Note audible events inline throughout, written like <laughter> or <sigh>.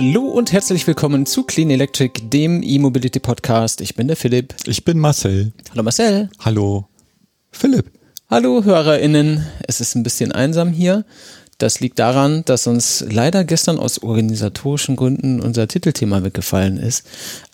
Hallo und herzlich willkommen zu Clean Electric, dem E-Mobility Podcast. Ich bin der Philipp. Ich bin Marcel. Hallo Marcel. Hallo Philipp. Hallo HörerInnen. Es ist ein bisschen einsam hier. Das liegt daran, dass uns leider gestern aus organisatorischen Gründen unser Titelthema weggefallen ist.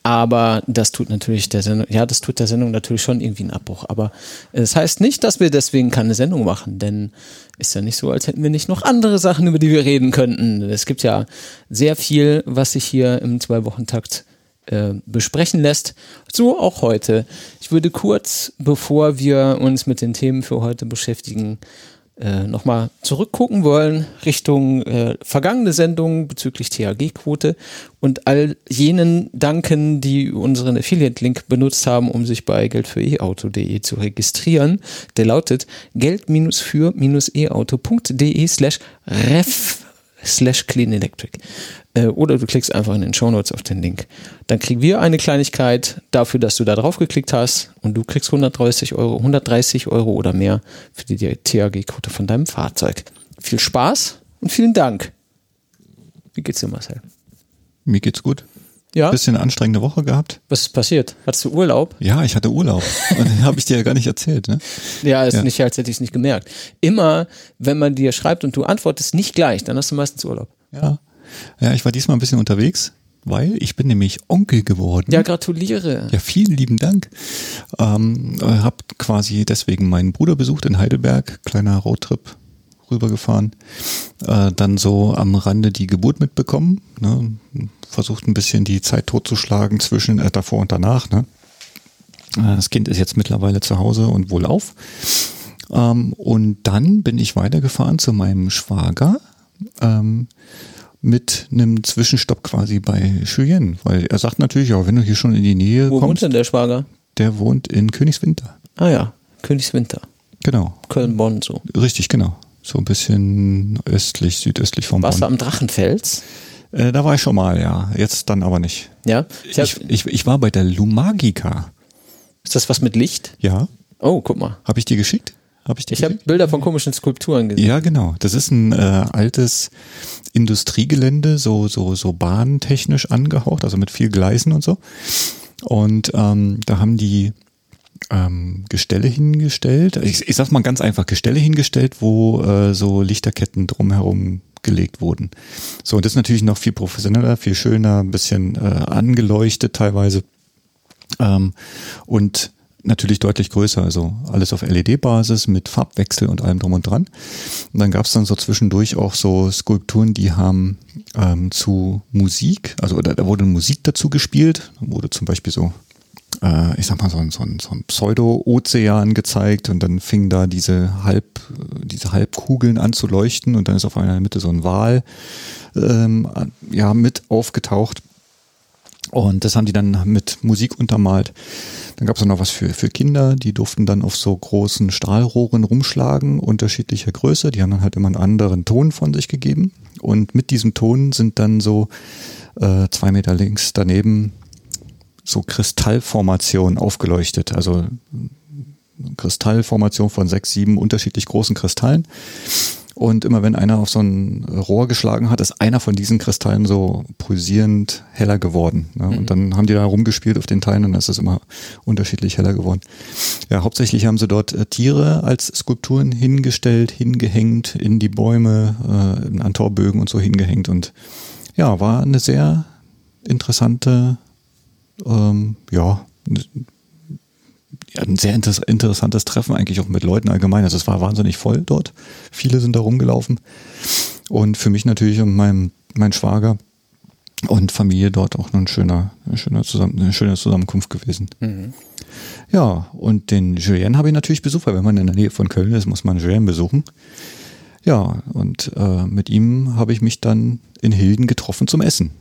Aber das tut natürlich der Sendung, ja, das tut der Sendung natürlich schon irgendwie einen Abbruch. Aber es das heißt nicht, dass wir deswegen keine Sendung machen, denn ist ja nicht so, als hätten wir nicht noch andere Sachen, über die wir reden könnten. Es gibt ja sehr viel, was sich hier im Zwei-Wochen-Takt äh, besprechen lässt. So auch heute. Ich würde kurz, bevor wir uns mit den Themen für heute beschäftigen, äh, nochmal zurückgucken wollen Richtung äh, vergangene Sendungen bezüglich THG-Quote und all jenen danken, die unseren Affiliate-Link benutzt haben, um sich bei geldfür-eauto.de zu registrieren. Der lautet geld-für-eauto.de slash ref slash clean electric. Äh, oder du klickst einfach in den Show Notes auf den Link. Dann kriegen wir eine Kleinigkeit dafür, dass du da drauf geklickt hast und du kriegst 130 Euro, 130 Euro oder mehr für die THG-Quote von deinem Fahrzeug. Viel Spaß und vielen Dank. Wie geht's dir, Marcel? Mir geht's gut. Ja. Bisschen anstrengende Woche gehabt. Was ist passiert? Hattest du Urlaub? Ja, ich hatte Urlaub. <laughs> Und den habe ich dir ja gar nicht erzählt. Ne? Ja, ist ja. nicht, als hätte ich es nicht gemerkt. Immer, wenn man dir schreibt und du antwortest nicht gleich, dann hast du meistens Urlaub. Ja. Ja, ich war diesmal ein bisschen unterwegs, weil ich bin nämlich Onkel geworden. Ja, gratuliere. Ja, vielen lieben Dank. Ähm, hab quasi deswegen meinen Bruder besucht in Heidelberg, kleiner Roadtrip rübergefahren. Äh, dann so am Rande die Geburt mitbekommen. Ne? Versucht ein bisschen die Zeit totzuschlagen zwischen äh, davor und danach. Ne? Äh, das Kind ist jetzt mittlerweile zu Hause und wohlauf. Ähm, und dann bin ich weitergefahren zu meinem Schwager. Ähm, mit einem Zwischenstopp quasi bei Julien, weil er sagt natürlich, ja, wenn du hier schon in die Nähe Wo kommst. Wo wohnt denn der Schwager? Der wohnt in Königswinter. Ah ja, Königswinter. Genau. Köln-Bonn so. Richtig, genau. So ein bisschen östlich, südöstlich vom Warst Bonn. Warst du am Drachenfels? Äh, da war ich schon mal, ja. Jetzt dann aber nicht. Ja? Ich, ich, ich, ich war bei der Lumagica. Ist das was mit Licht? Ja. Oh, guck mal. Habe ich dir geschickt? Hab ich ich habe Bilder von komischen Skulpturen gesehen. Ja, genau. Das ist ein äh, altes Industriegelände, so so so bahntechnisch angehaucht, also mit viel Gleisen und so. Und ähm, da haben die ähm, Gestelle hingestellt. Ich, ich sag mal ganz einfach Gestelle hingestellt, wo äh, so Lichterketten drumherum gelegt wurden. So, und das ist natürlich noch viel professioneller, viel schöner, ein bisschen äh, angeleuchtet teilweise. Ähm, und natürlich deutlich größer, also alles auf LED-Basis mit Farbwechsel und allem drum und dran. Und dann gab es dann so zwischendurch auch so Skulpturen, die haben ähm, zu Musik, also da, da wurde Musik dazu gespielt, wurde zum Beispiel so äh, ich sag mal, so ein, so ein, so ein Pseudo-Ozean gezeigt und dann fing da diese Halb, diese Halbkugeln an zu leuchten und dann ist auf einer Mitte so ein Wal ähm, ja, mit aufgetaucht. Und das haben die dann mit Musik untermalt. Dann gab es noch was für, für Kinder, die durften dann auf so großen Stahlrohren rumschlagen, unterschiedlicher Größe. Die haben dann halt immer einen anderen Ton von sich gegeben. Und mit diesem Ton sind dann so äh, zwei Meter links daneben so Kristallformationen aufgeleuchtet. Also Kristallformation von sechs, sieben unterschiedlich großen Kristallen. Und immer wenn einer auf so ein Rohr geschlagen hat, ist einer von diesen Kristallen so pulsierend heller geworden. Ne? Mhm. Und dann haben die da rumgespielt auf den Teilen und dann ist es immer unterschiedlich heller geworden. Ja, hauptsächlich haben sie dort äh, Tiere als Skulpturen hingestellt, hingehängt, in die Bäume, äh, an Torbögen und so hingehängt. Und ja, war eine sehr interessante, ähm, ja, ein sehr inter interessantes Treffen eigentlich auch mit Leuten allgemein. Also es war wahnsinnig voll dort. Viele sind da rumgelaufen. Und für mich natürlich und mein, mein Schwager und Familie dort auch noch ein schöner, ein schöner Zusammen eine schöne Zusammenkunft gewesen. Mhm. Ja, und den Julien habe ich natürlich besucht, weil wenn man in der Nähe von Köln ist, muss man Julien besuchen. Ja, und äh, mit ihm habe ich mich dann in Hilden getroffen zum Essen.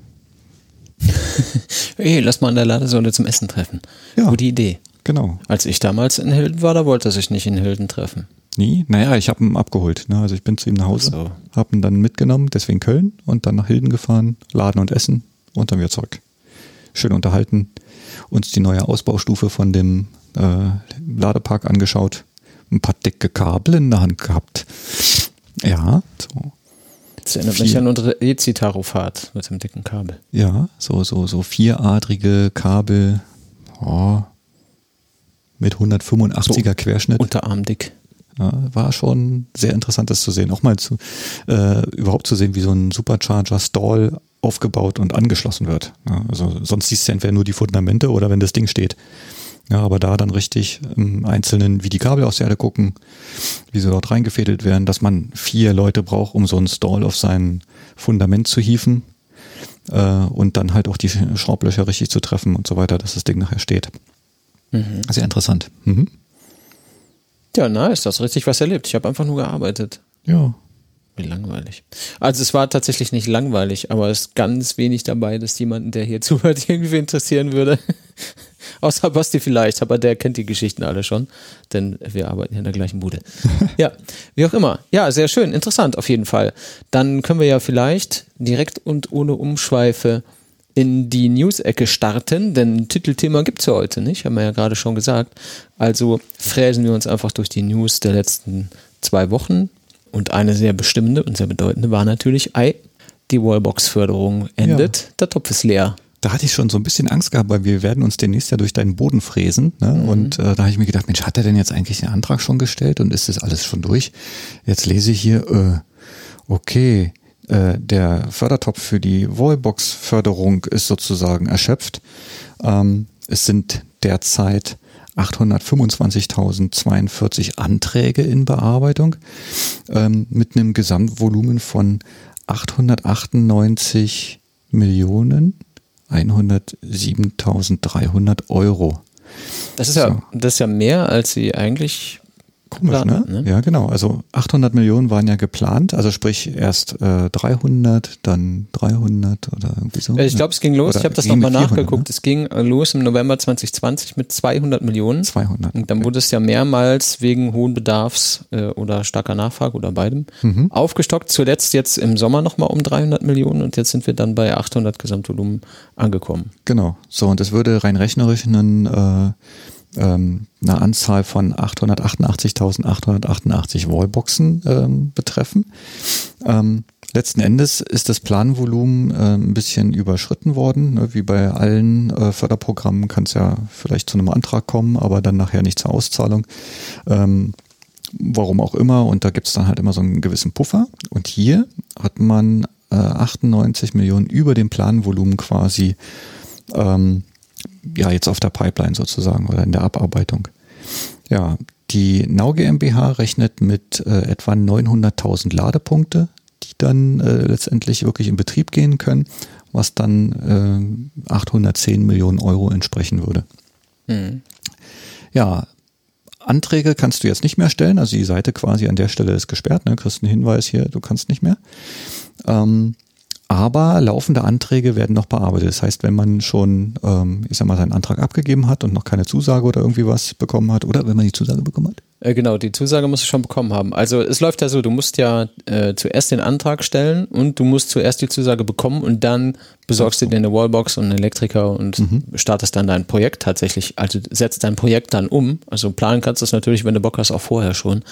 Hey, lass mal an der Ladesäule zum Essen treffen. Ja. Gute Idee. Genau. Als ich damals in Hilden war, da wollte er sich nicht in Hilden treffen. Nie? Naja, ich habe ihn abgeholt. Ne? Also ich bin zu ihm nach Hause, so. habe ihn dann mitgenommen, deswegen Köln und dann nach Hilden gefahren, laden und essen und dann wieder zurück. Schön unterhalten, uns die neue Ausbaustufe von dem äh, Ladepark angeschaut, ein paar dicke Kabel in der Hand gehabt. Ja, so. Das erinnert mich an unsere E-Citaro-Fahrt mit dem dicken Kabel. Ja, so, so, so vieradrige Kabel, oh, mit 185er so Querschnitt. Unterarmdick. Ja, war schon sehr interessant, das zu sehen. Auch mal zu, äh, überhaupt zu sehen, wie so ein Supercharger Stall aufgebaut und angeschlossen wird. Ja, also sonst siehst du entweder nur die Fundamente oder wenn das Ding steht. Ja, aber da dann richtig im Einzelnen, wie die Kabel aus der Erde gucken, wie sie dort reingefädelt werden, dass man vier Leute braucht, um so ein Stall auf sein Fundament zu hieven äh, und dann halt auch die Schraublöcher richtig zu treffen und so weiter, dass das Ding nachher steht. Mhm. Sehr interessant. Mhm. Ja, nice, das ist richtig was erlebt. Ich habe einfach nur gearbeitet. Ja. Wie langweilig. Also es war tatsächlich nicht langweilig, aber es ist ganz wenig dabei, dass jemanden, der hier <laughs> zuhört, irgendwie interessieren würde. <laughs> Außer Basti vielleicht, aber der kennt die Geschichten alle schon, denn wir arbeiten hier in der gleichen Bude. <laughs> ja, wie auch immer. Ja, sehr schön, interessant auf jeden Fall. Dann können wir ja vielleicht direkt und ohne Umschweife in die News-Ecke starten, denn Titelthema gibt es ja heute nicht, haben wir ja gerade schon gesagt. Also fräsen wir uns einfach durch die News der letzten zwei Wochen. Und eine sehr bestimmende und sehr bedeutende war natürlich, ei, die Wallbox-Förderung endet, ja. der Topf ist leer. Da hatte ich schon so ein bisschen Angst gehabt, weil wir werden uns demnächst ja durch deinen Boden fräsen. Ne? Mhm. Und äh, da habe ich mir gedacht, Mensch, hat er denn jetzt eigentlich den Antrag schon gestellt und ist das alles schon durch? Jetzt lese ich hier, äh, okay, äh, der Fördertopf für die Wallbox-Förderung ist sozusagen erschöpft. Ähm, es sind derzeit 825.042 Anträge in Bearbeitung ähm, mit einem Gesamtvolumen von 898 Millionen 107.300 Euro. Das ist, so. ja, das ist ja mehr, als sie eigentlich Komisch, ne? ne? Ja, genau. Also 800 Millionen waren ja geplant, also sprich erst äh, 300, dann 300 oder irgendwie so. Ich glaube, es ging los. Oder ich habe das nochmal nachgeguckt. Ne? Es ging äh, los im November 2020 mit 200 Millionen. 200. Und dann okay. wurde es ja mehrmals wegen hohen Bedarfs äh, oder starker Nachfrage oder beidem mhm. aufgestockt. Zuletzt jetzt im Sommer nochmal um 300 Millionen und jetzt sind wir dann bei 800 Gesamtvolumen angekommen. Genau. So, und es würde rein rechnerisch einen äh, ähm, eine Anzahl von 888.888 Wallboxen ähm, betreffen. Ähm, letzten Endes ist das Planvolumen äh, ein bisschen überschritten worden. Ne? Wie bei allen äh, Förderprogrammen kann es ja vielleicht zu einem Antrag kommen, aber dann nachher nicht zur Auszahlung. Ähm, warum auch immer. Und da gibt es dann halt immer so einen gewissen Puffer. Und hier hat man äh, 98 Millionen über dem Planvolumen quasi ähm, ja jetzt auf der Pipeline sozusagen oder in der Abarbeitung. Ja, die Nau GmbH rechnet mit äh, etwa 900.000 Ladepunkte, die dann äh, letztendlich wirklich in Betrieb gehen können, was dann äh, 810 Millionen Euro entsprechen würde. Mhm. Ja, Anträge kannst du jetzt nicht mehr stellen, also die Seite quasi an der Stelle ist gesperrt, ne? kriegst einen Hinweis hier, du kannst nicht mehr. Ähm, aber laufende Anträge werden noch bearbeitet. Das heißt, wenn man schon, ähm, ich sag mal, seinen Antrag abgegeben hat und noch keine Zusage oder irgendwie was bekommen hat, oder wenn man die Zusage bekommen hat? Äh, genau, die Zusage musst du schon bekommen haben. Also es läuft ja so, du musst ja äh, zuerst den Antrag stellen und du musst zuerst die Zusage bekommen und dann besorgst du dir eine Wallbox und einen Elektriker und mhm. startest dann dein Projekt tatsächlich. Also setzt dein Projekt dann um. Also planen kannst du es natürlich, wenn du Bock hast, auch vorher schon.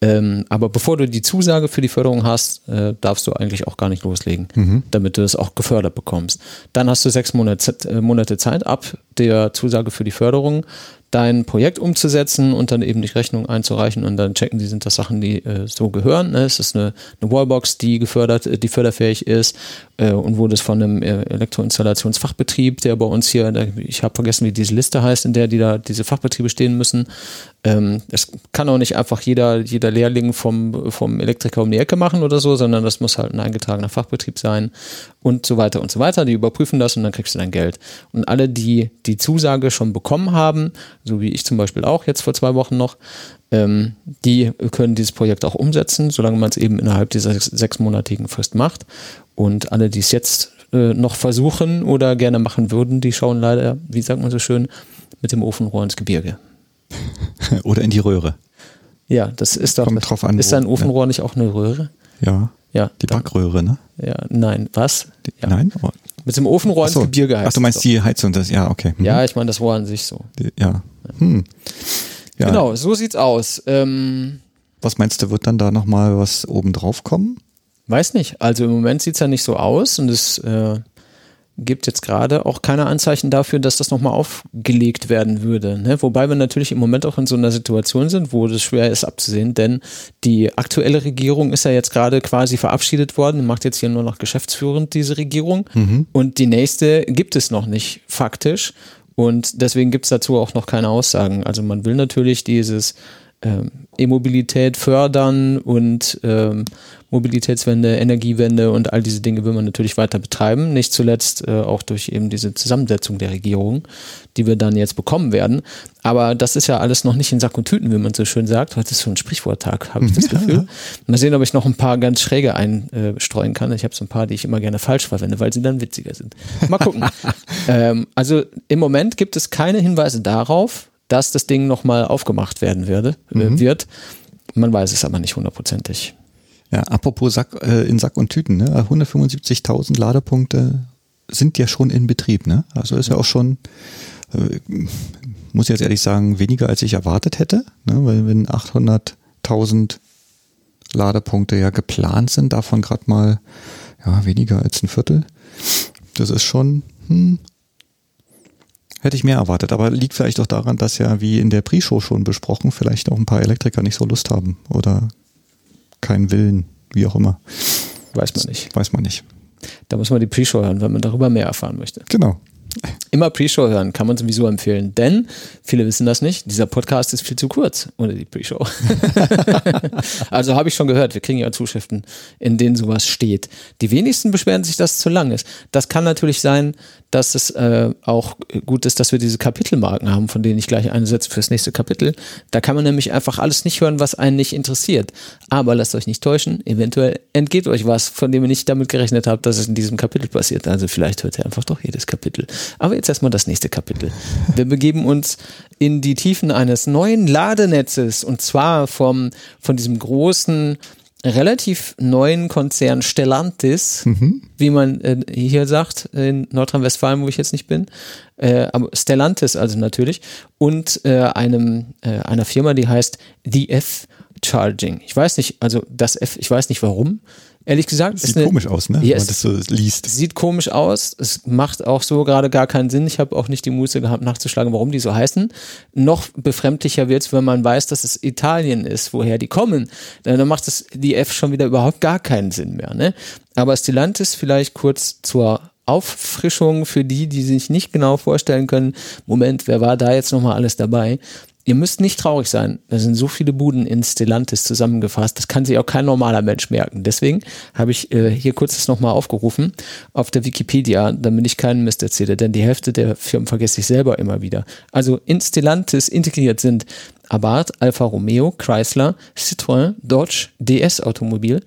Ähm, aber bevor du die Zusage für die Förderung hast, äh, darfst du eigentlich auch gar nicht loslegen, mhm. damit du es auch gefördert bekommst. Dann hast du sechs Monate, äh, Monate Zeit ab der Zusage für die Förderung dein Projekt umzusetzen und dann eben die Rechnung einzureichen und dann checken die, sind das Sachen, die äh, so gehören. Ne? Es ist eine, eine Wallbox, die gefördert, äh, die förderfähig ist äh, und wurde es von einem Elektroinstallationsfachbetrieb, der bei uns hier, ich habe vergessen, wie diese Liste heißt, in der die da diese Fachbetriebe stehen müssen. Ähm, das kann auch nicht einfach jeder, jeder Lehrling vom, vom Elektriker um die Ecke machen oder so, sondern das muss halt ein eingetragener Fachbetrieb sein und so weiter und so weiter. Die überprüfen das und dann kriegst du dein Geld. Und alle, die die Zusage schon bekommen haben, so wie ich zum Beispiel auch jetzt vor zwei Wochen noch, ähm, die können dieses Projekt auch umsetzen, solange man es eben innerhalb dieser sechs, sechsmonatigen Frist macht. Und alle, die es jetzt äh, noch versuchen oder gerne machen würden, die schauen leider, wie sagt man so schön, mit dem Ofenrohr ins Gebirge. <laughs> oder in die Röhre. Ja, das ist doch. Kommt drauf an, ist ein Ofenrohr ja. nicht auch eine Röhre? Ja. Ja. Die Backröhre, ne? Ja, nein, was? Die, ja. Nein? Oh. Mit dem Ofenrohr ins Gebirge heißt Ach, du meinst die Heizung, das, ja, okay. Hm. Ja, ich meine das Rohr an sich so. Die, ja. Hm. ja. Genau, so sieht's aus. Ähm, was meinst du, wird dann da nochmal was oben drauf kommen? Weiß nicht. Also im Moment sieht es ja nicht so aus und es äh, gibt jetzt gerade auch keine Anzeichen dafür, dass das nochmal aufgelegt werden würde. Ne? Wobei wir natürlich im Moment auch in so einer Situation sind, wo das schwer ist abzusehen, denn die aktuelle Regierung ist ja jetzt gerade quasi verabschiedet worden, macht jetzt hier nur noch geschäftsführend diese Regierung mhm. und die nächste gibt es noch nicht faktisch und deswegen gibt es dazu auch noch keine Aussagen. Also man will natürlich dieses E-Mobilität fördern und ähm, Mobilitätswende, Energiewende und all diese Dinge will man natürlich weiter betreiben. Nicht zuletzt äh, auch durch eben diese Zusammensetzung der Regierung, die wir dann jetzt bekommen werden. Aber das ist ja alles noch nicht in Sack und Tüten, wie man so schön sagt. Heute ist so ein Sprichworttag, habe ich das Gefühl. Ja. Mal sehen, ob ich noch ein paar ganz schräge einstreuen kann. Ich habe so ein paar, die ich immer gerne falsch verwende, weil sie dann witziger sind. Mal gucken. <laughs> ähm, also im Moment gibt es keine Hinweise darauf, dass das Ding nochmal aufgemacht werden werde, mhm. wird. Man weiß es aber nicht hundertprozentig. Ja, apropos Sack, äh, in Sack und Tüten, ne? 175.000 Ladepunkte sind ja schon in Betrieb, ne? Also ist ja auch schon, äh, muss ich jetzt ehrlich sagen, weniger als ich erwartet hätte, ne? Weil wenn 800.000 Ladepunkte ja geplant sind, davon gerade mal ja, weniger als ein Viertel, das ist schon hm, Hätte ich mehr erwartet, aber liegt vielleicht auch daran, dass ja, wie in der Pre-Show schon besprochen, vielleicht auch ein paar Elektriker nicht so Lust haben oder keinen Willen, wie auch immer. Weiß man nicht. Weiß man nicht. Da muss man die Pre-Show hören, wenn man darüber mehr erfahren möchte. Genau. Immer Pre-Show hören, kann man sowieso empfehlen, denn viele wissen das nicht, dieser Podcast ist viel zu kurz ohne die Pre-Show. <laughs> also habe ich schon gehört, wir kriegen ja Zuschriften, in denen sowas steht. Die wenigsten beschweren sich, dass es zu lang ist. Das kann natürlich sein, dass es äh, auch gut ist, dass wir diese Kapitelmarken haben, von denen ich gleich eine setze fürs nächste Kapitel. Da kann man nämlich einfach alles nicht hören, was einen nicht interessiert. Aber lasst euch nicht täuschen, eventuell entgeht euch was, von dem ihr nicht damit gerechnet habt, dass es in diesem Kapitel passiert. Also vielleicht hört ihr einfach doch jedes Kapitel. Aber jetzt erstmal das nächste Kapitel. Wir begeben uns in die Tiefen eines neuen Ladenetzes und zwar vom, von diesem großen relativ neuen Konzern Stellantis, mhm. wie man äh, hier sagt, in Nordrhein-Westfalen, wo ich jetzt nicht bin, äh, aber Stellantis also natürlich, und äh, einem, äh, einer Firma, die heißt The F Charging. Ich weiß nicht, also das F, ich weiß nicht warum. Ehrlich gesagt, sieht eine, komisch aus, ne? Wenn man das so liest. Sieht komisch aus. Es macht auch so gerade gar keinen Sinn. Ich habe auch nicht die Muße gehabt, nachzuschlagen, warum die so heißen. Noch befremdlicher wird es, wenn man weiß, dass es Italien ist, woher die kommen. Dann macht es die F schon wieder überhaupt gar keinen Sinn mehr. Ne? Aber Stellantis vielleicht kurz zur Auffrischung für die, die sich nicht genau vorstellen können, Moment, wer war da jetzt nochmal alles dabei? Ihr müsst nicht traurig sein. Da sind so viele Buden in Stellantis zusammengefasst. Das kann sich auch kein normaler Mensch merken. Deswegen habe ich äh, hier kurz das nochmal aufgerufen auf der Wikipedia, damit ich keinen Mist erzähle, denn die Hälfte der Firmen vergesse ich selber immer wieder. Also in Stellantis integriert sind Abarth, Alfa Romeo, Chrysler, Citroën, Dodge, DS Automobil,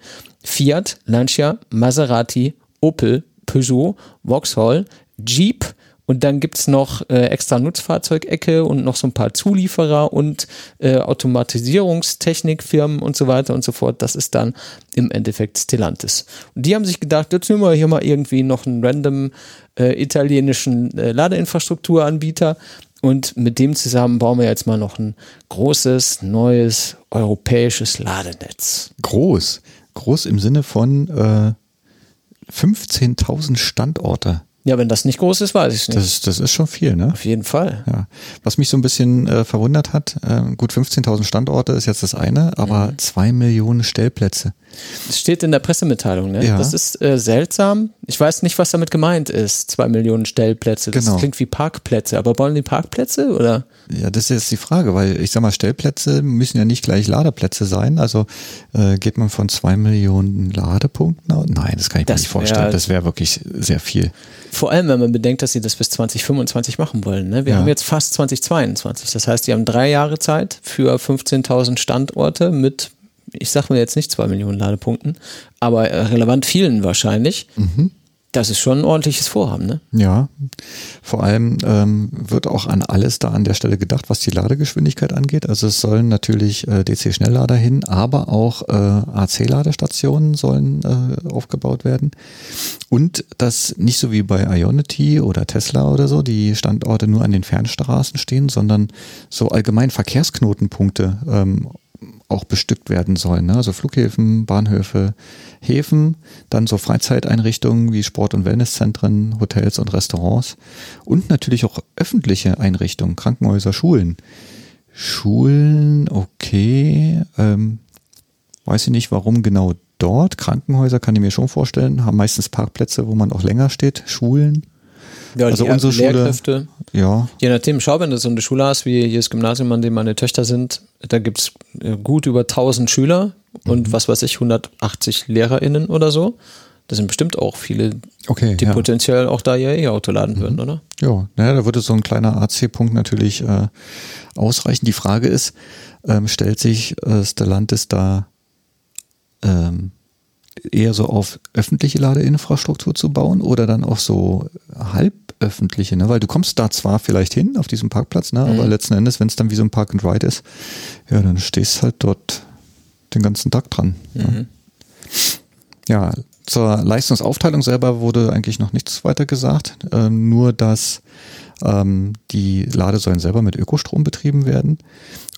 Fiat, Lancia, Maserati, Opel, Peugeot, Vauxhall, Jeep, und dann gibt es noch äh, extra Nutzfahrzeugecke und noch so ein paar Zulieferer und äh, Automatisierungstechnikfirmen und so weiter und so fort. Das ist dann im Endeffekt Stellantis. Und die haben sich gedacht, jetzt nehmen wir hier mal irgendwie noch einen random äh, italienischen äh, Ladeinfrastrukturanbieter. Und mit dem zusammen bauen wir jetzt mal noch ein großes, neues europäisches Ladenetz. Groß. Groß im Sinne von äh, 15.000 Standorte. Ja, wenn das nicht groß ist, weiß ich nicht. Das, das ist schon viel, ne? Auf jeden Fall. Ja. Was mich so ein bisschen äh, verwundert hat, äh, gut 15.000 Standorte ist jetzt das eine, aber mhm. zwei Millionen Stellplätze. Das steht in der Pressemitteilung, ne? Ja. Das ist äh, seltsam. Ich weiß nicht, was damit gemeint ist. Zwei Millionen Stellplätze. Das genau. klingt wie Parkplätze, aber wollen die Parkplätze oder? Ja, das ist jetzt die Frage, weil ich sag mal, Stellplätze müssen ja nicht gleich Ladeplätze sein. Also äh, geht man von zwei Millionen Ladepunkten aus? Nein, das kann ich das mir nicht vorstellen. Das wäre wirklich sehr viel. Vor allem, wenn man bedenkt, dass sie das bis 2025 machen wollen. Ne? Wir ja. haben jetzt fast 2022. Das heißt, die haben drei Jahre Zeit für 15.000 Standorte mit, ich sage mir jetzt nicht zwei Millionen Ladepunkten, aber relevant vielen wahrscheinlich. Mhm. Das ist schon ein ordentliches Vorhaben, ne? Ja. Vor allem ähm, wird auch an alles da an der Stelle gedacht, was die Ladegeschwindigkeit angeht. Also es sollen natürlich äh, DC-Schnelllader hin, aber auch äh, AC-Ladestationen sollen äh, aufgebaut werden. Und das nicht so wie bei Ionity oder Tesla oder so, die Standorte nur an den Fernstraßen stehen, sondern so allgemein Verkehrsknotenpunkte ähm, auch bestückt werden sollen. Ne? Also Flughäfen, Bahnhöfe, Häfen, dann so Freizeiteinrichtungen wie Sport- und Wellnesszentren, Hotels und Restaurants und natürlich auch öffentliche Einrichtungen, Krankenhäuser, Schulen. Schulen, okay, ähm, weiß ich nicht, warum genau dort. Krankenhäuser kann ich mir schon vorstellen, haben meistens Parkplätze, wo man auch länger steht. Schulen, Ja, Also die unsere Schule- Lehrkräfte. ja, Je nachdem, schau, wenn du so eine Schule hast, wie hier das Gymnasium, an dem meine Töchter sind, da gibt's äh, gut über 1000 Schüler und Mhm. was weiß ich, 180 LehrerInnen oder so. Das sind bestimmt auch viele, okay. die ja. potenziell auch da ihr E-Auto laden würden, oder? Ja, naja, da würde so ein kleiner AC-Punkt natürlich äh, ausreichen. Die Frage ist, ähm, stellt sich äh, Stellantis da ähm, eher so auf öffentliche Ladeinfrastruktur zu bauen oder dann auf so halböffentliche, ne? Weil du kommst da zwar vielleicht hin auf diesem Parkplatz, ne? aber letzten Endes, wenn es dann wie so ein Park and Ride ist, ja, dann stehst halt dort den ganzen Tag dran. Ne? Ja, zur Leistungsaufteilung selber wurde eigentlich noch nichts weiter gesagt, ähm, nur dass ähm, die Ladesäulen selber mit Ökostrom betrieben werden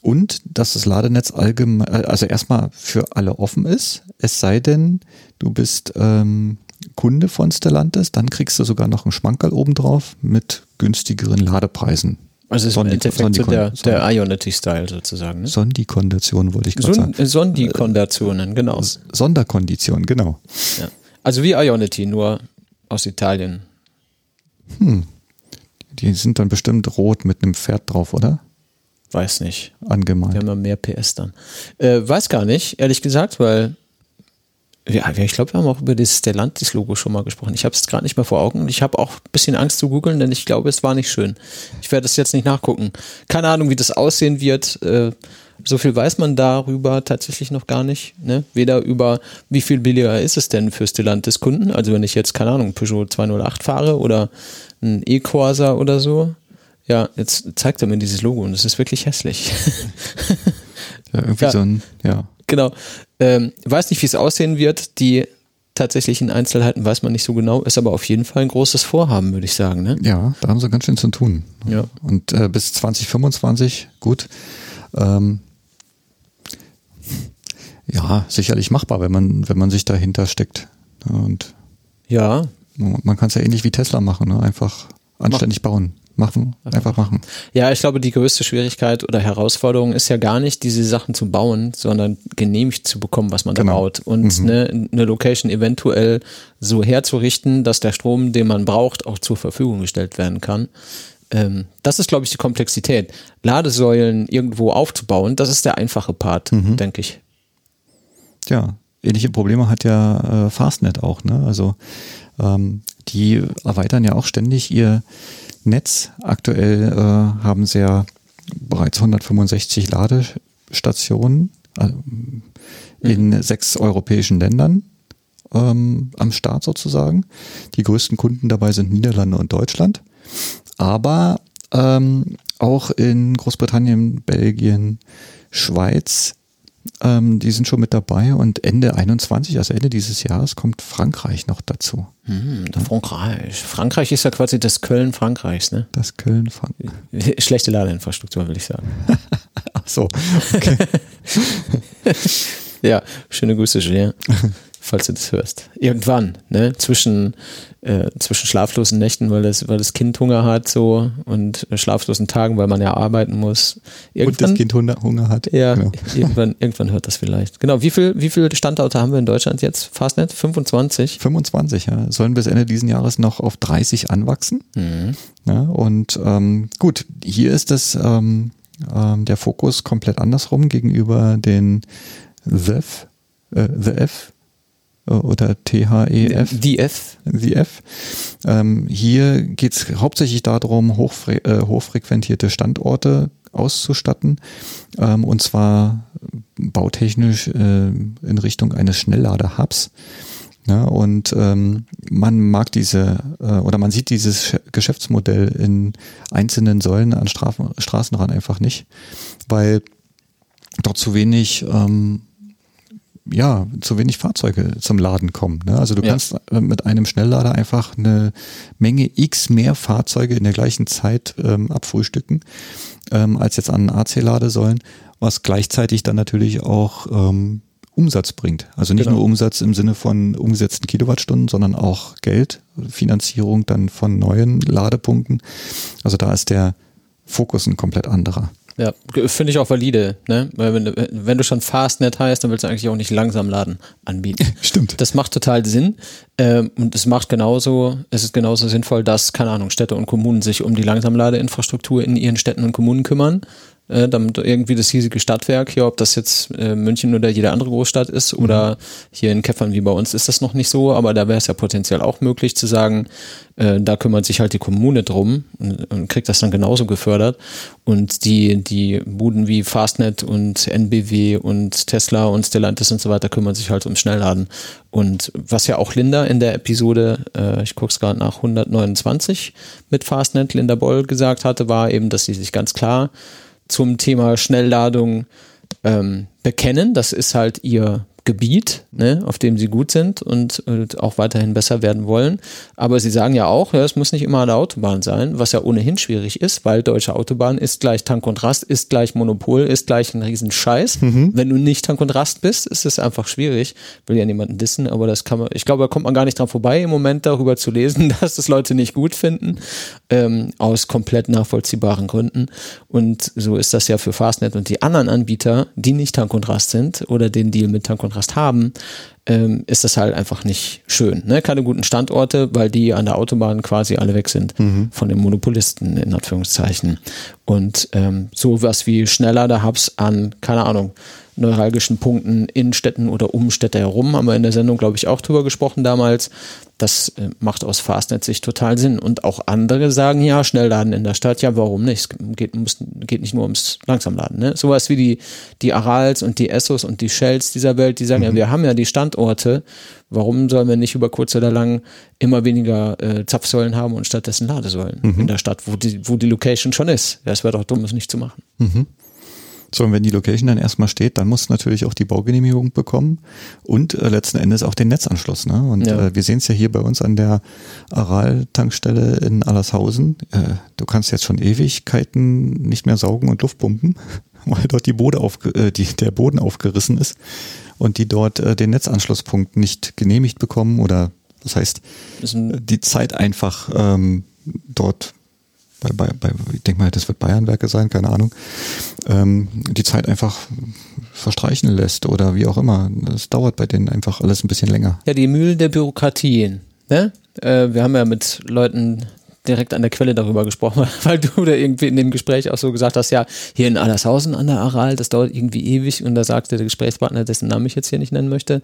und dass das Ladenetz allgemein, äh, also erstmal für alle offen ist, es sei denn, du bist ähm, Kunde von Stellantis, dann kriegst du sogar noch einen Schmankerl obendrauf mit günstigeren Ladepreisen. Also ist im Sondi- Endeffekt so der, der Ionity-Style sozusagen. Ne? Sondikondation wollte ich gerade sagen. Son Sondikondationen, genau. Sonderkondition, genau. Ja. Also wie Ionity, nur aus Italien. Die sind dann bestimmt rot mit einem Pferd drauf, oder? Weiß nicht. Angemalt. Wir haben ja mehr PS dann. Äh, weiß gar nicht, ehrlich gesagt, weil ja, ich glaube, wir haben auch über das Stellantis-Logo schon mal gesprochen. Ich habe es gerade nicht mehr vor Augen und ich habe auch ein bisschen Angst zu googeln, denn ich glaube, es war nicht schön. Ich werde es jetzt nicht nachgucken. Keine Ahnung, wie das aussehen wird. Äh, so viel weiß man darüber tatsächlich noch gar nicht. Ne? Weder über, wie viel billiger ist es denn für Stellantis-Kunden. Also wenn ich jetzt, keine Ahnung, Peugeot 208 fahre oder ein E-Corsa oder so. Ja, jetzt zeigt er mir dieses Logo und es ist wirklich hässlich. <laughs> Ja, irgendwie Ja. so ein, ja. Genau. Ähm, weiß nicht, wie es aussehen wird. Die tatsächlichen Einzelheiten weiß man nicht so genau, ist aber auf jeden Fall ein großes Vorhaben, würde ich sagen. Ne? Ja, da haben sie ganz schön zu tun. Ja. Und äh, bis 2025, gut. Ähm, ja, sicherlich machbar, wenn man, wenn man sich dahinter steckt. Und Ja, man kann es ja ähnlich wie Tesla machen, ne? einfach anständig bauen. Machen, einfach machen. Ja, ich glaube, die größte Schwierigkeit oder Herausforderung ist ja gar nicht, diese Sachen zu bauen, sondern genehmigt zu bekommen, was man da Genau. baut. Und eine, eine Location eventuell so herzurichten, dass der Strom, den man braucht, auch zur Verfügung gestellt werden kann. Ähm, das ist, glaube ich, die Komplexität. Ladesäulen irgendwo aufzubauen, das ist der einfache Part, denke ich. Ja, ähnliche Probleme hat ja äh, Fastnet auch. Ne? Also ähm, die erweitern ja auch ständig ihr Netz. Aktuell äh, haben sie ja bereits 165 Ladestationen äh, in sechs europäischen Ländern ähm, am Start sozusagen. Die größten Kunden dabei sind Niederlande und Deutschland. Aber ähm, auch in Großbritannien, Belgien, Schweiz, ähm, die sind schon mit dabei und Ende 21, also Ende dieses Jahres, kommt Frankreich noch dazu. Hm, Frankreich. Frankreich ist ja quasi das Köln Frankreichs, ne? Das Köln, Frank. <laughs> Schlechte Ladeinfrastruktur, will ich sagen. <laughs> Ach so, okay. <laughs> Ja, schöne Grüße, Julien, falls du das hörst. Irgendwann, ne? Zwischen, äh, zwischen schlaflosen Nächten, weil das, weil das Kind Hunger hat, so und äh, schlaflosen Tagen, weil man ja arbeiten muss. und Irgendwann, das Kind Hunger, hat. ja, Genau. <laughs> irgendwann, irgendwann hört das vielleicht. Genau, wie viel, wie viele Standorte haben wir in Deutschland jetzt? Fastnet? 25? 25, ja. Sollen bis Ende diesen Jahres noch auf 30 anwachsen. Ja, und ähm, gut, hier ist das ähm, ähm, der Fokus komplett andersrum gegenüber den THEF, äh, The F oder THEF. Die F. The F. Ähm, hier geht es hauptsächlich darum, hochfre äh, hochfrequentierte Standorte auszustatten ähm, und zwar bautechnisch äh, in Richtung eines Schnelllader-Hubs. Ja, und ähm, man mag diese äh, oder man sieht dieses Sch- Geschäftsmodell in einzelnen Säulen an Strafen, Straßenrand einfach nicht, weil dort zu wenig ähm, ja, zu wenig Fahrzeuge zum Laden kommen. Ne? Also du Ja. kannst äh, mit einem Schnelllader einfach eine Menge x mehr Fahrzeuge in der gleichen Zeit ähm, abfrühstücken, ähm, als jetzt an AC-Ladesäulen. was gleichzeitig dann natürlich auch ähm, Umsatz bringt. Also nicht Genau. nur Umsatz im Sinne von umgesetzten Kilowattstunden, sondern auch Geld, Finanzierung dann von neuen Ladepunkten. Also da ist der Fokus ein komplett anderer. Ja, finde ich auch valide, ne? Weil wenn, du- wenn du schon Fastnet heißt, dann willst du eigentlich auch nicht langsam laden anbieten. <laughs> Stimmt. Das macht total Sinn. Ähm, und es macht genauso, es ist genauso sinnvoll, dass, keine Ahnung, Städte und Kommunen sich um die Langsamladeinfrastruktur in ihren Städten und Kommunen kümmern. Äh, damit irgendwie das hiesige Stadtwerk, hier, ob das jetzt äh, München oder jede andere Großstadt ist oder hier in Käffern wie bei uns ist das noch nicht so, aber da wäre es ja potenziell auch möglich zu sagen, äh, da kümmert sich halt die Kommune drum und, und kriegt das dann genauso gefördert. Und die, die Buden wie Fastnet und NBW und Tesla und Stellantis und so weiter kümmern sich halt ums Schnellladen. Und was ja auch Linda in der Episode, äh, ich gucke es gerade nach 129 mit Fastnet, Linda Boll gesagt hatte, war eben, dass sie sich ganz klar zum Thema Schnellladung ähm, bekennen. Das ist halt ihr Gebiet, ne, auf dem sie gut sind und äh, auch weiterhin besser werden wollen. Aber sie sagen ja auch, ja, es muss nicht immer an der Autobahn sein, was ja ohnehin schwierig ist, weil deutsche Autobahn ist gleich Tank und Rast, ist gleich Monopol, ist gleich ein Riesenscheiß. Wenn du nicht Tank und Rast bist, ist es einfach schwierig. Will ja niemanden dissen, aber das kann man, ich glaube, da kommt man gar nicht dran vorbei, im Moment darüber zu lesen, <laughs> dass das Leute nicht gut finden, ähm, aus komplett nachvollziehbaren Gründen. Und so ist das ja für Fastnet und die anderen Anbieter, die nicht Tank und Rast sind oder den Deal mit Tank und Rast haben, ähm, ist das halt einfach nicht schön. Ne? Keine guten Standorte, weil die an der Autobahn quasi alle weg sind von den Monopolisten in Anführungszeichen. Und ähm, sowas wie schneller da Hubs an, keine Ahnung, neuralgischen Punkten in Städten oder um Städte herum, haben wir in der Sendung, glaube ich, auch drüber gesprochen damals. Das äh, macht aus Fastnet-Sicht total Sinn. Und auch andere sagen, ja, Schnellladen in der Stadt, ja, warum nicht? Es geht, muss, geht nicht nur ums Langsamladen. Ne? Sowas wie die, die Arals und die Essos und die Shells dieser Welt, die sagen, ja, wir haben ja die Standorte, warum sollen wir nicht über kurz oder lang immer weniger äh, Zapfsäulen haben und stattdessen Ladesäulen in der Stadt, wo die, wo die Location schon ist? Ja, es wäre doch dumm, es nicht zu machen. So, und wenn die Location dann erstmal steht, dann muss natürlich auch die Baugenehmigung bekommen und äh, letzten Endes auch den Netzanschluss. Ne? Und Ja. äh, wir sehen es ja hier bei uns an der Aral-Tankstelle in Allershausen. Äh, du kannst jetzt schon Ewigkeiten nicht mehr saugen und Luft pumpen, <laughs> weil dort die Bode aufge äh, die, der Boden aufgerissen ist und die dort äh, den Netzanschlusspunkt nicht genehmigt bekommen oder das heißt, die Zeit einfach ähm, dort bei, bei, bei, ich denke mal, das wird Bayernwerke sein, keine Ahnung, ähm, die Zeit einfach verstreichen lässt oder wie auch immer. Das dauert bei denen einfach alles ein bisschen länger. Ja, die Mühlen der Bürokratie. Ne? Äh, wir haben ja mit Leuten direkt an der Quelle darüber gesprochen, <laughs> weil du da irgendwie in dem Gespräch auch so gesagt hast, ja, hier in Allershausen an der Aral, das dauert irgendwie ewig und da sagte der Gesprächspartner, dessen Namen ich jetzt hier nicht nennen möchte,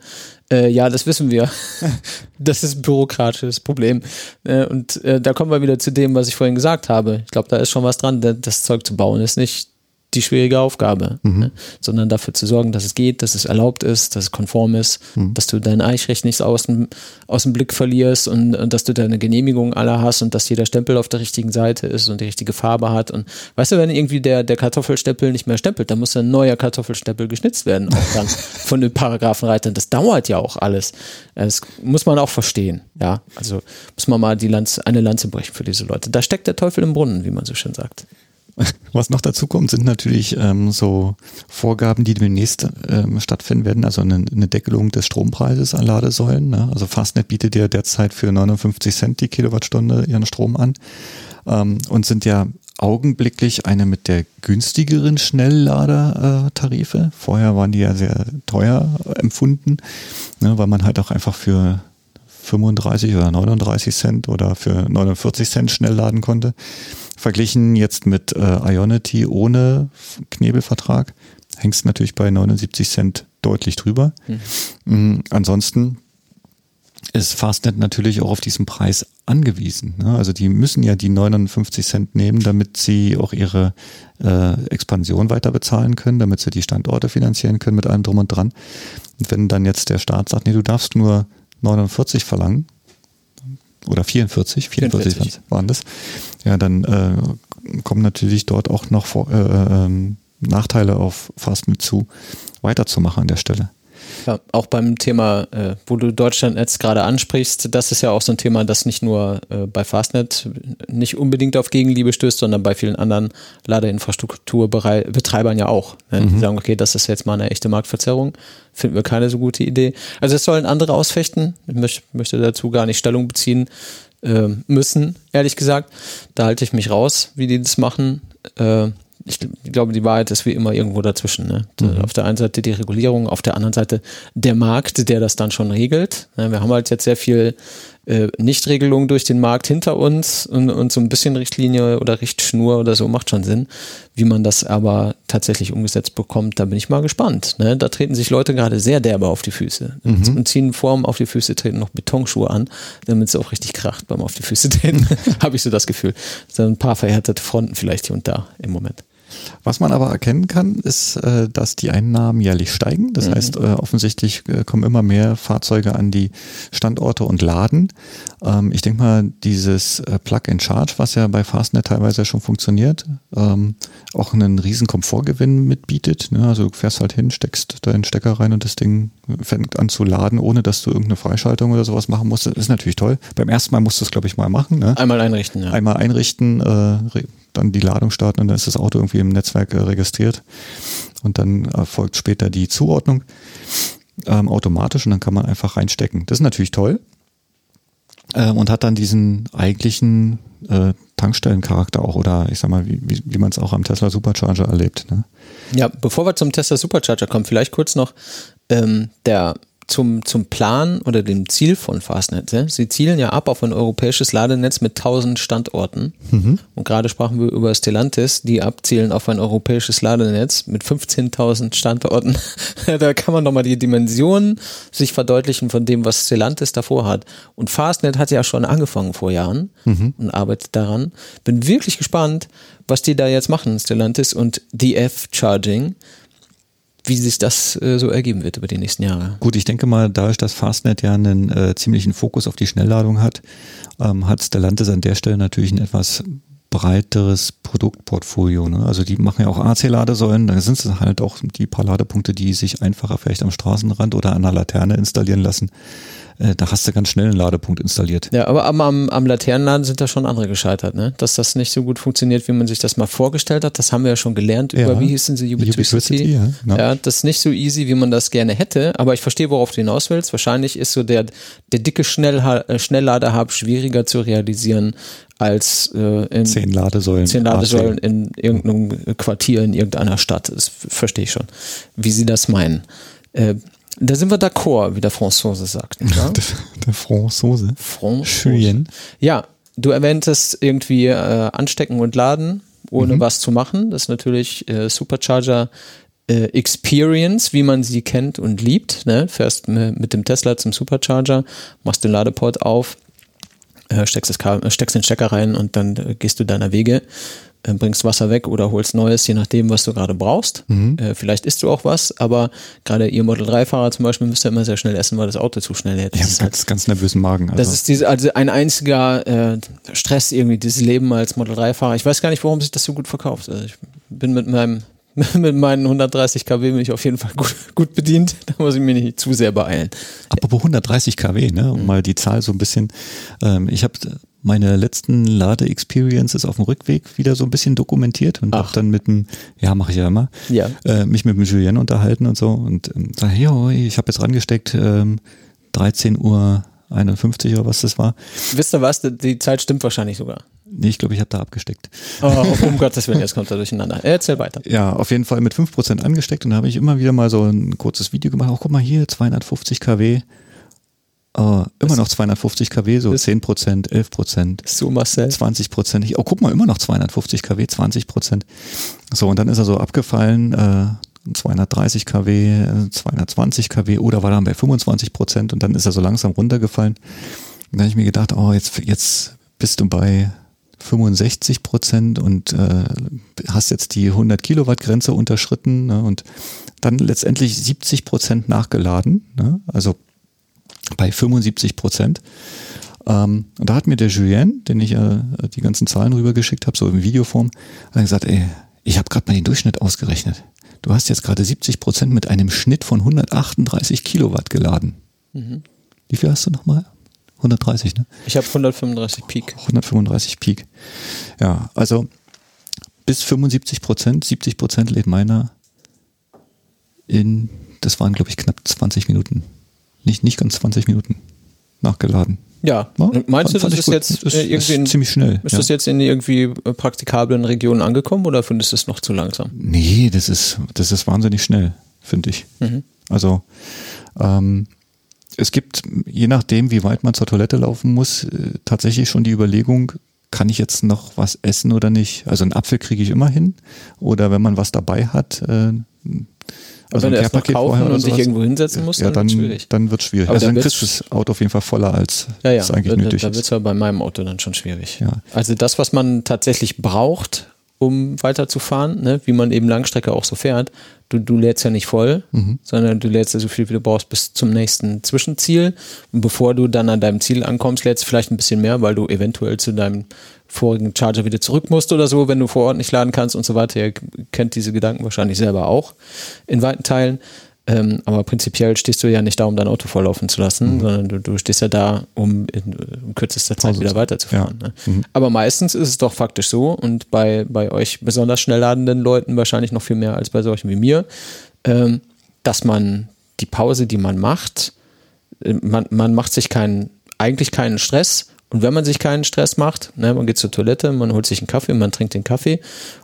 äh, ja, das wissen wir. <laughs> das ist ein bürokratisches Problem. Äh, und äh, da kommen wir wieder zu dem, was ich vorhin gesagt habe. Ich glaube, da ist schon was dran. Da- Das Zeug zu bauen ist nicht die schwierige Aufgabe, ne? sondern dafür zu sorgen, dass es geht, dass es erlaubt ist, dass es konform ist, dass du dein Eichrecht nicht aus dem, aus dem Blick verlierst und, und dass du deine Genehmigung alle hast und dass jeder Stempel auf der richtigen Seite ist und die richtige Farbe hat. Und weißt du, wenn irgendwie der, der Kartoffelstempel nicht mehr stempelt, dann muss ein neuer Kartoffelstempel geschnitzt werden, auch dann <laughs> von den Paragraphenreitern. Das dauert ja auch alles. Das muss man auch verstehen. Ja, also muss man mal die Lanze, eine Lanze brechen für diese Leute. Da steckt der Teufel im Brunnen, wie man so schön sagt. <laughs> Was noch dazu kommt, sind natürlich ähm, so Vorgaben, die demnächst ähm, stattfinden werden, also eine, eine Deckelung des Strompreises an Ladesäulen. Ne? Also Fastnet bietet ja derzeit für 59 Cent die Kilowattstunde ihren Strom an ähm, und sind ja augenblicklich eine mit der günstigeren Schnelllader-Tarife. Vorher waren die ja sehr teuer empfunden, ne, weil man halt auch einfach für 35 oder 39 Cent oder für 49 Cent schnell laden konnte. Verglichen jetzt mit äh, Ionity ohne Knebelvertrag hängst natürlich bei 79 Cent deutlich drüber. Mhm. Ansonsten ist Fastnet natürlich auch auf diesen Preis angewiesen. Ne? Also die müssen ja die 59 Cent nehmen, damit sie auch ihre äh, Expansion weiter bezahlen können, damit sie die Standorte finanzieren können mit allem drum und dran. Und wenn dann jetzt der Staat sagt, nee, du darfst nur 49 verlangen oder 44, 44, 44. waren das, ja, dann äh, kommen natürlich dort auch noch vor, äh, ähm, Nachteile auf Fastnet zu, weiterzumachen an der Stelle. Ja, auch beim Thema, äh, wo du Deutschlandnetz gerade ansprichst, das ist ja auch so ein Thema, das nicht nur äh, bei Fastnet nicht unbedingt auf Gegenliebe stößt, sondern bei vielen anderen Ladeinfrastrukturbetreibern ja auch. Ne? Mhm. Die sagen, okay, das ist jetzt mal eine echte Marktverzerrung, finden wir keine so gute Idee. Also es sollen andere ausfechten. Ich möchte, möchte dazu gar nicht Stellung beziehen äh, müssen, ehrlich gesagt. Da halte ich mich raus, wie die das machen. Äh, ich glaube, die Wahrheit ist wie immer irgendwo dazwischen. Ne? Mhm. Auf der einen Seite die Regulierung, auf der anderen Seite der Markt, der das dann schon regelt. Wir haben halt jetzt sehr viel äh, Nichtregelung durch den Markt hinter uns und, und so ein bisschen Richtlinie oder Richtschnur oder so macht schon Sinn. Wie man das aber tatsächlich umgesetzt bekommt, da bin ich mal gespannt. Ne? Da treten sich Leute gerade sehr derbe auf die Füße mhm. und ziehen Form auf die Füße, treten noch Betonschuhe an, damit es auch richtig kracht beim auf die Füße treten. <laughs> Habe ich so das Gefühl. Da sind ein paar verhärtete Fronten vielleicht hier und da im Moment. Was man aber erkennen kann, ist, äh, dass die Einnahmen jährlich steigen. Das mhm. heißt, äh, offensichtlich äh, kommen immer mehr Fahrzeuge an die Standorte und laden. Ähm, ich denke mal, dieses Plug-in-Charge, was ja bei Fastnet teilweise schon funktioniert, ähm, auch einen riesen Komfortgewinn mitbietet. Ne? Also du fährst halt hin, steckst deinen Stecker rein und das Ding fängt an zu laden, ohne dass du irgendeine Freischaltung oder sowas machen musst. Das ist natürlich toll. Beim ersten Mal musst du es, glaube ich, mal machen. Ne? Einmal einrichten, ja. Einmal einrichten, äh, dann die Ladung starten und dann ist das Auto irgendwie im Netzwerk äh, registriert und dann erfolgt später die Zuordnung ähm, automatisch und dann kann man einfach reinstecken. Das ist natürlich toll ähm, und hat dann diesen eigentlichen äh, Tankstellencharakter auch oder ich sag mal, wie, wie, wie man es auch am Tesla Supercharger erlebt. Ne? Ja, bevor wir zum Tesla Supercharger kommen, vielleicht kurz noch ähm, der zum, zum Plan oder dem Ziel von Fastnet. Ja? Sie zielen ja ab auf ein europäisches Ladenetz mit 1000 Standorten. Mhm. Und gerade sprachen wir über Stellantis, die abzielen auf ein europäisches Ladenetz mit 15.000 Standorten. <laughs> da kann man nochmal die Dimensionen sich verdeutlichen von dem, was Stellantis davor hat. Und Fastnet hat ja schon angefangen vor Jahren mhm. und arbeitet daran. Bin wirklich gespannt, was die da jetzt machen, Stellantis und DF Charging wie sich das äh, so ergeben wird über die nächsten Jahre. Gut, ich denke mal, dadurch, dass Fastnet ja einen äh, ziemlichen Fokus auf die Schnellladung hat, ähm, hat Stellantis an der Stelle natürlich ein etwas breiteres Produktportfolio. Ne? Also die machen ja auch AC-Ladesäulen, da sind es halt auch die paar Ladepunkte, die sich einfacher vielleicht am Straßenrand oder an der Laterne installieren lassen. Äh, da hast du ganz schnell einen Ladepunkt installiert. Ja, aber am, am, am Laternenladen sind da schon andere gescheitert, ne? Dass das nicht so gut funktioniert, wie man sich das mal vorgestellt hat. Das haben wir ja schon gelernt ja. über, wie hießen sie. Ubiquity ja, genau. ja, das ist nicht so easy, wie man das gerne hätte, aber ich verstehe, worauf du hinaus willst. Wahrscheinlich ist so der, der dicke Schnell, äh, Schnellladerhub schwieriger zu realisieren als äh, in zehn Ladesäulen, zehn Ladesäulen in irgendeinem Quartier in irgendeiner Stadt. Das verstehe ich schon, wie sie das meinen. Äh, da sind wir d'accord, wie der Franzose sagt. <laughs> Ja? der, der Franzose. Franzose. Ja, du erwähntest irgendwie äh, anstecken und laden, ohne mhm. was zu machen. Das ist natürlich äh, Supercharger äh, Experience, wie man sie kennt und liebt. Ne? Fährst mit dem Tesla zum Supercharger, machst den Ladeport auf, äh, steckst, das steckst den Stecker rein und dann äh, gehst du deiner Wege. Äh, bringst Wasser weg oder holst Neues, je nachdem, was du gerade brauchst. Mhm. Äh, vielleicht isst du auch was, aber gerade ihr Model 3-Fahrer zum Beispiel müsst ihr immer sehr schnell essen, weil das Auto zu schnell hält. Das ja, ist ganz, halt, ganz nervösen Magen. Also. Das ist diese, also ein einziger äh, Stress irgendwie, dieses Leben als Model 3-Fahrer. Ich weiß gar nicht, warum sich das so gut verkauft. Also ich bin mit meinem <laughs> mit meinen 130 kW bin ich auf jeden Fall gut, gut bedient. Da muss ich mich nicht zu sehr beeilen. Apropos 130 kW, ne, um mhm. mal die Zahl so ein bisschen. Ähm, ich habe meine letzten Lade-Experiences auf dem Rückweg wieder so ein bisschen dokumentiert und habe dann mit dem, ja, mache ich ja immer, ja. Äh, mich mit dem Julien unterhalten und so und ähm, sage, hey, ich habe jetzt rangesteckt, ähm, 13 Uhr 51 oder was das war. Wisst ihr was? Die Zeit stimmt wahrscheinlich sogar. Nee, ich glaube, ich habe da abgesteckt. Oh, um Gottes Willen, jetzt kommt er durcheinander. Erzähl weiter. Ja, auf jeden Fall mit 5% angesteckt und da habe ich immer wieder mal so ein kurzes Video gemacht. Auch guck mal hier, 250 kW. Uh, immer noch 250 kW, so 10 Prozent, 11 Prozent, so Marcel. 20 Prozent. Oh, guck mal, immer noch 250 kW, 20 Prozent. So, und dann ist er so abgefallen, äh, 230 kW, 220 kW oder war dann bei 25 Prozent und dann ist er so langsam runtergefallen. Und dann habe ich mir gedacht, oh, jetzt, jetzt bist du bei 65 Prozent und äh, hast jetzt die 100 Kilowatt Grenze unterschritten ne, und dann letztendlich 70 Prozent nachgeladen. Ne, also bei 75 Prozent. Ähm, und da hat mir der Julien, den ich äh, die ganzen Zahlen rübergeschickt habe, so in Videoform, hat gesagt, ey, ich habe gerade mal den Durchschnitt ausgerechnet. Du hast jetzt gerade 70 Prozent mit einem Schnitt von 138 Kilowatt geladen. Mhm. Wie viel hast du nochmal? 130, ne? Ich habe 135 Peak. 135 Peak. Ja, also bis 75 Prozent, 70 Prozent lädt meiner in, das waren glaube ich knapp 20 Minuten. Nicht, nicht ganz 20 Minuten nachgeladen. Ja, Ja, meinst du, das ist gut. jetzt äh, irgendwie in, ist ziemlich schnell, Ist ja. das jetzt in irgendwie praktikablen Regionen angekommen oder findest du es noch zu langsam? Nee, das ist, das ist wahnsinnig schnell, finde ich. Mhm. Also ähm, es gibt, je nachdem, wie weit man zur Toilette laufen muss, äh, tatsächlich schon die Überlegung, kann ich jetzt noch was essen oder nicht? Also einen Apfel kriege ich immer hin. Oder wenn man was dabei hat, äh, Aber wenn ein Care-Paket kaufen vorher und sowas, irgendwo hinsetzen musst, ja, dann, dann, schwierig. dann wird schwierig. Aber also da dann kriegst du das Auto auf jeden Fall voller, als Ja, ja, es eigentlich da, nötig da wird ist. es ja bei meinem Auto dann schon schwierig. Ja. Also das, was man tatsächlich braucht, um weiterzufahren, ne, wie man eben Langstrecke auch so fährt, du, du lädst ja nicht voll, Mhm. sondern du lädst ja so viel, wie du brauchst bis zum nächsten Zwischenziel. Und bevor du dann an deinem Ziel ankommst, lädst du vielleicht ein bisschen mehr, weil du eventuell zu deinem vorigen Charger wieder zurück musst oder so, wenn du vor Ort nicht laden kannst und so weiter. Ihr kennt diese Gedanken wahrscheinlich selber auch in weiten Teilen. Ähm, aber prinzipiell stehst du ja nicht da, um dein Auto volllaufen zu lassen, sondern du, du stehst ja da, um in, in kürzester Zeit Pause wieder zu- weiterzufahren. ja. Ne? Aber meistens ist es doch faktisch so und bei, bei euch besonders schnell ladenden Leuten wahrscheinlich noch viel mehr als bei solchen wie mir, ähm, dass man die Pause, die man macht, äh, man, man macht sich keinen, eigentlich keinen Stress. Und wenn man sich keinen Stress macht, ne, man geht zur Toilette, man holt sich einen Kaffee, man trinkt den Kaffee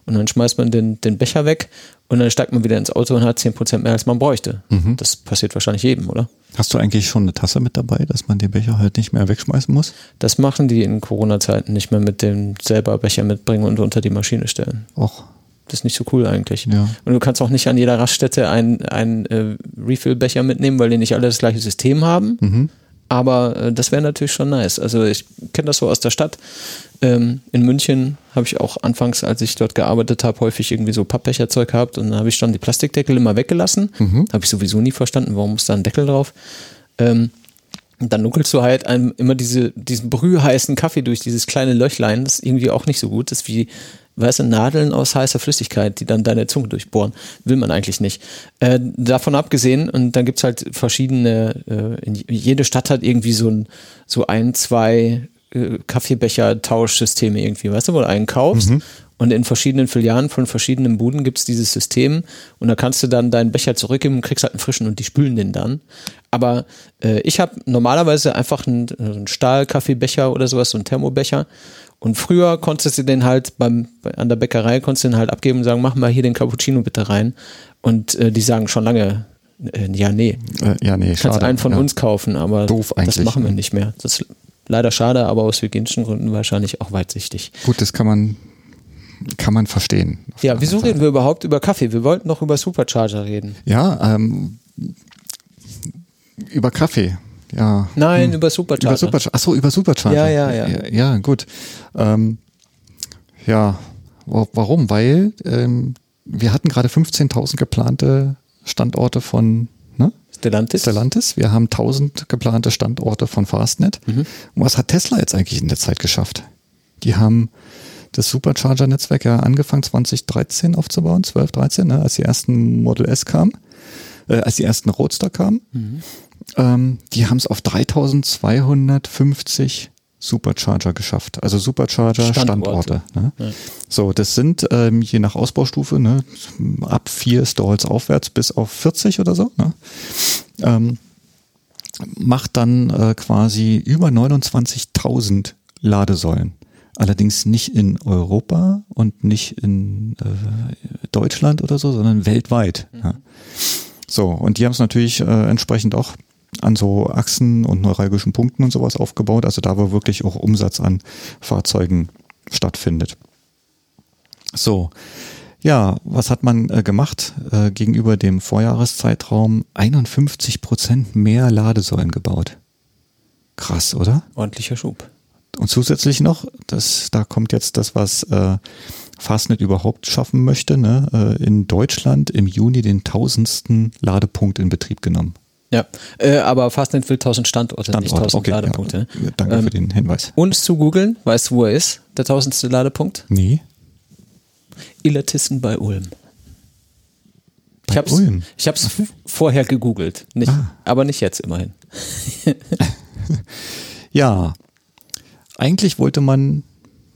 und dann schmeißt man den, den Becher weg und dann steigt man wieder ins Auto und hat 10% mehr, als man bräuchte. Das passiert wahrscheinlich jedem, oder? Hast du eigentlich schon eine Tasse mit dabei, dass man den Becher halt nicht mehr wegschmeißen muss? Das machen die in Corona-Zeiten nicht mehr mit dem selber Becher mitbringen und unter die Maschine stellen. Och, Das ist nicht so cool eigentlich. Ja. Und du kannst auch nicht an jeder Raststätte einen, einen äh, Refill-Becher mitnehmen, weil die nicht alle das gleiche System haben. Mhm. Aber äh, das wäre natürlich schon nice. Also ich kenne das so aus der Stadt. Ähm, in München habe ich auch anfangs, als ich dort gearbeitet habe, häufig irgendwie so Pappbecherzeug gehabt und dann habe ich dann die Plastikdeckel immer weggelassen. Mhm. Habe ich sowieso nie verstanden, warum muss da ein Deckel drauf? Ähm, und dann nuckelst du halt einem immer diese, diesen brühheißen Kaffee durch dieses kleine Löchlein. Das ist irgendwie auch nicht so gut. Das ist wie, weißt du, Nadeln aus heißer Flüssigkeit, die dann deine Zunge durchbohren. Will man eigentlich nicht. Äh, davon abgesehen, und dann gibt's halt verschiedene, äh, jede Stadt hat irgendwie so ein, so ein, zwei äh, Kaffeebecher-Tauschsysteme irgendwie, weißt du, wo du einen kaufst. Und in verschiedenen Filialen von verschiedenen Buden gibt's dieses System und da kannst du dann deinen Becher zurückgeben und kriegst halt einen frischen und die spülen den dann. Aber äh, ich habe normalerweise einfach einen, einen Stahl-Kaffeebecher oder sowas, so einen Thermobecher. Und früher konntest du den halt beim, bei- an der Bäckerei konntest du den halt abgeben und sagen, mach mal hier den Cappuccino bitte rein. Und äh, die sagen schon lange, äh, ja, nee, äh, ja, nee, kannst schade. einen von ja. uns kaufen, aber Doof das machen wir ne? nicht mehr. Das ist leider schade, aber aus hygienischen Gründen wahrscheinlich auch weitsichtig. Gut, das kann man, kann man verstehen. Ja, wieso anderen reden wir überhaupt über Kaffee? Wir wollten doch über Supercharger reden. Ja, ähm, über Kaffee. Ja. Nein, über Supercharger. Über Supercharger. Achso, über Supercharger. Ja, ja, ja. Ja, gut. Ähm, ja, wa- warum? Weil ähm, wir hatten gerade 15.000 geplante Standorte von ne? Stellantis. Stellantis. Wir haben 1000 geplante Standorte von Fastnet. Mhm. Und was hat Tesla jetzt eigentlich in der Zeit geschafft? Die haben das Supercharger-Netzwerk ja angefangen 2013 aufzubauen, 12, 13, ne, als die ersten Model S kamen, äh, als die ersten Roadster kamen. Mhm. Ähm, die haben es auf 3250 Supercharger geschafft. Also Supercharger Standorte. Standorte. ne? So, das sind ähm, je nach Ausbaustufe ne, ab vier Stalls aufwärts bis auf 40 oder so. Ne? Ähm, macht dann äh, quasi über 29.000 Ladesäulen. Allerdings nicht in Europa und nicht in äh, Deutschland oder so, sondern weltweit. Ja. So, und die haben es natürlich äh, entsprechend auch an so Achsen und neuralgischen Punkten und sowas aufgebaut, also da wo wirklich auch Umsatz an Fahrzeugen stattfindet. So, ja, was hat man äh, gemacht? Äh, gegenüber dem Vorjahreszeitraum 51 Prozent mehr Ladesäulen gebaut. Krass, oder? Ordentlicher Schub. Und zusätzlich noch, das, da kommt jetzt das, was äh, Fastnet überhaupt schaffen möchte, ne? äh, in Deutschland im Juni den tausendsten Ladepunkt in Betrieb genommen. Ja, äh, aber Fastnet will 1000 Standorte, nicht 1000 Ladepunkte. ne? Ja, danke Ähm, für den Hinweis. Uns zu googeln, weißt du, wo er ist? Der tausendste Ladepunkt? Nee. Illertissen bei Ulm. Ich habe es vorher gegoogelt, nicht, ah. aber nicht jetzt immerhin. <laughs> ja, eigentlich wollte man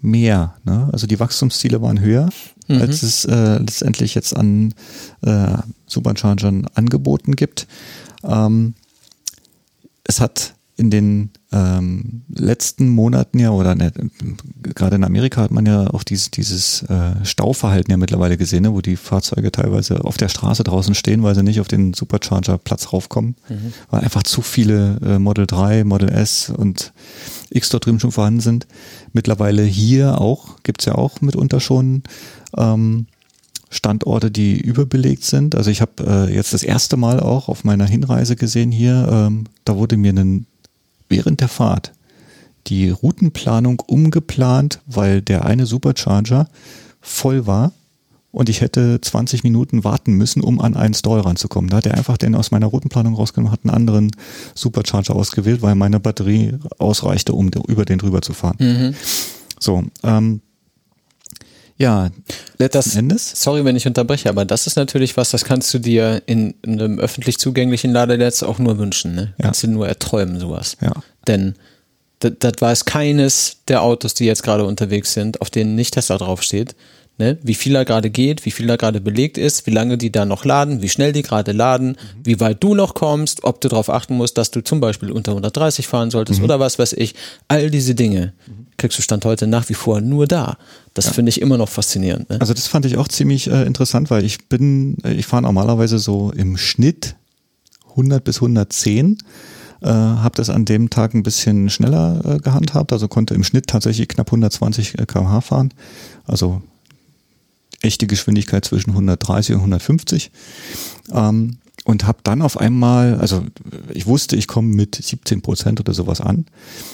mehr. Ne? Also die Wachstumsziele waren höher, mhm. als es äh, letztendlich jetzt an äh, Superchargern angeboten gibt. Ähm, es hat in den ähm, letzten Monaten ja, oder ne, gerade in Amerika hat man ja auch dieses, dieses äh, Stauverhalten ja mittlerweile gesehen, ne, wo die Fahrzeuge teilweise auf der Straße draußen stehen, weil sie nicht auf den Supercharger-Platz raufkommen, mhm. weil einfach zu viele äh, Model 3, Model S und X dort drüben schon vorhanden sind. Mittlerweile hier auch, gibt's ja auch mitunter schon ähm, Standorte, die überbelegt sind. Also ich habe äh, jetzt das erste Mal auch auf meiner Hinreise gesehen hier, ähm, da wurde mir einen während der Fahrt die Routenplanung umgeplant, weil der eine Supercharger voll war und ich hätte 20 Minuten warten müssen, um an einen Stall ranzukommen. Da hat er einfach den aus meiner Routenplanung rausgenommen, hat einen anderen Supercharger ausgewählt, weil meine Batterie ausreichte, um über den drüber zu fahren. Mhm. So, ähm, ja, letzten das, Endes. Sorry, wenn ich unterbreche, aber das ist natürlich was, das kannst du dir in, in einem öffentlich zugänglichen Ladenetz auch nur wünschen. Ne? Ja. Kannst du nur erträumen, sowas. Ja. Denn das, das war es keines der Autos, die jetzt gerade unterwegs sind, auf denen nicht Tesla draufsteht ne, wie viel da gerade geht, wie viel da gerade belegt ist, wie lange die da noch laden, wie schnell die gerade laden, mhm. wie weit du noch kommst, ob du darauf achten musst, dass du zum Beispiel unter 130 fahren solltest mhm. oder was weiß ich. All diese Dinge kriegst du Stand heute nach wie vor nur da. Das ja. finde ich immer noch faszinierend. Ne? Also das fand ich auch ziemlich äh, interessant, weil ich bin, äh, ich fahre normalerweise so im Schnitt 100 bis 110 äh, habe das an dem Tag ein bisschen schneller äh, gehandhabt, also konnte im Schnitt tatsächlich knapp 120 äh, km/h fahren. Also echte Geschwindigkeit zwischen 130 und 150. Ähm, und habe dann auf einmal, also ich wusste, ich komme mit 17 Prozent oder sowas an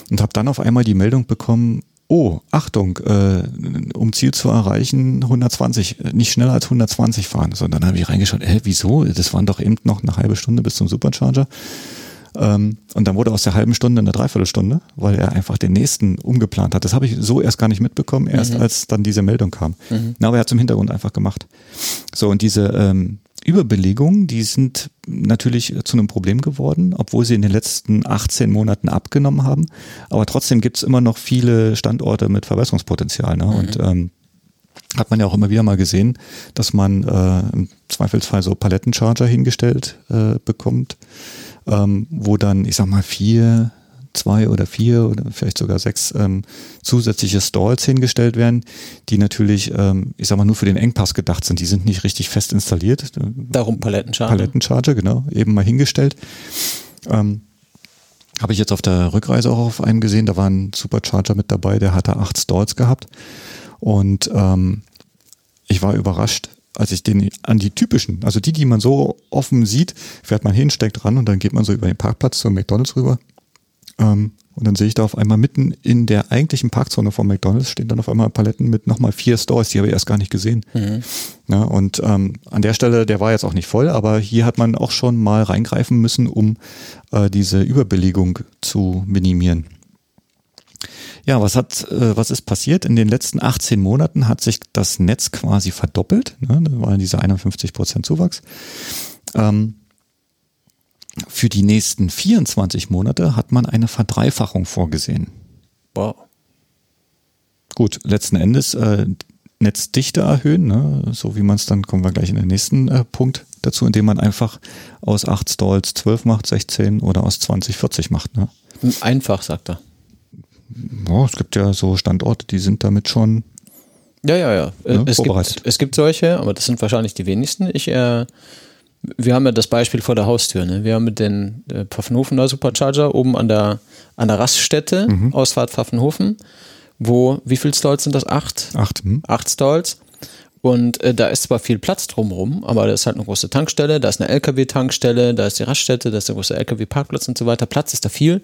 und habe dann auf einmal die Meldung bekommen, oh, Achtung, äh, um Ziel zu erreichen, 120, nicht schneller als 120 fahren. So, und dann habe ich reingeschaut, hä, wieso? Das waren doch eben noch eine halbe Stunde bis zum Supercharger. Ähm, und dann wurde aus der halben Stunde eine Dreiviertelstunde, weil er einfach den nächsten umgeplant hat. Das habe ich so erst gar nicht mitbekommen, erst mhm. als dann diese Meldung kam. Mhm. Na, aber er hat es im Hintergrund einfach gemacht. So, und diese ähm, Überbelegungen, die sind natürlich zu einem Problem geworden, obwohl sie in den letzten 18 Monaten abgenommen haben. Aber trotzdem gibt es immer noch viele Standorte mit Verbesserungspotenzial. Ne? Mhm. Und ähm, hat man ja auch immer wieder mal gesehen, dass man äh, im Zweifelsfall so Palettencharger hingestellt äh, bekommt, ähm, wo dann, ich sag mal, vier, zwei oder vier oder vielleicht sogar sechs ähm, zusätzliche Stalls hingestellt werden, die natürlich, ähm, ich sag mal, nur für den Engpass gedacht sind. Die sind nicht richtig fest installiert. Darum Palettencharger. Palettencharger, genau, eben mal hingestellt. Ähm, habe ich jetzt auf der Rückreise auch auf einem gesehen, da war ein Supercharger mit dabei, der hatte acht Stalls gehabt. Und ähm, ich war überrascht, als ich den an die typischen, also die, die man so offen sieht, fährt man hin, steckt ran und dann geht man so über den Parkplatz zum McDonalds rüber. Ähm, und dann sehe ich da auf einmal mitten in der eigentlichen Parkzone von McDonalds stehen dann auf einmal Paletten mit nochmal vier Stores, die habe ich erst gar nicht gesehen. Mhm. Ja, und ähm, an der Stelle, der war jetzt auch nicht voll, aber hier hat man auch schon mal reingreifen müssen, um äh, diese Überbelegung zu minimieren. Ja, was hat, äh, was ist passiert? In den letzten 18 Monaten hat sich das Netz quasi verdoppelt. Ne? Da waren diese 51 Prozent Zuwachs. Ähm, für die nächsten 24 Monate hat man eine Verdreifachung vorgesehen. Wow. Gut, letzten Endes äh, Netzdichte erhöhen, ne? so wie man es dann, kommen wir gleich in den nächsten äh, Punkt dazu, indem man einfach aus 8 Stalls 12 macht, 16 oder aus 20 40 macht. Ne? Einfach, sagt er ja, es gibt ja so Standorte, die sind damit schon ja, ja, ja. Ne, es, gibt, es gibt solche, aber das sind wahrscheinlich die wenigsten. Ich, äh, wir haben ja das Beispiel vor der Haustür. Ne? Wir haben mit den äh, Pfaffenhofener Supercharger oben an der, an der Raststätte, mhm. Ausfahrt Pfaffenhofen, wo, wie viele Stalls sind das? Acht? Acht. Hm. Acht Stalls. Und äh, da ist zwar viel Platz drumherum, aber da ist halt eine große Tankstelle, da ist eine LKW-Tankstelle, da ist die Raststätte, da ist der große LKW-Parkplatz und so weiter. Platz ist da viel,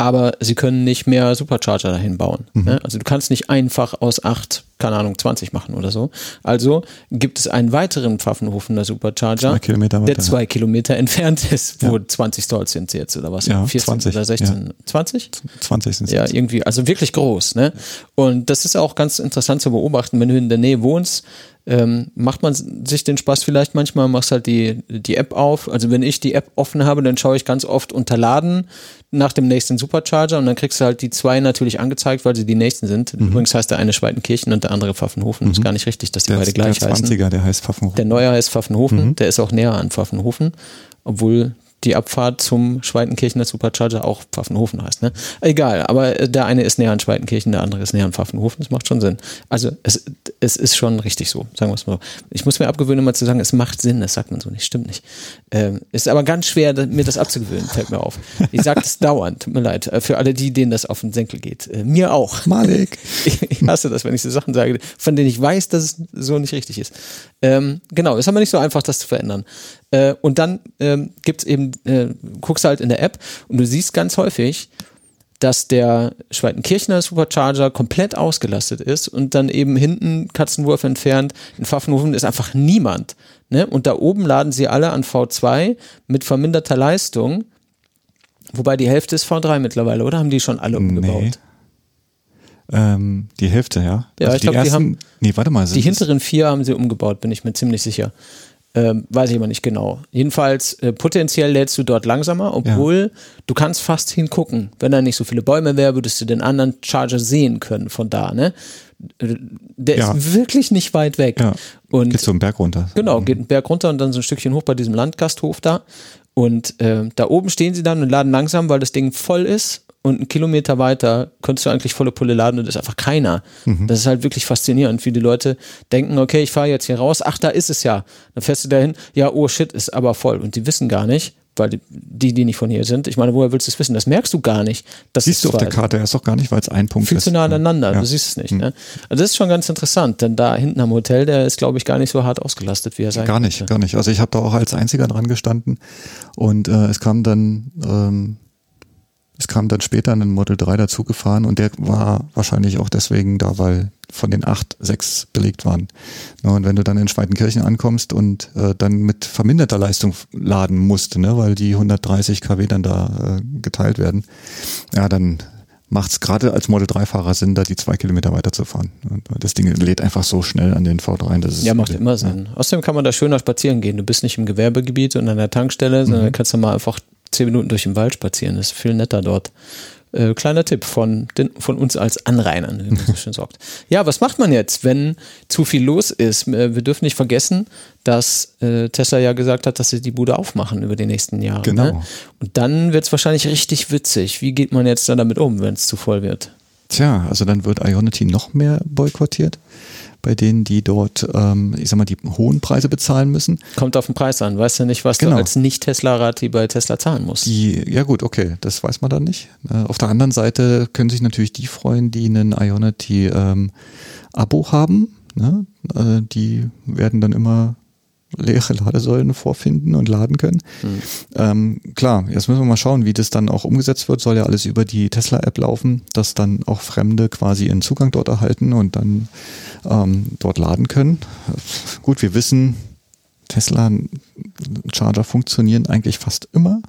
aber sie können nicht mehr Supercharger dahin bauen. Mhm. Ne? Also du kannst nicht einfach aus acht, keine Ahnung, 20 machen oder so. Also gibt es einen weiteren Pfaffenhofener Supercharger, zwei der zwei Kilometer entfernt ist, wo ja. 20 Stalls sind jetzt oder was? Ja, 14 20, oder 16? Ja. 20? 20 sind es. Ja, irgendwie, also wirklich groß. Ne? Und das ist auch ganz interessant zu beobachten, wenn du in der Nähe wohnst, ähm, macht man sich den Spaß vielleicht manchmal, machst halt die, die App auf. Also wenn ich die App offen habe, dann schaue ich ganz oft unterladen nach dem nächsten Supercharger und dann kriegst du halt die zwei natürlich angezeigt, weil sie die nächsten sind. Mhm. Übrigens heißt der eine Schweitenkirchen und der andere Pfaffenhofen. Mhm. Ist gar nicht richtig, dass die der, beide gleich der 20er, heißen. der heißt Pfaffenhofen. Der neue heißt Pfaffenhofen, mhm. der ist auch näher an Pfaffenhofen, obwohl die Abfahrt zum Schweitenkirchener Supercharger auch Pfaffenhofen heißt. Ne? Egal, aber der eine ist näher an Schweitenkirchen, der andere ist näher an Pfaffenhofen. Das macht schon Sinn. Also es, es ist schon richtig so, sagen wir es mal so. Ich muss mir abgewöhnen, immer zu sagen, es macht Sinn. Das sagt man so nicht, stimmt nicht. Ähm, ist aber ganz schwer, mir das abzugewöhnen, fällt mir auf. Ich sage das dauernd, tut mir leid, äh, für alle die, denen das auf den Senkel geht. Äh, mir auch. Malik. <laughs> Ich, ich hasse das, wenn ich so Sachen sage, von denen ich weiß, dass es so nicht richtig ist. Ähm, genau, ist aber nicht so einfach, das zu verändern. Äh, und dann ähm, gibt es eben, äh, guckst halt in der App und du siehst ganz häufig, dass der Schweitenkirchner Supercharger komplett ausgelastet ist und dann eben hinten Katzenwurf entfernt in Pfaffenhofen ist einfach niemand. Ne? Und da oben laden sie alle an V2 mit verminderter Leistung, wobei die Hälfte ist V3 mittlerweile, oder? Haben die schon alle umgebaut? Nee. Ähm, die Hälfte, ja. Ja, also ich glaube, die haben. Nee, warte mal. Die hinteren vier haben sie umgebaut, bin ich mir ziemlich sicher. Ähm, weiß ich aber nicht genau. Jedenfalls äh, potenziell lädst du dort langsamer, obwohl ja. du kannst fast hingucken. Wenn da nicht so viele Bäume wäre, würdest du den anderen Charger sehen können von da. Ne? Äh, der ja. ist wirklich nicht weit weg. Ja. Und geht so einen Berg runter. Genau, geht einen Berg runter und dann so ein Stückchen hoch bei diesem Landgasthof da. Und äh, da oben stehen sie dann und laden langsam, weil das Ding voll ist und einen Kilometer weiter könntest du eigentlich volle Pulle laden und ist einfach keiner. Mhm. Das ist halt wirklich faszinierend, wie die Leute denken, okay, ich fahre jetzt hier raus, ach, da ist es ja. Dann fährst du dahin, ja, oh shit, ist aber voll. Und die wissen gar nicht, weil die, die nicht von hier sind, ich meine, woher willst du es wissen? Das merkst du gar nicht. Das siehst du auf der Karte erst doch gar nicht, weil es ein Punkt viel ist. Viel zu nah aneinander, ja. du siehst es nicht. Mhm. Ne? Also das ist schon ganz interessant, denn da hinten am Hotel, der ist, glaube ich, gar nicht so hart ausgelastet, wie er sein Gar nicht, könnte. gar nicht. Also ich habe da auch als einziger dran gestanden und äh, es kam dann ähm, es kam dann später ein Model 3 dazugefahren und der war wahrscheinlich auch deswegen da, weil von den acht sechs belegt waren. Und wenn du dann in Schweitenkirchen ankommst und äh, dann mit verminderter Leistung laden musst, ne, weil die 130 kW dann da äh, geteilt werden, ja, dann macht es gerade als Model 3-Fahrer Sinn, da die zwei Kilometer weiterzufahren. Und das Ding lädt einfach so schnell an den V3. Das ist ja, macht immer Sinn. Ja. Außerdem kann man da schöner spazieren gehen. Du bist nicht im Gewerbegebiet und an der Tankstelle, sondern mhm. kannst du mal einfach zehn Minuten durch den Wald spazieren. Das ist viel netter dort. Äh, kleiner Tipp von, den, von uns als Anrainern, wie man so schön sagt. Ja, was macht man jetzt, wenn zu viel los ist? Äh, wir dürfen nicht vergessen, dass äh, Tesla ja gesagt hat, dass sie die Bude aufmachen über die nächsten Jahre. Genau. Ne? Und dann wird es wahrscheinlich richtig witzig. Wie geht man jetzt dann damit um, wenn es zu voll wird? Tja, also dann wird Ionity noch mehr boykottiert bei denen, die dort, ähm, ich sag mal, die hohen Preise bezahlen müssen. Kommt auf den Preis an. Weißt du nicht, was genau. du als Nicht-Tesla-Rati bei Tesla zahlen musst? Die, ja gut, okay, das weiß man dann nicht. Äh, auf der anderen Seite können sich natürlich die freuen, die einen Ionity ähm, Abo haben. Ne? Äh, die werden dann immer leere Ladesäulen vorfinden und laden können. Mhm. Ähm, klar, jetzt müssen wir mal schauen, wie das dann auch umgesetzt wird. Soll ja alles über die Tesla-App laufen, dass dann auch Fremde quasi ihren Zugang dort erhalten und dann ähm, dort laden können. Gut, wir wissen, Tesla-Charger funktionieren eigentlich fast immer.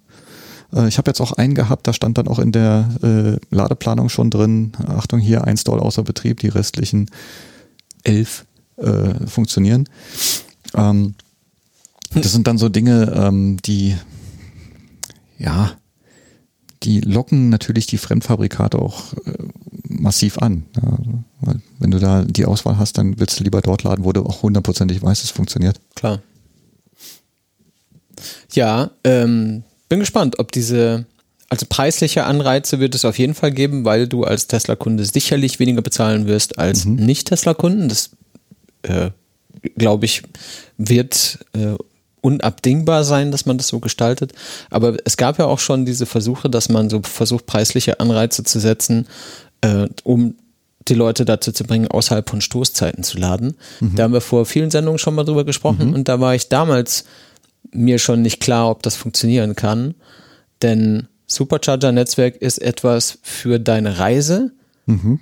Äh, ich habe jetzt auch einen gehabt, da stand dann auch in der äh, Ladeplanung schon drin, Achtung hier, ein Stall außer Betrieb, die restlichen elf äh, funktionieren. Ähm, das sind dann so Dinge, ähm, die, ja, die locken natürlich die Fremdfabrikate auch äh, massiv an. Ja, weil wenn du da die Auswahl hast, dann willst du lieber dort laden, wo du auch hundertprozentig weißt, es funktioniert. Klar. Ja, ähm, bin gespannt, ob diese, also preisliche Anreize wird es auf jeden Fall geben, weil du als Tesla-Kunde sicherlich weniger bezahlen wirst als mhm. Nicht-Tesla-Kunden. Das, äh, glaube ich, wird äh, unabdingbar sein, dass man das so gestaltet. Aber es gab ja auch schon diese Versuche, dass man so versucht, preisliche Anreize zu setzen, äh, um die Leute dazu zu bringen, außerhalb von Stoßzeiten zu laden. Mhm. Da haben wir vor vielen Sendungen schon mal drüber gesprochen mhm. und da war ich damals mir schon nicht klar, ob das funktionieren kann. Denn Supercharger-Netzwerk ist etwas für deine Reise mhm.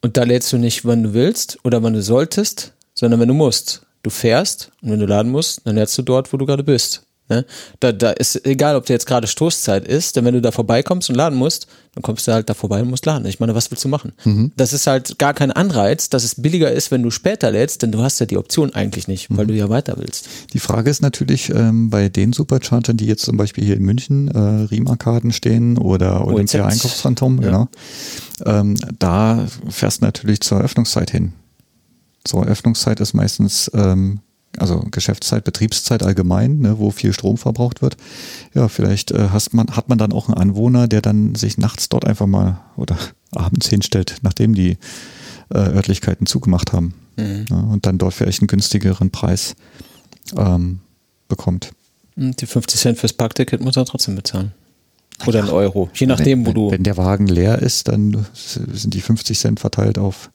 und da lädst du nicht, wann du willst oder wann du solltest, sondern wenn du musst. Du fährst und wenn du laden musst, dann lädst du dort, wo du gerade bist. Ne? Da, da ist egal, ob der jetzt gerade Stoßzeit ist, denn wenn du da vorbeikommst und laden musst, dann kommst du halt da vorbei und musst laden. Ich meine, was willst du machen? Mhm. Das ist halt gar kein Anreiz, dass es billiger ist, wenn du später lädst, denn du hast ja die Option eigentlich nicht, weil mhm. du ja weiter willst. Die Frage ist natürlich ähm, bei den Superchargern, die jetzt zum Beispiel hier in München äh, Riemarkaden stehen oder Olympia Einkaufsphantom, ja. genau. Ähm, da fährst du natürlich zur Eröffnungszeit hin. Zur Eröffnungszeit ist meistens ähm, also Geschäftszeit, Betriebszeit allgemein, ne, wo viel Strom verbraucht wird. Ja, vielleicht äh, man, hat man dann auch einen Anwohner, der dann sich nachts dort einfach mal oder <laughs> abends hinstellt, nachdem die äh, Örtlichkeiten zugemacht haben. Mhm. Ja, und dann dort vielleicht einen günstigeren Preis ähm, bekommt. Die 50 Cent fürs Parkticket muss er trotzdem bezahlen. Oder ein Euro, je nachdem, wenn, wo du. Wenn der Wagen leer ist, dann sind die 50 Cent verteilt auf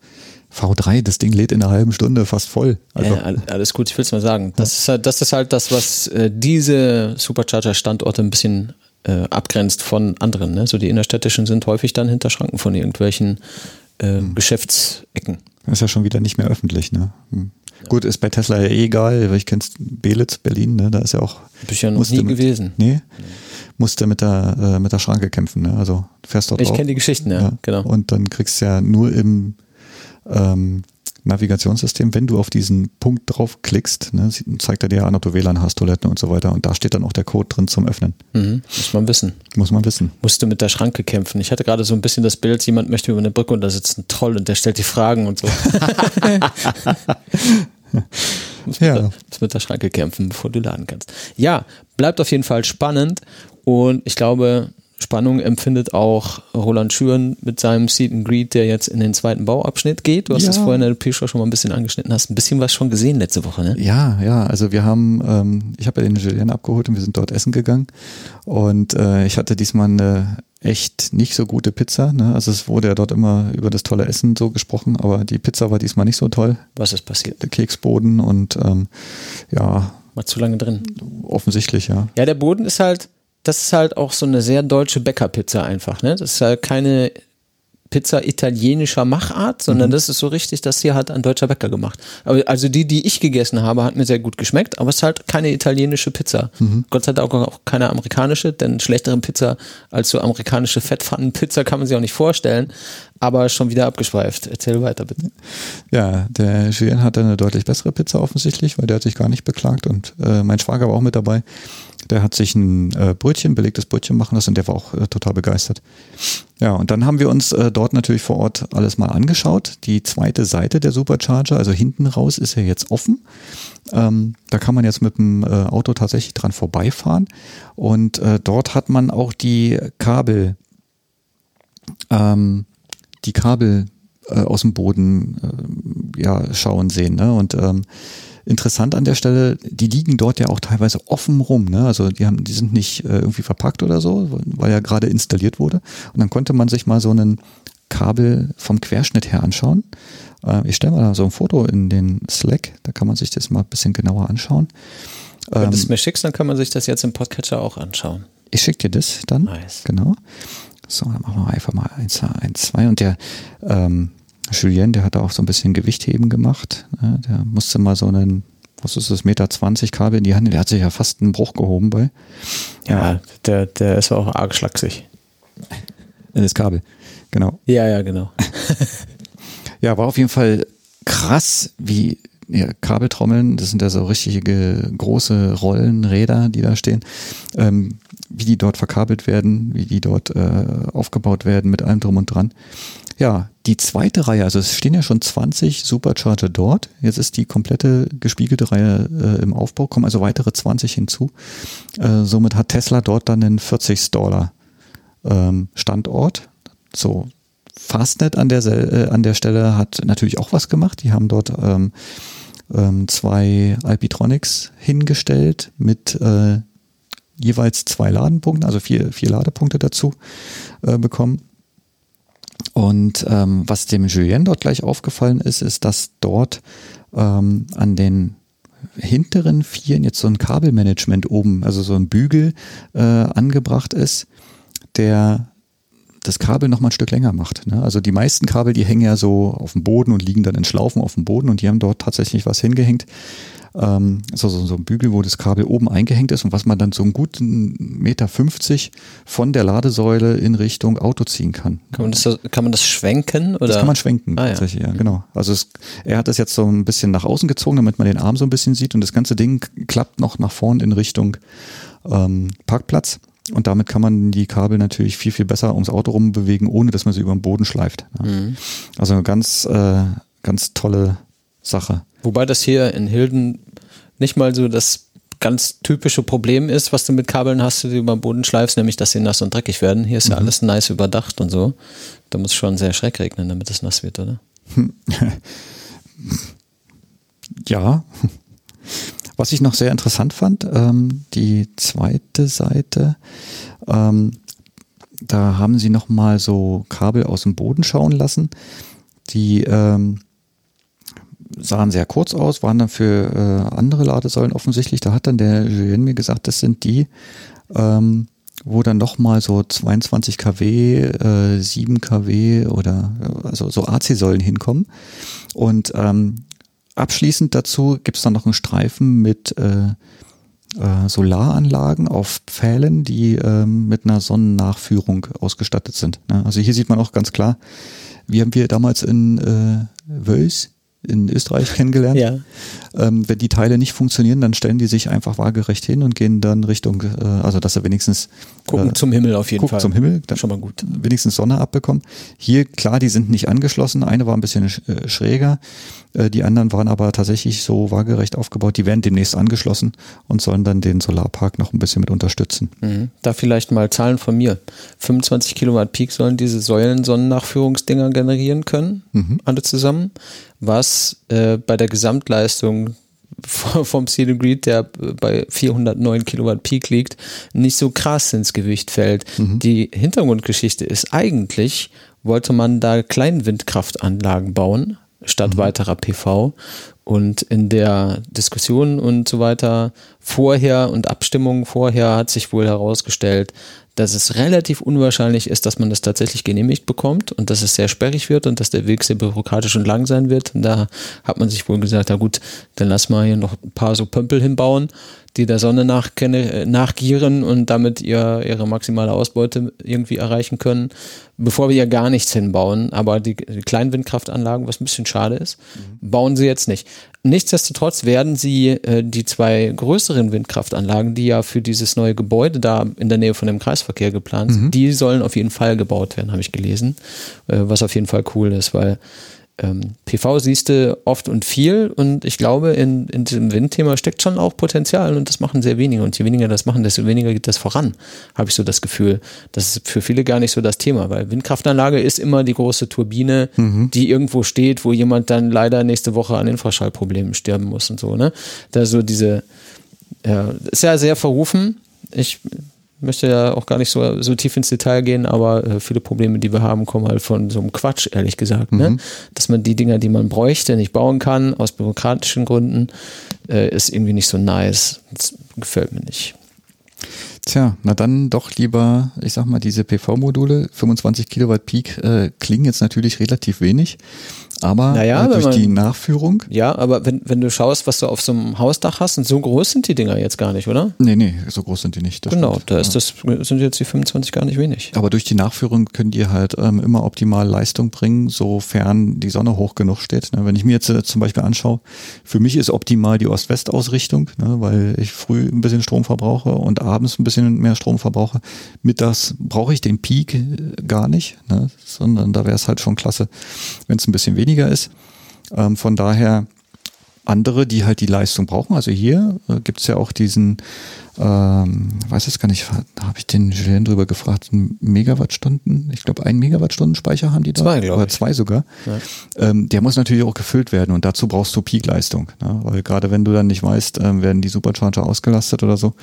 V3, das Ding lädt in einer halben Stunde fast voll. Also. Ja, alles gut, ich will es mal sagen. Das, ist halt, das ist halt das, was äh, diese Supercharger-Standorte ein bisschen äh, abgrenzt von anderen. Ne? So die innerstädtischen sind häufig dann hinter Schranken von irgendwelchen äh, hm. Geschäftsecken. Das ist ja schon wieder nicht mehr öffentlich, ne? Hm. Ja. Gut, ist bei Tesla ja eh egal, weil ich kenn's Belitz, Berlin, ne? Da ist ja auch. Ich ja noch nie mit, gewesen. Nee. nee. Musste mit der, äh, mit der Schranke kämpfen, ne? Also fährst dort Ich kenne die Geschichten, ja, ja, genau. Und dann kriegst du ja nur im ähm, Navigationssystem, wenn du auf diesen Punkt draufklickst, ne, zeigt er dir an, ob du WLAN hast, Toiletten und so weiter. Und da steht dann auch der Code drin zum Öffnen. Mhm, muss man wissen. Muss man wissen. Musst du mit der Schranke kämpfen. Ich hatte gerade so ein bisschen das Bild, jemand möchte über eine Brücke und da sitzt ein Troll und der stellt die Fragen und so. <laughs> muss, ja. mit der, muss mit der Schranke kämpfen, bevor du laden kannst. Ja, bleibt auf jeden Fall spannend und ich glaube, Spannung empfindet auch Roland Schüren mit seinem Seed and Greed, der jetzt in den zweiten Bauabschnitt geht. Du hast ja. das vorhin in der P-Show schon mal ein bisschen angeschnitten, hast ein bisschen was schon gesehen letzte Woche, ne? Ja, ja, also wir haben, ähm, ich habe ja den Julien abgeholt und wir sind dort essen gegangen und äh, ich hatte diesmal eine echt nicht so gute Pizza. Ne? Also es wurde ja dort immer über das tolle Essen so gesprochen, aber die Pizza war diesmal nicht so toll. Was ist passiert? Der Keksboden und ähm, ja. War zu lange drin. Offensichtlich, ja. Ja, der Boden ist halt das ist halt auch so eine sehr deutsche Bäckerpizza einfach, ne? Das ist halt keine Pizza italienischer Machart, sondern mhm. das ist so richtig, das hier hat ein deutscher Bäcker gemacht. Aber also die, die ich gegessen habe, hat mir sehr gut geschmeckt, aber es ist halt keine italienische Pizza. Mhm. Gott sei Dank auch keine amerikanische, denn schlechtere Pizza als so amerikanische Fettpfannenpizza kann man sich auch nicht vorstellen. Aber schon wieder abgeschweift. Erzähl weiter bitte. Ja, der Julien hatte eine deutlich bessere Pizza offensichtlich, weil der hat sich gar nicht beklagt und äh, mein Schwager war auch mit dabei. Der hat sich ein äh, Brötchen, belegtes Brötchen machen lassen und der war auch äh, total begeistert. Ja, und dann haben wir uns äh, dort natürlich vor Ort alles mal angeschaut. Die zweite Seite der Supercharger, also hinten raus, ist ja jetzt offen. Ähm, da kann man jetzt mit dem äh, Auto tatsächlich dran vorbeifahren. Und äh, dort hat man auch die Kabel, ähm, die Kabel äh, aus dem Boden äh, ja, schauen sehen. Ne? Und ähm, Interessant an der Stelle, die liegen dort ja auch teilweise offen rum. Ne? Also die haben, die sind nicht äh, irgendwie verpackt oder so, weil ja gerade installiert wurde. Und dann konnte man sich mal so einen Kabel vom Querschnitt her anschauen. Äh, ich stelle mal da so ein Foto in den Slack, da kann man sich das mal ein bisschen genauer anschauen. Wenn du es ähm, mir schickst, dann kann man sich das jetzt im Podcatcher auch anschauen. Ich schicke dir das dann. Nice. Genau. So, dann machen wir einfach mal eins, eins, zwei. Und der ähm, Julien, der hat auch so ein bisschen Gewichtheben gemacht. Ne? Der musste mal so einen, was ist das, Meter 20 Kabel in die Hand, der hat sich ja fast einen Bruch gehoben bei. Ja, der, der ist auch arg schlaksig. Das Kabel, genau. Ja, ja, genau. <laughs> ja, war auf jeden Fall krass, wie ja, Kabeltrommeln, das sind ja so richtige große Rollenräder, die da stehen, ähm, wie die dort verkabelt werden, wie die dort äh, aufgebaut werden mit allem drum und dran. Ja, die zweite Reihe, also es stehen ja schon 20 Supercharger dort. Jetzt ist die komplette gespiegelte Reihe äh, im Aufbau, kommen also weitere 20 hinzu. Äh, somit hat Tesla dort dann einen 40 Dollar ähm, Standort. So, Fastnet an der, äh, an der Stelle hat natürlich auch was gemacht. Die haben dort ähm, ähm, zwei Alpitronics hingestellt mit äh, jeweils zwei Ladenpunkten, also vier, vier Ladepunkte dazu äh, bekommen. Und ähm, was dem Julien dort gleich aufgefallen ist, ist, dass dort ähm, an den hinteren Vieren jetzt so ein Kabelmanagement oben, also so ein Bügel äh, angebracht ist, der das Kabel noch mal ein Stück länger macht. Ne? Also die meisten Kabel, die hängen ja so auf dem Boden und liegen dann in Schlaufen auf dem Boden und die haben dort tatsächlich was hingehängt. Ähm, so, so, so ein Bügel, wo das Kabel oben eingehängt ist und was man dann so einen guten Meter 50 von der Ladesäule in Richtung Auto ziehen kann. Kann man das, kann man das schwenken? Oder? Das kann man schwenken, Ah, ja. tatsächlich, ja, genau. Also es, er hat das jetzt so ein bisschen nach außen gezogen, damit man den Arm so ein bisschen sieht und das ganze Ding klappt noch nach vorn in Richtung ähm, Parkplatz. Und damit kann man die Kabel natürlich viel, viel besser ums Auto rum bewegen, ohne dass man sie über den Boden schleift. Ja. Mhm. Also eine ganz, äh, ganz tolle Sache. Wobei das hier in Hilden nicht mal so das ganz typische Problem ist, was du mit Kabeln hast, die du über den Boden schleifst, nämlich dass sie nass und dreckig werden. Hier ist ja alles nice überdacht und so. Da muss schon sehr schreck regnen, damit es nass wird, oder? <laughs> Ja. Was ich noch sehr interessant fand, ähm, die zweite Seite, ähm, da haben sie noch mal so Kabel aus dem Boden schauen lassen. Die ähm, sahen sehr kurz aus, waren dann für äh, andere Ladesäulen offensichtlich. Da hat dann der Julien mir gesagt, das sind die, ähm, wo dann noch mal so 22 kW, äh, 7 kW oder äh, also so AC-Säulen hinkommen. Und ähm, abschließend dazu gibt's dann noch einen Streifen mit äh, äh, Solaranlagen auf Pfählen, die ähm, mit einer Sonnennachführung ausgestattet sind. Ne? Also hier sieht man auch ganz klar, wie haben wir damals in äh, Wöls in Österreich kennengelernt. Ja. Ähm, wenn die Teile nicht funktionieren, dann stellen die sich einfach waagerecht hin und gehen dann Richtung, äh, also dass er wenigstens Gucken äh, zum Himmel auf jeden guckt Fall. zum Himmel, dann Schon mal gut. wenigstens Sonne abbekommen. Hier, klar, die sind nicht angeschlossen. Eine war ein bisschen sch- äh, schräger. Äh, die anderen waren aber tatsächlich so waagerecht aufgebaut. Die werden demnächst angeschlossen und sollen dann den Solarpark noch ein bisschen mit unterstützen. Mhm. Da vielleicht mal Zahlen von mir. 25 Kilowatt Peak sollen diese Säulen-Sonnennachführungsdinger generieren können, alle zusammen, was äh, bei der Gesamtleistung <laughs> vom Steel Grid, der bei 409 Kilowatt Peak liegt, nicht so krass ins Gewicht fällt. Die Hintergrundgeschichte ist eigentlich, wollte man da Kleinwindkraftanlagen bauen, statt weiterer PV. Und in der Diskussion und so weiter vorher und Abstimmung vorher hat sich wohl herausgestellt, dass es relativ unwahrscheinlich ist, dass man das tatsächlich genehmigt bekommt und dass es sehr sperrig wird und dass der Weg sehr bürokratisch und lang sein wird. Und da hat man sich wohl gesagt, na gut, dann lass mal hier noch ein paar so Pömpel hinbauen, die der Sonne nachkenne, nachgieren und damit ihr, ihre maximale Ausbeute irgendwie erreichen können, bevor wir ja gar nichts hinbauen. Aber die, die kleinen Windkraftanlagen, was ein bisschen schade ist, bauen sie jetzt nicht. Nichtsdestotrotz werden sie äh, die zwei größeren Windkraftanlagen, die ja für dieses neue Gebäude da in der Nähe von dem Kreisverkehr geplant sind, die sollen auf jeden Fall gebaut werden, habe ich gelesen, äh, was auf jeden Fall cool ist, weil ähm, PV siehst du oft und viel und ich glaube, in, in diesem Windthema steckt schon auch Potenzial und das machen sehr wenige und je weniger das machen, desto weniger geht das voran, habe ich so das Gefühl. Das ist für viele gar nicht so das Thema, weil Windkraftanlage ist immer die große Turbine, die irgendwo steht, wo jemand dann leider nächste Woche an Infraschallproblemen sterben muss und so, ne? Da so diese, ja, ist ja sehr verrufen. Ich möchte ja auch gar nicht so, so tief ins Detail gehen, aber äh, viele Probleme, die wir haben, kommen halt von so einem Quatsch, ehrlich gesagt. Ne? Dass man die Dinger, die man bräuchte, nicht bauen kann, aus bürokratischen Gründen, äh, ist irgendwie nicht so nice. Das gefällt mir nicht. Tja, na dann doch lieber, ich sag mal, diese PV-Module, 25 Kilowatt Peak, äh, klingen jetzt natürlich relativ wenig, aber Naja, wenn durch die man- Nachführung, Ja, aber wenn, wenn du schaust, was du auf so einem Hausdach hast, und so groß sind die Dinger jetzt gar nicht, oder? nee, nee, so groß sind die nicht. genau, stimmt. da ist das, sind jetzt die 25 gar nicht wenig. Aber durch die Nachführung können die halt ähm, immer optimal Leistung bringen, sofern die Sonne hoch genug steht. Ne? Wenn ich mir jetzt äh, zum Beispiel anschaue, für mich ist optimal die Ost-West-Ausrichtung, ne? weil ich früh ein bisschen Strom verbrauche und abends ein bisschen mehr Strom verbrauche. Mittags brauche ich den Peak äh, gar nicht, ne? sondern da wäre es halt schon klasse, wenn es ein bisschen weniger ist. Ähm, von daher andere, die halt die Leistung brauchen. Also hier äh, gibt es ja auch diesen, ähm, weiß es gar nicht, habe ich den Julien drüber gefragt, Megawattstunden, ich glaube ein Megawattstunden Speicher haben die da. Zwei, Oder zwei sogar. Ähm, der muss natürlich auch gefüllt werden und dazu brauchst du Peakleistung. Ne? Weil gerade wenn du dann nicht weißt, ähm, werden die Supercharger ausgelastet oder so,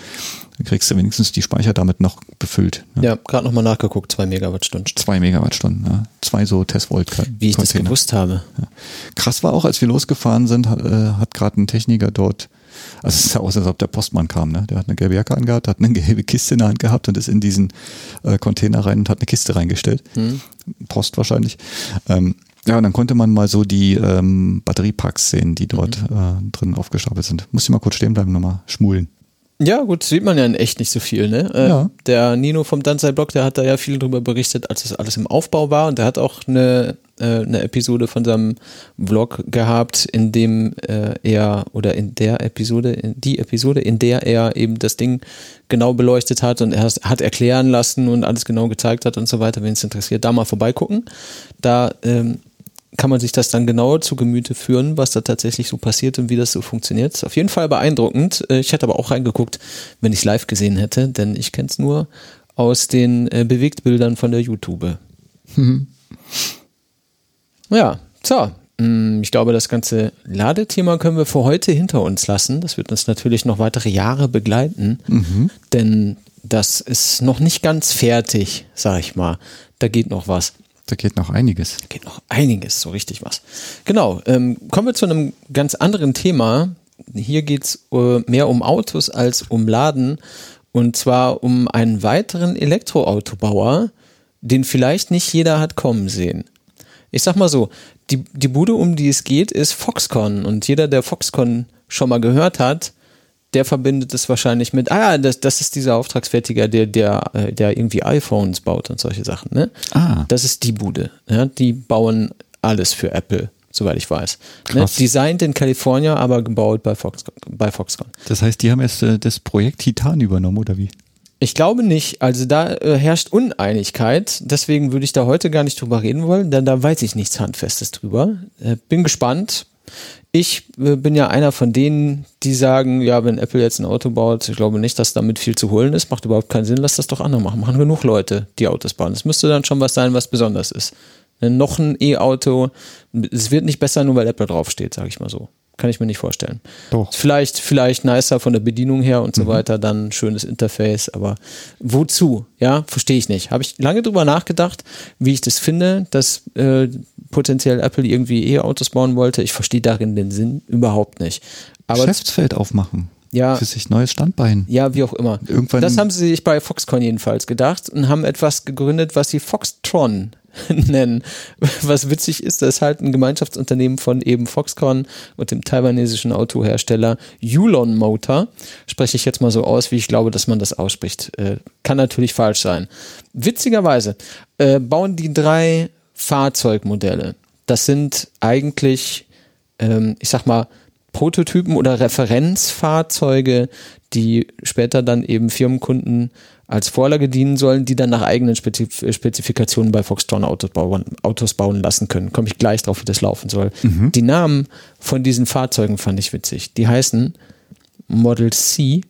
dann kriegst du wenigstens die Speicher damit noch befüllt. Ne? Ja, gerade nochmal nachgeguckt, zwei Megawattstunden. Zwei Megawattstunden, ne? zwei so Testvolt. Wie ich das gewusst habe. Krass war auch, als wir losgefahren sind, hat, äh, hat gerade ein Techniker dort Also es sah aus, als ob der Postmann kam. Ne? Der hat eine gelbe Jacke angehabt, hat eine <laughs> gelbe Kiste in der Hand gehabt und ist in diesen äh, Container rein und hat eine Kiste reingestellt. Hm. Post wahrscheinlich. Ähm, ja, und dann konnte man mal so die ähm, Batteriepacks sehen, die dort Mhm. äh, drin aufgestapelt sind. Muss ich mal kurz stehen bleiben, nochmal schmulen. Ja, gut, sieht man ja in echt nicht so viel, ne? Äh, Ja. Der Nino vom Danzai-Blog, der hat da ja viel drüber berichtet, als das alles im Aufbau war und der hat auch eine, äh, eine Episode von seinem Vlog gehabt, in dem äh, er, oder in der Episode, in die Episode, in der er eben das Ding genau beleuchtet hat und er hat erklären lassen und alles genau gezeigt hat und so weiter, wenn es interessiert, da mal vorbeigucken. Da ähm, kann man sich das dann genauer zu Gemüte führen, was da tatsächlich so passiert und wie das so funktioniert. Ist auf jeden Fall beeindruckend. Äh, Ich hätte aber auch reingeguckt, wenn ich es live gesehen hätte, denn ich kenne es nur aus den äh, Bewegtbildern von der YouTube. Ja, so. Mm, Ich glaube, das ganze Ladethema können wir für heute hinter uns lassen. Das wird uns natürlich noch weitere Jahre begleiten, denn das ist noch nicht ganz fertig, sag ich mal. Da geht noch was. Da geht noch einiges. Geht noch einiges, so richtig was. Genau, ähm, kommen wir zu einem ganz anderen Thema. Hier geht es äh, mehr um Autos als um Laden. Und zwar um einen weiteren Elektroautobauer, den vielleicht nicht jeder hat kommen sehen. Ich sag mal so, die, die Bude, um die es geht, ist Foxconn. Und jeder, der Foxconn schon mal gehört hat, der verbindet es wahrscheinlich mit, ah ja, das, das ist dieser Auftragsfertiger, der, der, äh, der irgendwie iPhones baut und solche Sachen. Ne? Ah. Das ist die Bude. Ja? Die bauen alles für Apple, soweit ich weiß. Ne? Designed in Kalifornien, aber gebaut bei, Fox, bei Foxconn. Das heißt, die haben erst äh, das Projekt Titan übernommen, oder wie? Ich glaube nicht. Also da äh, herrscht Uneinigkeit. Deswegen würde ich da heute gar nicht drüber reden wollen, denn da weiß ich nichts Handfestes drüber. Äh, bin gespannt. Ich äh, bin ja einer von denen, die sagen, ja, wenn Apple jetzt ein Auto baut, ich glaube nicht, dass damit viel zu holen ist. Macht überhaupt keinen Sinn. Lass das doch andere machen. Machen genug Leute, die Autos bauen. Es müsste dann schon was sein, was besonders ist. Noch ein E-Auto. Es wird nicht besser, nur weil Apple draufsteht, sage ich mal so. Kann ich mir nicht vorstellen. Doch. Vielleicht, vielleicht nicer von der Bedienung her und so weiter, dann schönes Interface, aber wozu? Ja, verstehe ich nicht. Habe ich lange drüber nachgedacht, wie ich das finde, dass äh, potenziell Apple irgendwie E-Autos bauen wollte. Ich verstehe darin den Sinn überhaupt nicht. Aber Geschäftsfeld aufmachen. Ja. Für sich neues Standbein. ja, wie auch immer. Irgendwann- das haben sie sich bei Foxconn jedenfalls gedacht und haben etwas gegründet, was sie Foxtron <laughs> nennen. Was witzig ist, das ist halt ein Gemeinschaftsunternehmen von eben Foxconn und dem taiwanesischen Autohersteller Yulon Motor. Spreche ich jetzt mal so aus, wie ich glaube, dass man das ausspricht. Äh, kann natürlich falsch sein. Witzigerweise äh, bauen die drei Fahrzeugmodelle. Das sind eigentlich, ähm, ich sag mal, Prototypen oder Referenzfahrzeuge, die später dann eben Firmenkunden als Vorlage dienen sollen, die dann nach eigenen Spezif Spezifikationen bei Foxtron Autos bauen, Autos bauen lassen können. Komme ich gleich drauf, wie das laufen soll. Die Namen von diesen Fahrzeugen fand ich witzig. Die heißen Model C,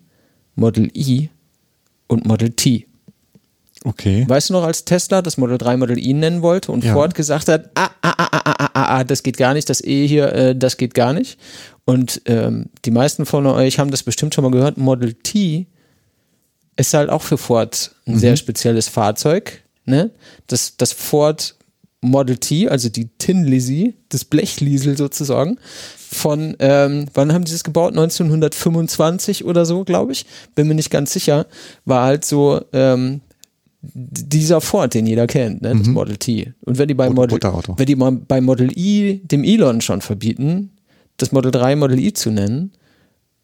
Model E und Model T. Okay. Weißt du noch, als Tesla das Model 3 Model I nennen wollte und Ja. Ford gesagt hat, ah, ah, ah, ah, ah, ah, ah, das geht gar nicht, das E hier, äh, das geht gar nicht. Und ähm, die meisten von euch haben das bestimmt schon mal gehört, Model T ist halt auch für Ford ein sehr spezielles Fahrzeug. Ne? Das, das Ford Model T, also die Tin Lizzie, das Blechliesel sozusagen, von, ähm, wann haben die das gebaut? 1925 oder so, glaube ich. Bin mir nicht ganz sicher. War halt so ähm, dieser Ford, den jeder kennt, ne? das Model T. Und wenn die bei Model, wenn die mal bei Model I dem Elon schon verbieten, das Model 3 Model I zu nennen,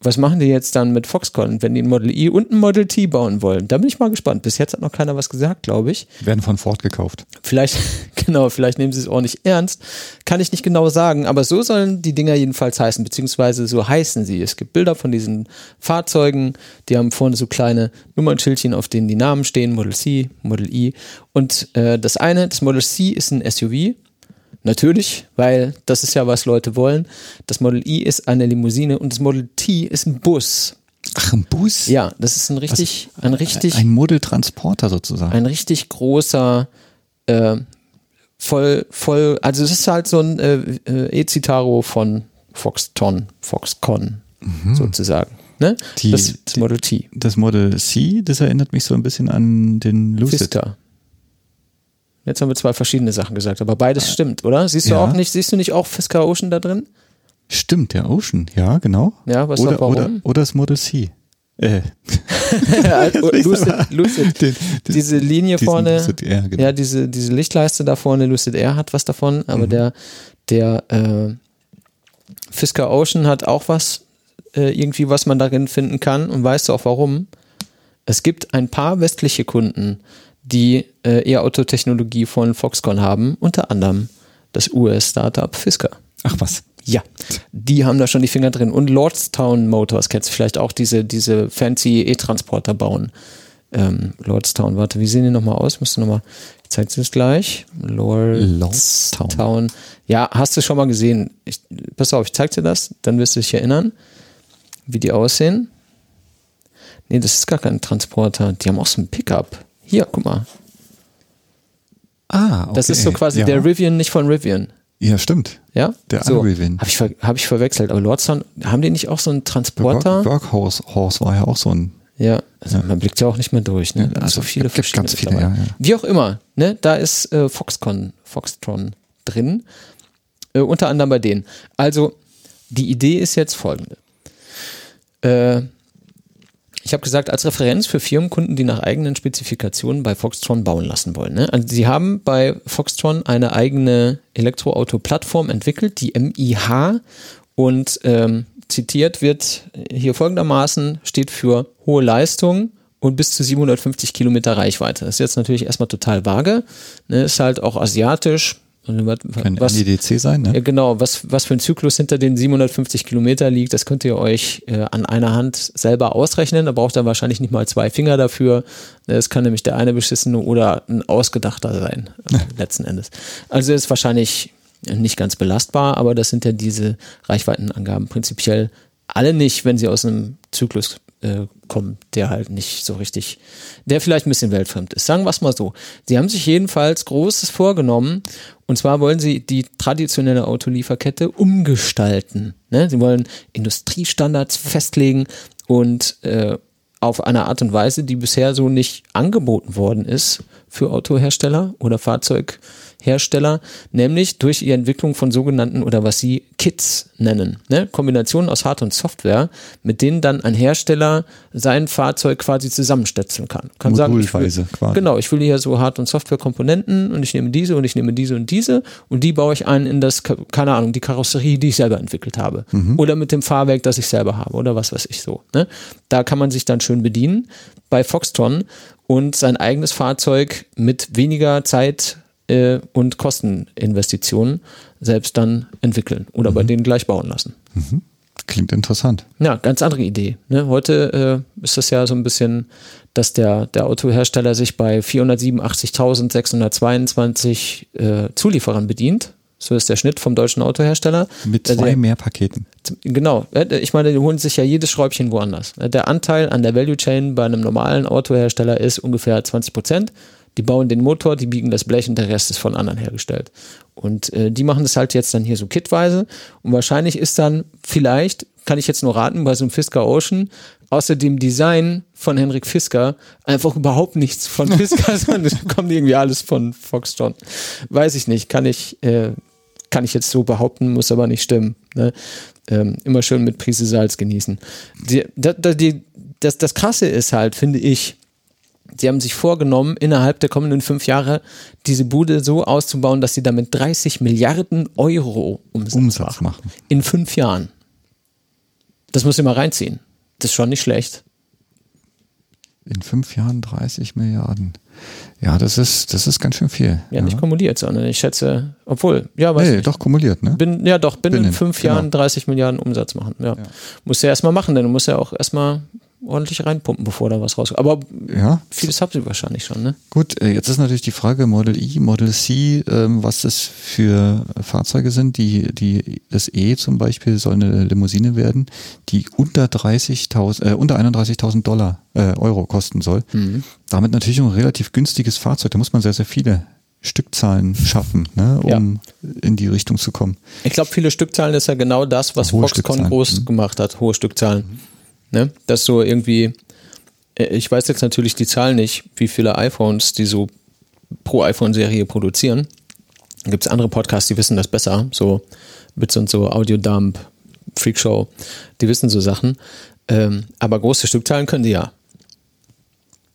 was machen die jetzt dann mit Foxconn, wenn die ein Model I und ein Model T bauen wollen? Da bin ich mal gespannt. Bis jetzt hat noch keiner was gesagt, glaube ich. Werden von Ford gekauft. Vielleicht, <laughs> genau, vielleicht nehmen sie es auch nicht ernst. Kann ich nicht genau sagen, aber so sollen die Dinger jedenfalls heißen, beziehungsweise so heißen sie. Es gibt Bilder von diesen Fahrzeugen, die haben vorne so kleine Nummernschildchen, auf denen die Namen stehen, Model C, Model I. Und äh, das eine, das Model C ist ein SUV. Natürlich, weil das ist ja, was Leute wollen. Das Model I ist eine Limousine und das Model T ist ein Bus. Ach, ein Bus? Ja, das ist ein richtig, ein richtig, Ein Modeltransporter sozusagen. ein richtig großer, äh, voll, voll, also es ist halt so ein äh, äh, E-Citaro von Foxton, Foxconn sozusagen. Ne? Die- das, das Model T. Das Model C, das erinnert mich so ein bisschen an den Lucid. Vista. Jetzt haben wir zwei verschiedene Sachen gesagt, aber beides stimmt, oder? Siehst du Ja. auch nicht, siehst du nicht auch Fisker Ocean da drin? Stimmt, der Ocean, ja, genau. Ja, was oder, warum? oder, oder das Model C. Äh, <laughs> <laughs> Lucid, Lucid. den, den, Diese Linie vorne, Lucid Air, genau. ja, diese, diese Lichtleiste da vorne, Lucid Air hat was davon, aber Mhm. der, der äh, Fisker Ocean hat auch was, äh, irgendwie, was man darin finden kann und weißt du auch warum? Es gibt ein paar westliche Kunden, die äh, E-Auto-Technologie von Foxconn haben, unter anderem das US-Startup Fisker. Ach was. Ja, die haben da schon die Finger drin. Und Lordstown Motors, kennst du vielleicht auch diese, diese fancy E-Transporter bauen. Ähm, Lordstown, warte, wie sehen die nochmal aus? Du nochmal, ich zeig dir das gleich. Lordstown. Lordstown. Ja, hast du schon mal gesehen. Ich, pass auf, ich zeig dir das, dann wirst du dich erinnern, wie die aussehen. Nee, das ist gar kein Transporter. Die haben auch so einen Pickup. Hier, guck mal. Ah, okay. Das ist so quasi ja. der Rivian, nicht von Rivian. Ja, stimmt. Ja? Der so. Rivian. Habe ich, ver hab ich verwechselt. Aber Lordstown, haben die nicht auch so einen Work, Transporter? Workhorse Horse war ja auch so ein. Ja, also man blickt ja auch nicht mehr durch. Ne? Ja, also so viele gibt- ganz viele, ja, ja. Wie auch immer, ne? da ist äh, Foxconn, Foxtron drin. Äh, unter anderem bei denen. Also, die Idee ist jetzt folgende. Äh, ich habe gesagt, als Referenz für Firmenkunden, die nach eigenen Spezifikationen bei Foxtron bauen lassen wollen. Ne? Also sie haben bei Foxtron eine eigene Elektroauto-Plattform entwickelt, die MIH und ähm, zitiert wird hier folgendermaßen, steht für hohe Leistung und bis zu 750 Kilometer Reichweite. Das ist jetzt natürlich erstmal total vage, ne? ist halt auch asiatisch. Was, Kann was, NEDC sein, ja, ne? genau, was, was für ein Zyklus hinter den 750 Kilometer liegt, das könnt ihr euch äh, an einer Hand selber ausrechnen. Da braucht ihr wahrscheinlich nicht mal zwei Finger dafür. Es kann nämlich der eine beschissene oder ein ausgedachter sein, äh, <laughs> letzten Endes. Also ist wahrscheinlich nicht ganz belastbar, aber das sind ja diese Reichweitenangaben prinzipiell alle nicht, wenn sie aus einem Zyklus äh, kommen, der halt nicht so richtig, der vielleicht ein bisschen weltfremd ist. Sagen wir es mal so. Sie haben sich jedenfalls Großes vorgenommen und zwar wollen sie die traditionelle Autolieferkette umgestalten. Ne? Sie wollen Industriestandards festlegen und äh, auf eine Art und Weise, die bisher so nicht angeboten worden ist für Autohersteller oder Fahrzeughersteller, nämlich durch die Entwicklung von sogenannten oder was sie Kits nennen. Ne? Kombinationen aus Hard- und Software, mit denen dann ein Hersteller sein Fahrzeug quasi zusammenstöpseln kann. Kann sagen, ich will, quasi. genau, ich will hier so Hard- und Softwarekomponenten und ich nehme diese und ich nehme diese und diese und die baue ich ein in das, keine Ahnung, die Karosserie, die ich selber entwickelt habe. Oder mit dem Fahrwerk, das ich selber habe oder was weiß ich so. Ne? Da kann man sich dann schön bedienen bei Foxtron und sein eigenes Fahrzeug mit weniger Zeit äh, und Kosteninvestitionen selbst dann entwickeln oder bei denen gleich bauen lassen. Klingt interessant. Ja, ganz andere Idee. Ne? Heute äh, ist das ja so ein bisschen, dass der, der Autohersteller sich bei 487.622 äh, Zulieferern bedient. So ist der Schnitt vom deutschen Autohersteller. Mit zwei der, mehr Paketen. Genau. äh, Ich meine, die holen sich ja jedes Schräubchen woanders. Äh, Der Anteil an der Value Chain bei einem normalen Autohersteller ist ungefähr 20 Prozent. Die bauen den Motor, die biegen das Blech und der Rest ist von anderen hergestellt. Und äh, die machen das halt jetzt dann hier so kitweise. Und wahrscheinlich ist dann vielleicht, kann ich jetzt nur raten, bei so einem Fisker Ocean, außer dem Design von Henrik Fisker, einfach überhaupt nichts von <laughs> Fisker, sondern es kommt irgendwie alles von Foxtron. Weiß ich nicht, kann ich, äh, kann ich jetzt so behaupten, muss aber nicht stimmen. Ne? Ähm, immer schön mit Prise Salz genießen. Die, da, da, die, das, das Krasse ist halt, finde ich, sie haben sich vorgenommen, innerhalb der kommenden fünf Jahre diese Bude so auszubauen, dass sie damit 30 Milliarden Euro Umsatz, Umsatz machen. In fünf Jahren. Das muss ich mal reinziehen. Das ist schon nicht schlecht. In fünf Jahren 30 Milliarden. Ja, das ist, das ist ganz schön viel. Ja, nicht kumuliert, sondern ich schätze, obwohl, ja, weiß Nee, nicht. doch kumuliert, ne? Bin, ja, doch, binnen, Binnen, fünf genau. Jahren 30 Milliarden Umsatz machen. Ja. Muss ja erstmal machen, denn du musst ja auch erstmal ordentlich reinpumpen, bevor da was rauskommt. Aber Ja, vieles habt ihr wahrscheinlich schon, ne? Gut, äh, jetzt ist natürlich die Frage Model I, Model C, ähm, was das für Fahrzeuge sind. Die, die, das E zum Beispiel soll eine Limousine werden, die unter 30.000, äh, unter 31.000 Dollar, äh, Euro kosten soll. Damit natürlich ein relativ günstiges Fahrzeug. Da muss man sehr, sehr viele Stückzahlen schaffen, ne, um in die Richtung zu kommen. Ich glaube, viele Stückzahlen ist ja genau das, was Hohe Foxconn groß mhm. gemacht hat, hohe Stückzahlen. Ne? Das so irgendwie, äh, ich weiß jetzt natürlich die Zahl nicht, wie viele iPhones die so pro iPhone-Serie produzieren. Gibt es andere Podcasts, die wissen das besser, so Bits und so, Audiodump, Freakshow, die wissen so Sachen. Ähm, aber große Stückzahlen können die ja.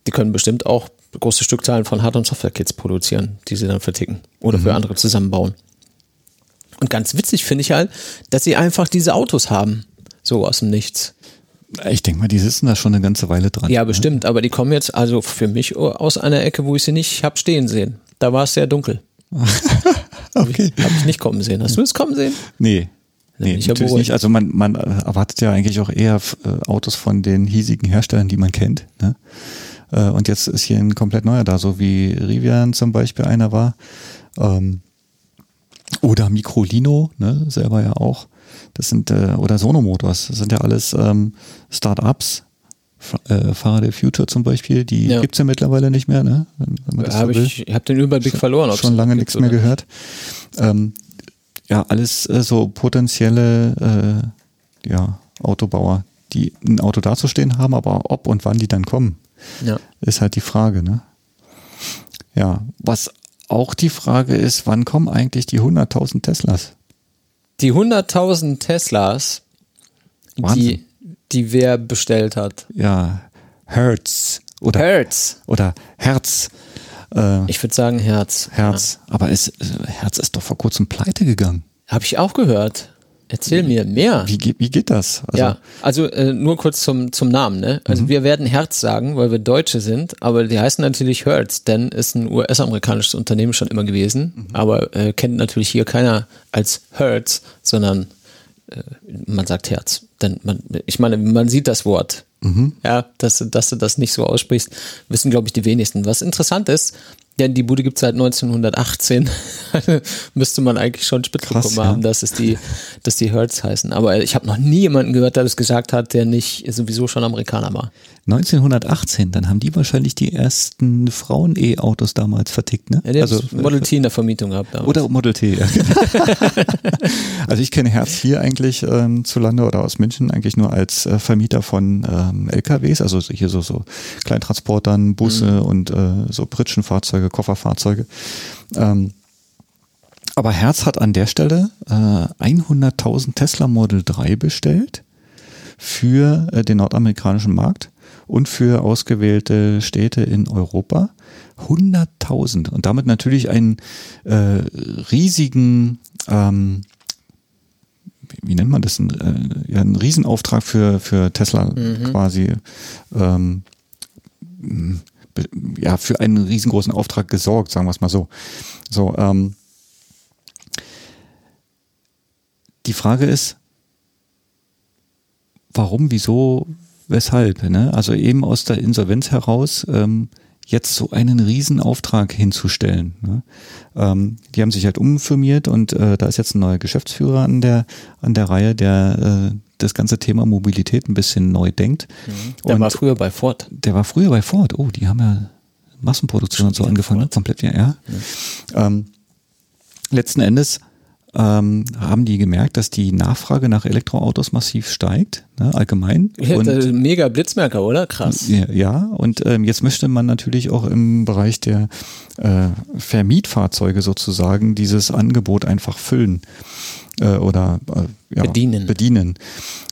Die können bestimmt auch große Stückzahlen von Hard- und Software-Kits produzieren, die sie dann verticken oder für andere zusammenbauen. Und ganz witzig finde ich halt, dass sie einfach diese Autos haben. So aus dem Nichts. Ich denke mal, die sitzen da schon eine ganze Weile dran. Ja, bestimmt, aber die kommen jetzt also für mich aus einer Ecke, wo ich sie nicht hab stehen sehen. Da war es sehr dunkel. <laughs> okay. Habe ich nicht kommen sehen. Hast du es kommen sehen? Nee. Nee, ich natürlich nicht. Also man, man erwartet ja eigentlich auch eher äh, Autos von den hiesigen Herstellern, die man kennt. Ne? Äh, und jetzt ist hier ein komplett neuer da, so wie Rivian zum Beispiel einer war. Ähm, oder Microlino, ne, selber ja auch. Das sind, äh, oder Sono Motors, das sind ja alles ähm, Start-ups. Äh, Faraday Future zum Beispiel, die Ja. gibt's ja mittlerweile nicht mehr, ne? Das so ich, habe den Überblick verloren. ob's schon lange nichts mehr oder gehört. Ähm, ja, alles äh, so potenzielle äh, ja, Autobauer, die ein Auto dazustehen haben, aber ob und wann die dann kommen, Ja. ist halt die Frage. Ne? Ja, was auch die Frage ist, wann kommen eigentlich die 100.000 Teslas? Die 100.000 Teslas, die, Wahnsinn. die wer bestellt hat. Ja, Hertz oder, Herz. oder Herz. Äh, Ich würde sagen Herz. Herz. Aber es, äh, Herz ist doch vor kurzem pleite gegangen. Habe ich auch gehört. Erzähl mir mehr. Wie, geht- wie geht das? Also, ja, also äh, nur kurz zum, zum Namen. Ne? Also Mhm. wir werden Herz sagen, weil wir Deutsche sind, aber die heißen natürlich Hertz, denn ist ein US-amerikanisches Unternehmen schon immer gewesen, Mhm. aber äh, kennt natürlich hier keiner als Hertz, sondern äh, man sagt Herz. Denn man, ich meine, man sieht das Wort. Mhm. Ja, dass, dass du das nicht so aussprichst, wissen, glaube ich, die wenigsten. Was interessant ist, denn die Bude gibt es seit 1918. <laughs> Müsste man eigentlich schon spitz Krass, bekommen ja. haben, dass es die, dass die Hertz heißen. Aber ich habe noch nie jemanden gehört, der das gesagt hat, der nicht sowieso schon Amerikaner war. 1918, dann haben die wahrscheinlich die ersten Frauen-E-Autos damals vertickt, ne? Ja, der also, Model T in der Vermietung gehabt. damals. oder Model T, ja. <laughs> also ich kenne Herz hier eigentlich ähm, zu Lande oder aus München eigentlich nur als äh, Vermieter von ähm, LKWs, also so- hier so, so Kleintransportern, Busse und äh, so Pritschenfahrzeuge, Kofferfahrzeuge. Ähm, aber Herz hat an der Stelle äh, 100.000 Tesla Model 3 bestellt für äh, den nordamerikanischen Markt und für ausgewählte Städte in Europa. 100.000 und damit natürlich einen äh, riesigen, ähm, wie, nennt man das, ein, äh, ja, einen Riesenauftrag für, für Tesla quasi, ähm, ja, für einen riesengroßen Auftrag gesorgt, sagen wir es mal so. So, ähm, die Frage ist, warum, wieso, weshalb? Ne? Also eben aus der Insolvenz heraus ähm, jetzt so einen Riesenauftrag hinzustellen. Ne? Ähm, die haben sich halt umfirmiert und äh, da ist jetzt ein neuer Geschäftsführer an der an der Reihe, der äh, das ganze Thema Mobilität ein bisschen neu denkt. der und war früher bei Ford. der war früher bei Ford. Oh, die haben ja Massenproduktion und so angefangen. Ford. Komplett, ja. ja. Ähm, letzten Endes ähm, haben die gemerkt, dass die Nachfrage nach Elektroautos massiv steigt, ne, allgemein. Ja, Und, der mega Blitzmerker, oder? Krass. ja, ja, und ähm, jetzt möchte man natürlich auch im Bereich der äh, Vermietfahrzeuge sozusagen dieses Angebot einfach füllen äh, oder äh, ja, Bedienen. bedienen.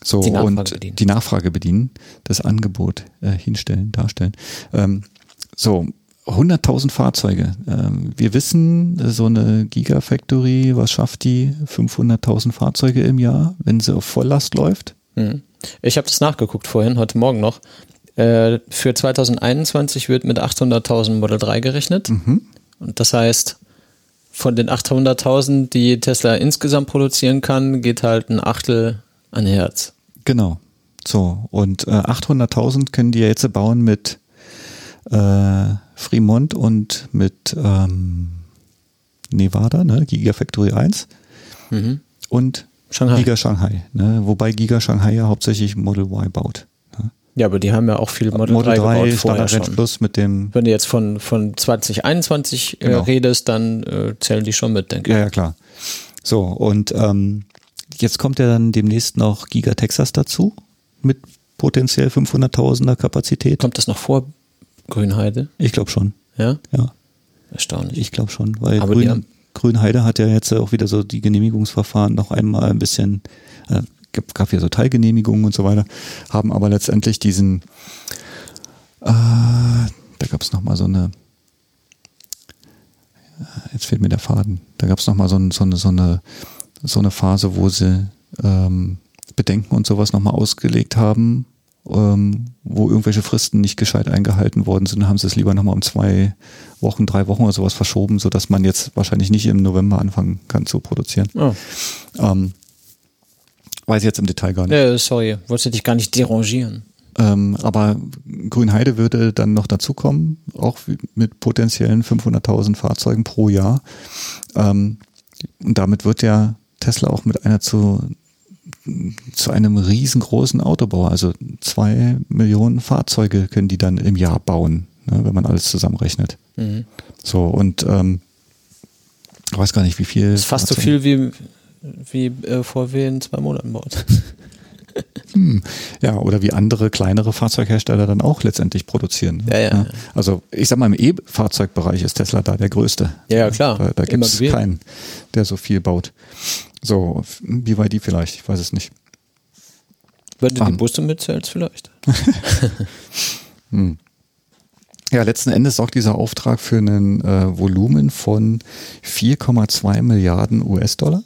So Die Nachfrage und bedienen. die Nachfrage bedienen, das Angebot äh, hinstellen, darstellen. Ähm, so 100.000 Fahrzeuge. Ähm, wir wissen, äh, so eine Gigafactory, was schafft die? 500.000 Fahrzeuge im Jahr, wenn sie auf Volllast läuft. Mhm. Ich habe das nachgeguckt vorhin, heute Morgen noch. Äh, für 2021 wird mit 800.000 Model 3 gerechnet. Mhm. Und das heißt, von den 800.000, die Tesla insgesamt produzieren kann, geht halt ein Achtel an Herz. Genau. So, und äh, 800.000 können die ja jetzt bauen mit äh, Fremont und mit ähm, Nevada, ne, Gigafactory 1 Mhm. und Shanghai. Giga Shanghai, ne, wobei Giga Shanghai ja hauptsächlich Model Y baut. Ne. Ja, aber die haben ja auch viel Model, Model 3, 3, gebaut vorher Standard schon. Plus mit dem, Wenn du jetzt von, von 2021 äh, Genau. redest, dann äh, zählen die schon mit, denke ich. ja, ja klar. So, und ähm, jetzt kommt ja dann demnächst noch Giga Texas dazu mit potenziell 500.000er Kapazität. Kommt das noch vor Grünheide? Ich glaube schon, Ja, ja. erstaunlich. Ich glaube schon, weil Aber Grün, haben- Grünheide hat ja jetzt auch wieder so die Genehmigungsverfahren noch einmal ein bisschen äh, gab, ja so Teilgenehmigungen und so weiter, haben aber letztendlich diesen, äh, da gab es nochmal so eine, äh, jetzt fehlt mir der Faden, da gab es nochmal so, ein, so, eine, so, eine, so eine Phase, wo sie ähm, Bedenken und sowas nochmal ausgelegt haben, ähm, wo irgendwelche Fristen nicht gescheit eingehalten worden sind, haben sie es lieber nochmal um zwei Wochen, drei Wochen oder sowas verschoben, sodass man jetzt wahrscheinlich nicht im November anfangen kann zu produzieren. Oh. Ähm, weiß ich jetzt im Detail gar nicht. Äh, sorry, wollte dich gar nicht derangieren. Ähm, aber Grünheide würde dann noch dazukommen, auch mit potenziellen 500.000 Fahrzeugen pro Jahr. Ähm, und damit wird ja Tesla auch mit einer zu zu einem riesengroßen Autobauer. Also zwei Millionen Fahrzeuge können die dann im Jahr bauen, ne, wenn man alles zusammenrechnet. Mhm. So, und ähm, ich weiß gar nicht, wie viel. Das ist fast Fahrzeuge. so viel wie, wie äh, VW in zwei Monaten baut. <laughs> Hm. Ja, oder wie andere kleinere Fahrzeughersteller dann auch letztendlich produzieren. Ja, ja, ja. Also ich sag mal, im E-Fahrzeugbereich ist Tesla da der größte. Ja, ja klar. Da, da gibt es keinen, der so viel baut. So, wie weit die vielleicht, ich weiß es nicht. Wenn du um. die Busse mitzählst, vielleicht. <laughs> <laughs> hm. Ja, letzten Endes sorgt dieser Auftrag für ein äh, Volumen von 4,2 Milliarden US-Dollar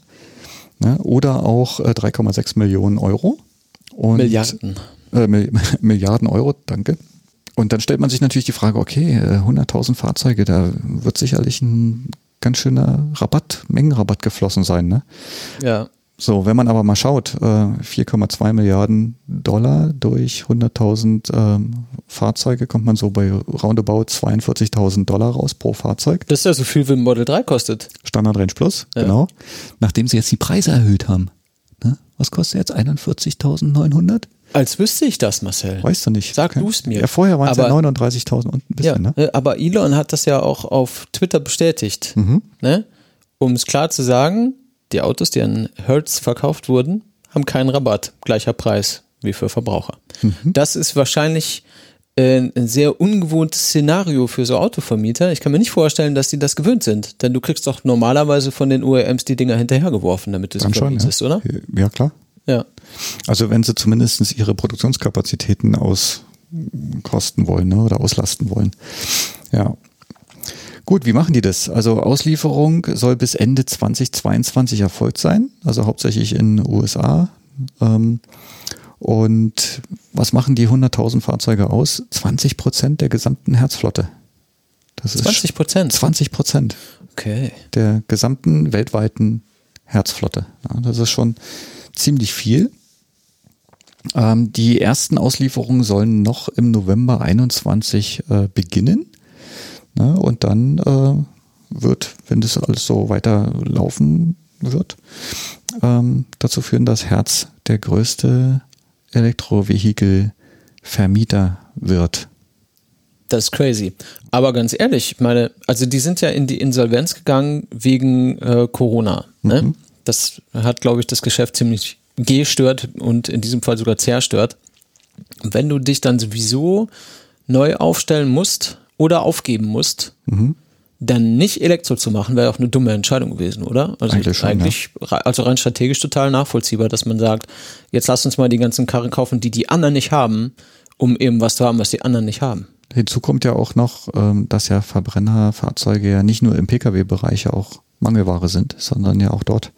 ne? oder auch äh, 3,6 Millionen Euro. Und, Milliarden. Äh, <laughs> Milliarden Euro, danke. Und dann stellt man sich natürlich die Frage, okay, 100.000 äh, Fahrzeuge, da wird sicherlich ein ganz schöner Rabatt, Mengenrabatt geflossen sein. Ne? Ja. So, wenn man aber mal schaut, 4,2 äh, Milliarden Dollar durch 100.000 ähm, Fahrzeuge, kommt man so bei roundabout 42.000 Dollar raus pro Fahrzeug. Das ist ja so viel wie ein Model 3 kostet. Standard Range Plus, ja. genau. Nachdem sie jetzt die Preise erhöht haben. Ne? Was kostet jetzt? 41.900? Als wüsste ich das, Marcel. Weißt du nicht. Sag okay. du es mir. Ja, vorher waren es ja 39.000 und ein bisschen, ja, ne? Äh, aber Elon hat das ja auch auf Twitter bestätigt. Mhm. Ne? Um es klar zu sagen, die Autos, die an Hertz verkauft wurden, haben keinen Rabatt. Gleicher Preis wie für Verbraucher. Mhm. Das ist wahrscheinlich ein sehr ungewohntes Szenario für so Autovermieter. Ich kann mir nicht vorstellen, dass die das gewöhnt sind. Denn du kriegst doch normalerweise von den OEMs die Dinger hinterhergeworfen, damit du sie vermietest, ja. oder? Ja, klar. Ja. Also wenn sie zumindest ihre Produktionskapazitäten auskosten wollen ne, oder auslasten wollen. Ja. Gut, wie machen die das? Also Auslieferung soll bis Ende 2022 erfolgt sein, also hauptsächlich in den USA. Ähm, und was machen die 100.000 Fahrzeuge aus? 20 Prozent der gesamten Herzflotte. Das 20 Prozent? 20 Prozent. Okay. Der gesamten weltweiten Herzflotte. Ja, das ist schon ziemlich viel. Ähm, die ersten Auslieferungen sollen noch im November 21 äh, beginnen. Ne? Und dann äh, wird, wenn das alles so weiterlaufen wird, ähm, dazu führen, dass Herz der größte Elektrovehikel-Vermieter wird. Das ist crazy. Aber ganz ehrlich, ich meine, also die sind ja in die Insolvenz gegangen wegen äh, Corona. Ne? Mhm. Das hat, glaube ich, das Geschäft ziemlich gestört und in diesem Fall sogar zerstört. Wenn du dich dann sowieso neu aufstellen musst oder aufgeben musst, mhm. Dann nicht Elektro zu machen, wäre auch eine dumme Entscheidung gewesen, oder? Also eigentlich, schon, eigentlich ja. also rein strategisch total nachvollziehbar, dass man sagt, jetzt lass uns mal die ganzen Karren kaufen, die die anderen nicht haben, um eben was zu haben, was die anderen nicht haben. Hinzu kommt ja auch noch, ähm, dass ja Verbrennerfahrzeuge ja nicht nur im Pkw-Bereich auch Mangelware sind, sondern ja auch dort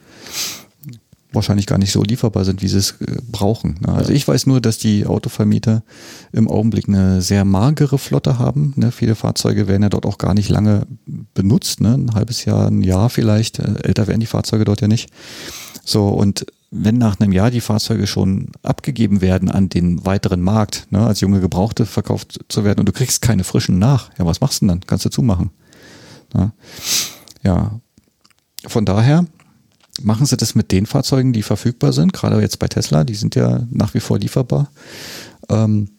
wahrscheinlich gar nicht so lieferbar sind, wie sie es äh, brauchen. Ne? Also ich weiß nur, dass die Autovermieter im Augenblick eine sehr magere Flotte haben. Ne? Viele Fahrzeuge werden ja dort auch gar nicht lange benutzt. Ne? Ein halbes Jahr, ein Jahr vielleicht. Äh, älter werden die Fahrzeuge dort ja nicht. So, und wenn nach einem Jahr die Fahrzeuge schon abgegeben werden an den weiteren Markt, ne, als junge Gebrauchte verkauft zu werden und du kriegst keine frischen nach, ja, was machst du denn dann? Kannst du zumachen. Ja, von daher machen sie das mit den Fahrzeugen, die verfügbar sind, gerade jetzt bei Tesla, die sind ja nach wie vor lieferbar. Ähm,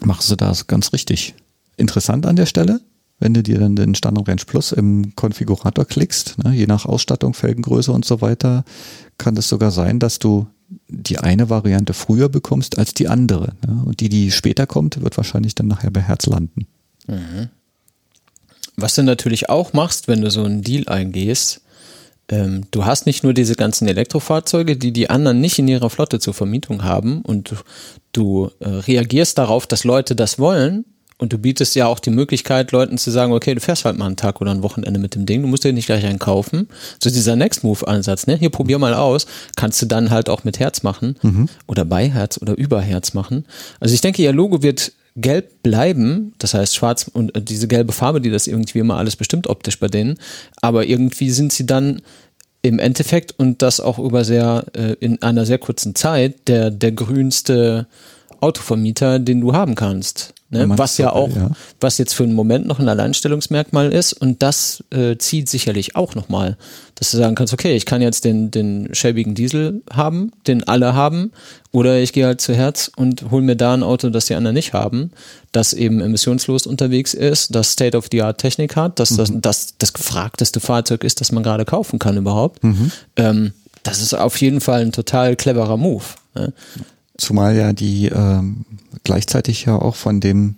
machen sie das ganz richtig. Interessant an der Stelle, wenn du dir dann den Standard Range Plus im Konfigurator klickst, ne, je nach Ausstattung, Felgengröße und so weiter, kann es sogar sein, dass du die eine Variante früher bekommst als die andere. Ne? Und die, die später kommt, wird wahrscheinlich dann nachher bei Herz landen. Mhm. Was du natürlich auch machst, wenn du so einen Deal eingehst, ähm, du hast nicht nur diese ganzen Elektrofahrzeuge, die die anderen nicht in ihrer Flotte zur Vermietung haben und du, du äh, reagierst darauf, dass Leute das wollen und du bietest ja auch die Möglichkeit, Leuten zu sagen, okay, du fährst halt mal einen Tag oder ein Wochenende mit dem Ding, du musst dir nicht gleich einen kaufen. So dieser Next Move Ansatz, ne? Hier probier mal aus, kannst du dann halt auch mit Herz machen mhm. oder bei Herz oder über Herz machen. Also ich denke, ihr Logo wird gelb bleiben, das heißt schwarz und äh, diese gelbe Farbe, die das irgendwie immer alles bestimmt optisch bei denen, aber irgendwie sind sie dann im Endeffekt und das auch über sehr äh, in einer sehr kurzen Zeit der der grünste Autovermieter, den du haben kannst. Ne? Was ja auch, ja. was jetzt für einen Moment noch ein Alleinstellungsmerkmal ist und das äh, zieht sicherlich auch nochmal, dass du sagen kannst, okay, ich kann jetzt den, den schäbigen Diesel haben, den alle haben, oder ich gehe halt zu Herz und hole mir da ein Auto, das die anderen nicht haben, das eben emissionslos unterwegs ist, das State-of-the-Art-Technik hat, dass mhm. das, das das gefragteste Fahrzeug ist, das man gerade kaufen kann überhaupt. Mhm. Ähm, das ist auf jeden Fall ein total cleverer Move. Ne? Zumal ja die ähm, gleichzeitig ja auch von dem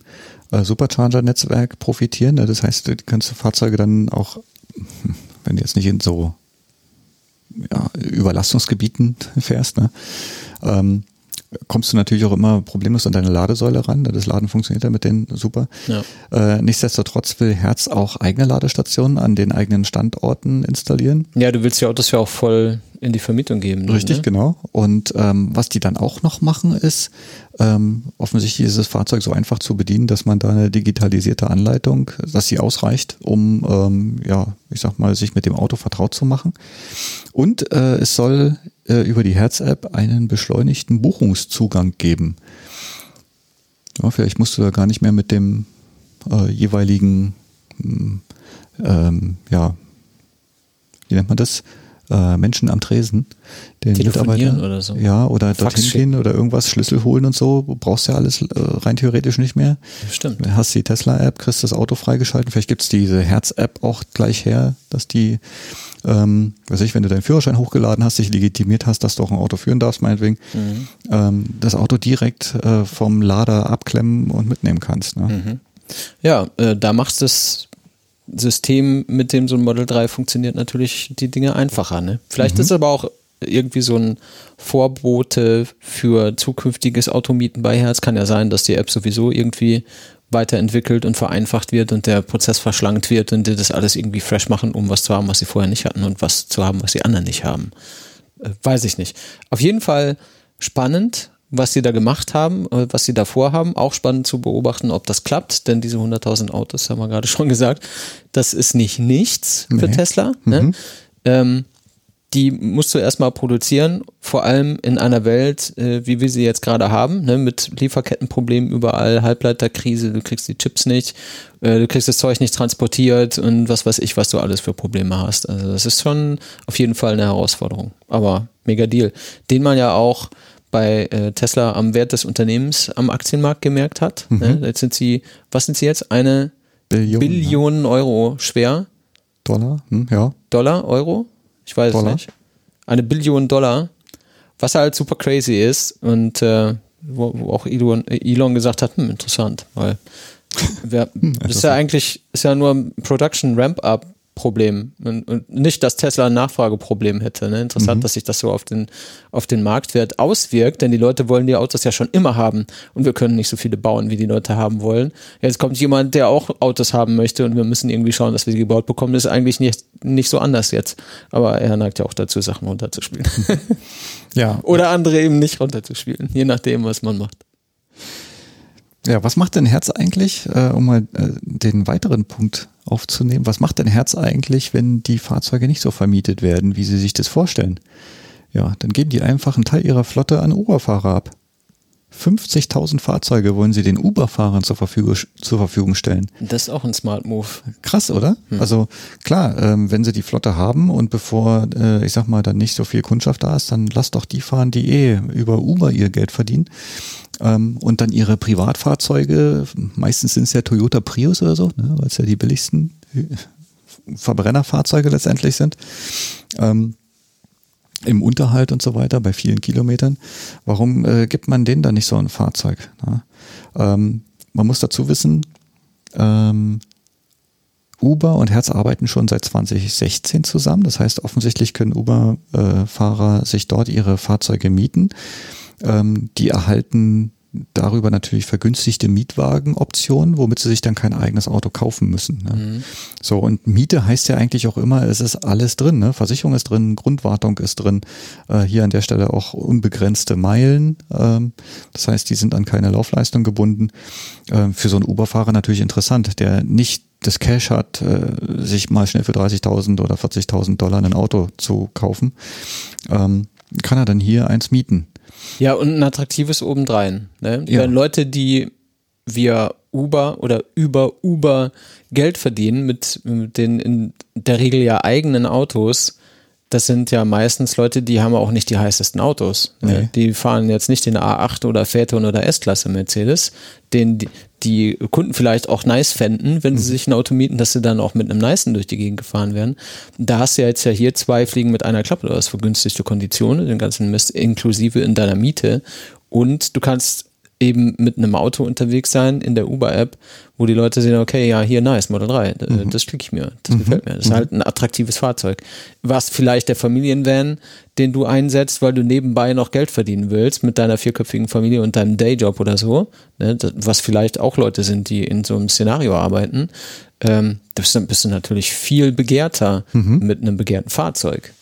äh, Supercharger-Netzwerk profitieren. Ne? Das heißt, du kannst Fahrzeuge dann auch, <laughs> wenn du jetzt nicht in so ja, Überlastungsgebieten <laughs> fährst, ne? ähm, kommst du natürlich auch immer problemlos an deine Ladesäule ran. Das Laden funktioniert ja mit denen super. Ja. Äh, nichtsdestotrotz will Herz auch eigene Ladestationen an den eigenen Standorten installieren. Ja, du willst ja Autos ja auch voll in die Vermietung geben. Richtig, ne? genau. Und ähm, was die dann auch noch machen, ist ähm, offensichtlich dieses Fahrzeug so einfach zu bedienen, dass man da eine digitalisierte Anleitung, dass sie ausreicht, um ähm, ja, ich sag mal, sich mit dem Auto vertraut zu machen. Und äh, es soll äh, über die Herz-App einen beschleunigten Buchungszugang geben. Ja, vielleicht musst du da gar nicht mehr mit dem äh, jeweiligen, hm, ähm, ja, wie nennt man das? Äh, Menschen am Tresen, den Mitarbeiter, oder so. Ja, oder dorthin gehen oder irgendwas, Schlüssel holen und so, brauchst ja alles äh, rein theoretisch nicht mehr. Stimmt. Hast die Tesla-App, kriegst das Auto freigeschalten, vielleicht gibt's diese Herz-App auch gleich her, dass die ähm, weiß ich, wenn du deinen Führerschein hochgeladen hast, dich legitimiert hast, dass du auch ein Auto führen darfst, meinetwegen, mhm. ähm, das Auto direkt äh, vom Lader abklemmen und mitnehmen kannst. Ne? Mhm. Ja, äh, da machst das System, mit dem so ein Model 3 funktioniert, natürlich die Dinge einfacher. Ne? Vielleicht mhm. ist aber auch irgendwie so ein Vorbote für zukünftiges Automieten bei Herz. Kann ja sein, dass die App sowieso irgendwie weiterentwickelt und vereinfacht wird und der Prozess verschlankt wird und die das alles irgendwie fresh machen, um was zu haben, was sie vorher nicht hatten und was zu haben, was die anderen nicht haben. Äh, weiß ich nicht. Auf jeden Fall spannend, was sie da gemacht haben, äh, was sie da vorhaben. Auch spannend zu beobachten, ob das klappt, denn diese 100.000 Autos, haben wir gerade <laughs> schon gesagt, das ist nicht nichts für nee. Tesla. Ne? Mhm. Ähm, die musst du erstmal produzieren, vor allem in einer Welt, äh, wie wir sie jetzt gerade haben, ne, mit Lieferkettenproblemen überall, Halbleiterkrise, du kriegst die Chips nicht, äh, du kriegst das Zeug nicht transportiert und was weiß ich, was du alles für Probleme hast. Also das ist schon auf jeden Fall eine Herausforderung, aber mega Deal, den man ja auch bei äh, Tesla am Wert des Unternehmens am Aktienmarkt gemerkt hat. Mhm. Ne? Jetzt sind sie, was sind sie jetzt? Eine Billion, Billionen Euro schwer. Dollar, hm, ja. Dollar, Euro? Ich weiß Dollar. es nicht. Eine Billion Dollar, was halt super crazy ist und äh, wo, wo, auch Elon, Elon gesagt hat, hm, interessant, weil <laughs> wer, hm, ist ja eigentlich ist ja nur ein Production Ramp-up Problem und, und, nicht, dass Tesla ein Nachfrageproblem hätte. Ne? Interessant, mhm. dass sich das so auf den, auf den Marktwert auswirkt, denn die Leute wollen die Autos ja schon immer haben und wir können nicht so viele bauen, wie die Leute haben wollen. Jetzt kommt jemand, der auch Autos haben möchte und wir müssen irgendwie schauen, dass wir sie gebaut bekommen. Das ist eigentlich nicht, nicht so anders jetzt. Aber er neigt ja auch dazu, Sachen runterzuspielen. <laughs> ja. Oder andere eben nicht runterzuspielen, je nachdem, was man macht. Ja, was macht denn Herz eigentlich, äh, um mal äh, den weiteren Punkt aufzunehmen, was macht denn Herz eigentlich, wenn die Fahrzeuge nicht so vermietet werden, wie sie sich das vorstellen? Ja, dann geben die einfach einen Teil ihrer Flotte an Uberfahrer ab. 50.000 Fahrzeuge wollen sie den Uber-Fahrern zur Verfügung, zur Verfügung stellen. Das ist auch ein Smart Move. Krass, oder? Hm. Also klar, ähm, wenn sie die Flotte haben und bevor, äh, ich sag mal, dann nicht so viel Kundschaft da ist, dann lass doch die fahren, die eh über Uber ihr Geld verdienen. Ähm, und dann ihre Privatfahrzeuge, meistens sind es ja Toyota Prius oder so, ne, weil es ja die billigsten Verbrennerfahrzeuge letztendlich sind. Ähm, im Unterhalt und so weiter, bei vielen Kilometern. Warum äh, gibt man denen da nicht so ein Fahrzeug? Ähm, man muss dazu wissen, ähm, Uber und Herz arbeiten schon seit 2016 zusammen. Das heißt, offensichtlich können Uber-Fahrer sich dort ihre Fahrzeuge mieten. Ähm, die erhalten darüber natürlich vergünstigte Mietwagenoptionen, womit sie sich dann kein eigenes Auto kaufen müssen. Ne? Mhm. So, und Miete heißt ja eigentlich auch immer, es ist alles drin. Ne? Versicherung ist drin, Grundwartung ist drin, äh, hier an der Stelle auch unbegrenzte Meilen. Ähm, das heißt, die sind an keine Laufleistung gebunden. Äh, für so einen Uberfahrer natürlich interessant, der nicht das Cash hat, äh, sich mal schnell für 30.000 oder 40.000 Dollar ein Auto zu kaufen, ähm, kann er dann hier eins mieten. Ja, und ein attraktives obendrein. Ne? Ja. Wenn Leute, die via Uber oder über Uber Geld verdienen mit, mit den in der Regel ja eigenen Autos, das sind ja meistens Leute, die haben auch nicht die heißesten Autos. Ne? Nee. Die fahren jetzt nicht den A8 oder Phaeton oder S-Klasse Mercedes, den die, Kunden vielleicht auch nice fänden, wenn sie mhm. sich ein Auto mieten, dass sie dann auch mit einem Nicen durch die Gegend gefahren werden. Da hast du ja jetzt ja hier zwei Fliegen mit einer Klappe. Du hast vergünstigte Konditionen, den ganzen Mist inklusive in deiner Miete. Und du kannst eben mit einem Auto unterwegs sein in der Uber-App, wo die Leute sehen, okay, ja, hier nice, Model 3, äh, mhm. das klicke ich mir, das mhm. gefällt mir. Das ist mhm. halt ein attraktives Fahrzeug. Was vielleicht der Familienvan, den du einsetzt, weil du nebenbei noch Geld verdienen willst mit deiner vierköpfigen Familie und deinem Dayjob oder so, ne, was vielleicht auch Leute sind, die in so einem Szenario arbeiten, ähm, da bist du, bist du natürlich viel begehrter mhm. mit einem begehrten Fahrzeug.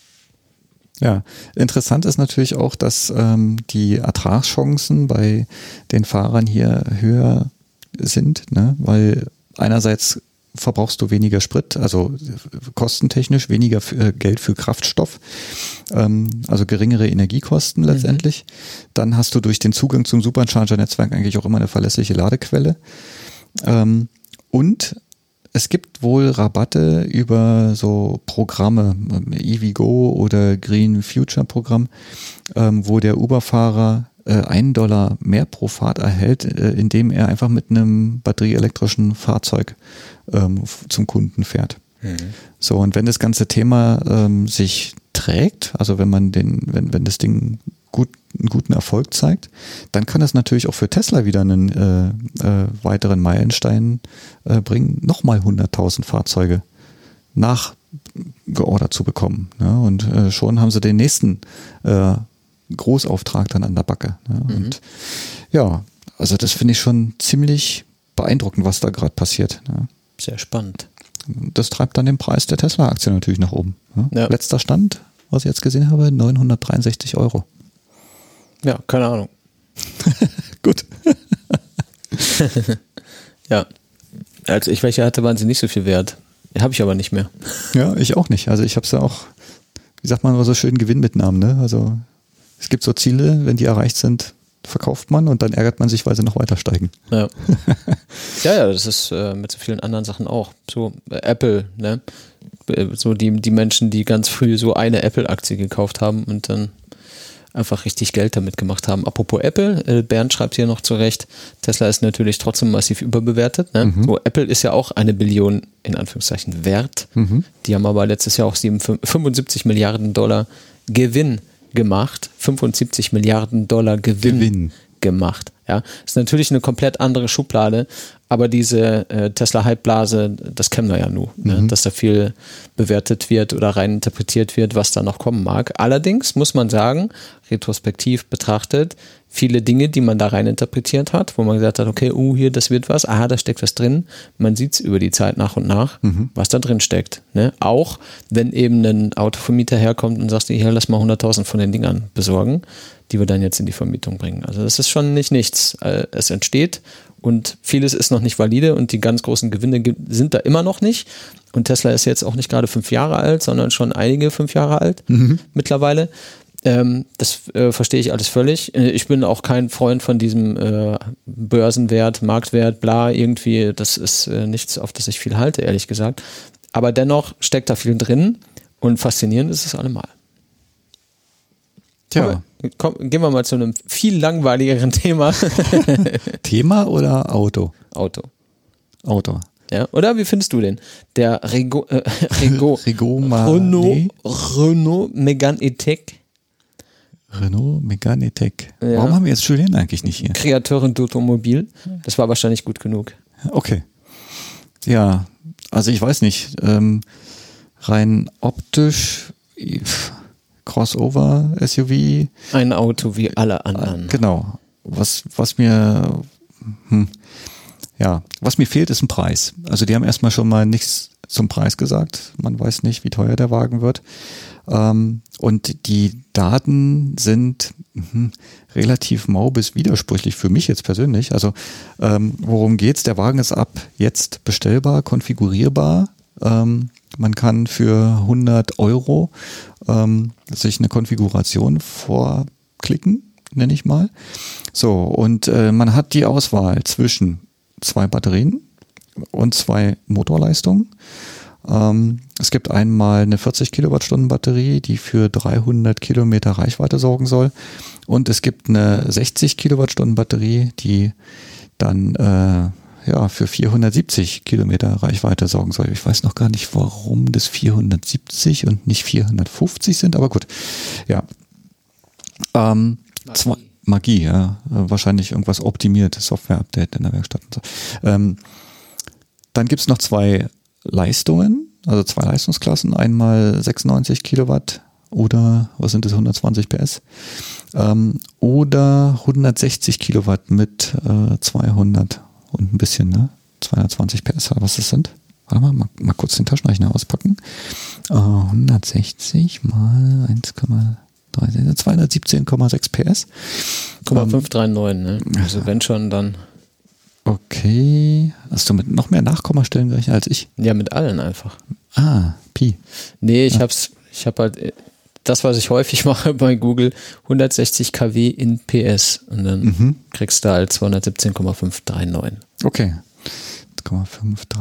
Ja, interessant ist natürlich auch, dass ähm, die Ertragschancen bei den Fahrern hier höher sind, ne? weil einerseits verbrauchst du weniger Sprit, also kostentechnisch weniger für, Geld für Kraftstoff, ähm, also geringere Energiekosten letztendlich. Mhm. Dann hast du durch den Zugang zum Supercharger-Netzwerk eigentlich auch immer eine verlässliche Ladequelle. Ähm, und es gibt wohl Rabatte über so Programme, EVgo oder Green Future Programm, ähm, wo der Uber-Fahrer äh, einen Dollar mehr pro Fahrt erhält, äh, indem er einfach mit einem batterieelektrischen Fahrzeug ähm, zum Kunden fährt. Mhm. So, und wenn das ganze Thema ähm, sich trägt, also wenn man den, wenn, wenn das Ding gut, einen guten Erfolg zeigt, dann kann es natürlich auch für Tesla wieder einen äh, äh, weiteren Meilenstein äh, bringen, nochmal 100.000 Fahrzeuge nachgeordert zu bekommen. Ja, und äh, schon haben sie den nächsten äh, Großauftrag dann an der Backe. Ja, mhm. Und ja, also das finde ich schon ziemlich beeindruckend, was da gerade passiert. Ja. Sehr spannend. Das treibt dann den Preis der Tesla-Aktie natürlich nach oben. Ja. Letzter Stand, was ich jetzt gesehen habe, 963 Euro. Ja, keine Ahnung. <laughs> Gut. <laughs> ja. Als ich welche hatte, waren sie nicht so viel wert. Habe ich aber nicht mehr. Ja, ich auch nicht. Also ich habe es ja auch, wie sagt man, so schön Gewinnmitnahmen. Ne? Also es gibt so Ziele, wenn die erreicht sind, verkauft man und dann ärgert man sich, weil sie noch weiter steigen. Ja, <laughs> ja, ja, das ist äh, mit so vielen anderen Sachen auch. So äh, Apple, ne? Äh, so die, die Menschen, die ganz früh so eine Apple-Aktie gekauft haben und dann einfach richtig Geld damit gemacht haben. Apropos Apple, äh, Bernd schreibt hier noch zurecht, Tesla ist natürlich trotzdem massiv überbewertet. Ne? Mhm. So, Apple ist ja auch eine Billion in Anführungszeichen wert. Mhm. Die haben aber letztes Jahr auch 75 Milliarden Dollar Gewinn gemacht. 75 Milliarden Dollar Gewinn, Gewinn. Gemacht. Ja, ist natürlich eine komplett andere Schublade, aber diese äh, Tesla-Hype-Blase, das kennen wir ja nur, ne? mhm. ne? dass da viel bewertet wird oder rein interpretiert wird, was da noch kommen mag. Allerdings muss man sagen, retrospektiv betrachtet, viele Dinge, die man da rein interpretiert hat, wo man gesagt hat, okay, uh, hier, das wird was, aha, da steckt was drin. Man sieht es über die Zeit nach und nach, mhm. was da drin steckt. Ne? Auch wenn eben ein Autovermieter herkommt und sagt, hier, lass mal 100.000 von den Dingern besorgen, die wir dann jetzt in die Vermietung bringen. Also das ist schon nicht nichts. Äh, es entsteht und vieles ist noch nicht valide und die ganz großen Gewinne sind da immer noch nicht. Und Tesla ist jetzt auch nicht gerade fünf Jahre alt, sondern schon einige fünf Jahre alt mhm. mittlerweile. Ähm, das äh, verstehe ich alles völlig. Äh, ich bin auch kein Freund von diesem äh, Börsenwert, Marktwert, bla, irgendwie. Das ist äh, nichts, auf das ich viel halte, ehrlich gesagt. Aber dennoch steckt da viel drin und faszinierend ist es allemal. Tja. Komm, gehen wir mal zu einem viel langweiligeren Thema. <laughs> Thema oder Auto? Auto. Auto. Ja, oder wie findest du den? Der Rego, äh, <laughs> Rego, Rego Renault, Renault Megane E-Tech Renault Megane Tech. Ja. Warum haben wir jetzt Julien eigentlich nicht hier? Kreateurin d'Automobil. Das war wahrscheinlich gut genug. Okay. Ja, also ich weiß nicht, ähm, rein optisch, Crossover, SUV. Ein Auto wie alle anderen. Genau. Was, was mir, hm, ja, was mir fehlt, ist ein Preis. Also die haben erstmal schon mal nichts zum Preis gesagt. Man weiß nicht, wie teuer der Wagen wird. Ähm, und die Daten sind mh, relativ mau bis widersprüchlich für mich jetzt persönlich. Also ähm, worum geht's? Der Wagen ist ab jetzt bestellbar, konfigurierbar. Ähm, man kann für 100 Euro ähm, sich eine Konfiguration vorklicken, nenne ich mal. So, und äh, man hat die Auswahl zwischen zwei Batterien und zwei Motorleistungen. Ähm, es gibt einmal eine 40 Kilowattstunden Batterie, die für 300 Kilometer Reichweite sorgen soll. Und es gibt eine 60 Kilowattstunden Batterie, die dann äh, ja, für 470 Kilometer Reichweite sorgen soll. Ich weiß noch gar nicht, warum das 470 und nicht 450 sind, aber gut. Ja. Ähm, Magie. Magie, ja. Wahrscheinlich irgendwas optimiert, Software-Update in der Werkstatt und so. Ähm, dann gibt's noch zwei Leistungen, also zwei Leistungsklassen, einmal 96 Kilowatt oder was sind das, 120 PS ähm, oder 160 Kilowatt mit äh, 200 und ein bisschen, ne? 220 PS, was das sind. Warte mal, mal, mal kurz den Taschenrechner auspacken. Äh, 160 mal 1,3, 217,6 PS. 539, ne? Also wenn schon, dann. Okay. Hast du mit noch mehr Nachkommastellen gerechnet als ich? Ja, mit allen einfach. Ah, Pi. Nee, ich ja. hab's, ich hab halt äh, das, was ich häufig <laughs> mache bei Google, 160 kW in PS und dann mhm. kriegst du halt 217,539. Okay. 5,53.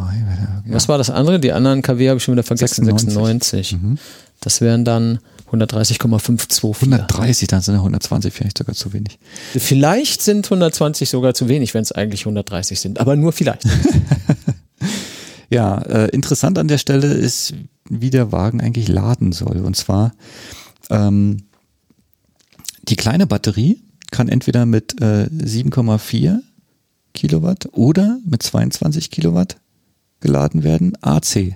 Ja. Was war das andere? Die anderen kW habe ich schon wieder vergessen. 96. 96. Mhm. Das wären dann 130,524. 130, dann sind 120 vielleicht sogar zu wenig. Vielleicht sind 120 sogar zu wenig, wenn es eigentlich 130 sind, aber nur vielleicht. <laughs> ja, äh, interessant an der Stelle ist, wie der Wagen eigentlich laden soll. Und zwar ähm, die kleine Batterie kann entweder mit äh, 7,4 Kilowatt oder mit 22 Kilowatt geladen werden. AC.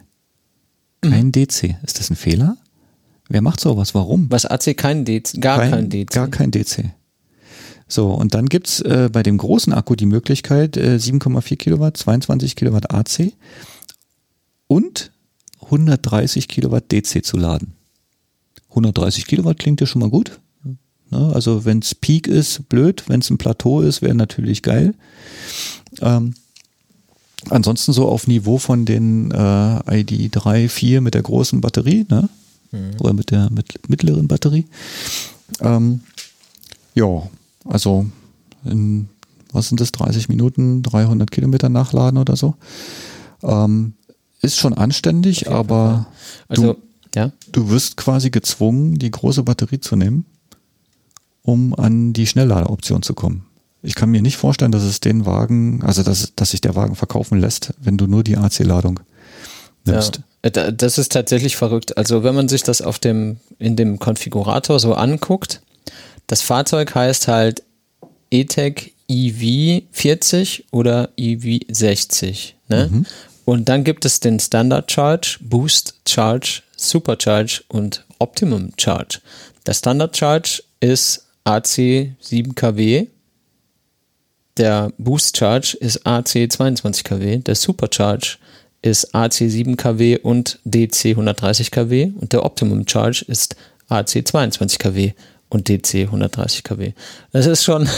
Kein mhm. DC. Ist das ein Fehler? Wer macht sowas? Warum? Was AC kein DC, gar kein, kein DC. Gar kein DC. So, und dann gibt's äh, bei dem großen Akku die Möglichkeit, äh, 7,4 Kilowatt, 22 Kilowatt AC und 130 Kilowatt DC zu laden. 130 Kilowatt klingt ja schon mal gut. Ne? Also wenn es Peak ist, blöd. Wenn es ein Plateau ist, wäre natürlich geil. Ähm, ansonsten so auf Niveau von den äh, ID 3, 4 mit der großen Batterie, ne? Mhm. Oder mit der mit, mittleren Batterie. Ähm, ja, also in, was sind das, 30 Minuten, 300 Kilometer nachladen oder so. Ähm, ist schon anständig, aber also, du, ja? du wirst quasi gezwungen, die große Batterie zu nehmen, um an die Schnellladeroption zu kommen. Ich kann mir nicht vorstellen, dass es den Wagen, also dass, dass sich der Wagen verkaufen lässt, wenn du nur die AC-Ladung nimmst. Ja, das ist tatsächlich verrückt. Also wenn man sich das auf dem, in dem Konfigurator so anguckt, das Fahrzeug heißt halt E-Tech EV 40 oder EV 60. Ne? Mhm. Und dann gibt es den Standard Charge, Boost Charge, Supercharge und Optimum Charge. Der Standard Charge ist AC 7 kW. Der Boost Charge ist AC 22 kW. Der Supercharge ist AC 7 kW und DC 130 kW. Und der Optimum Charge ist AC 22 kW und DC 130 kW. Das ist schon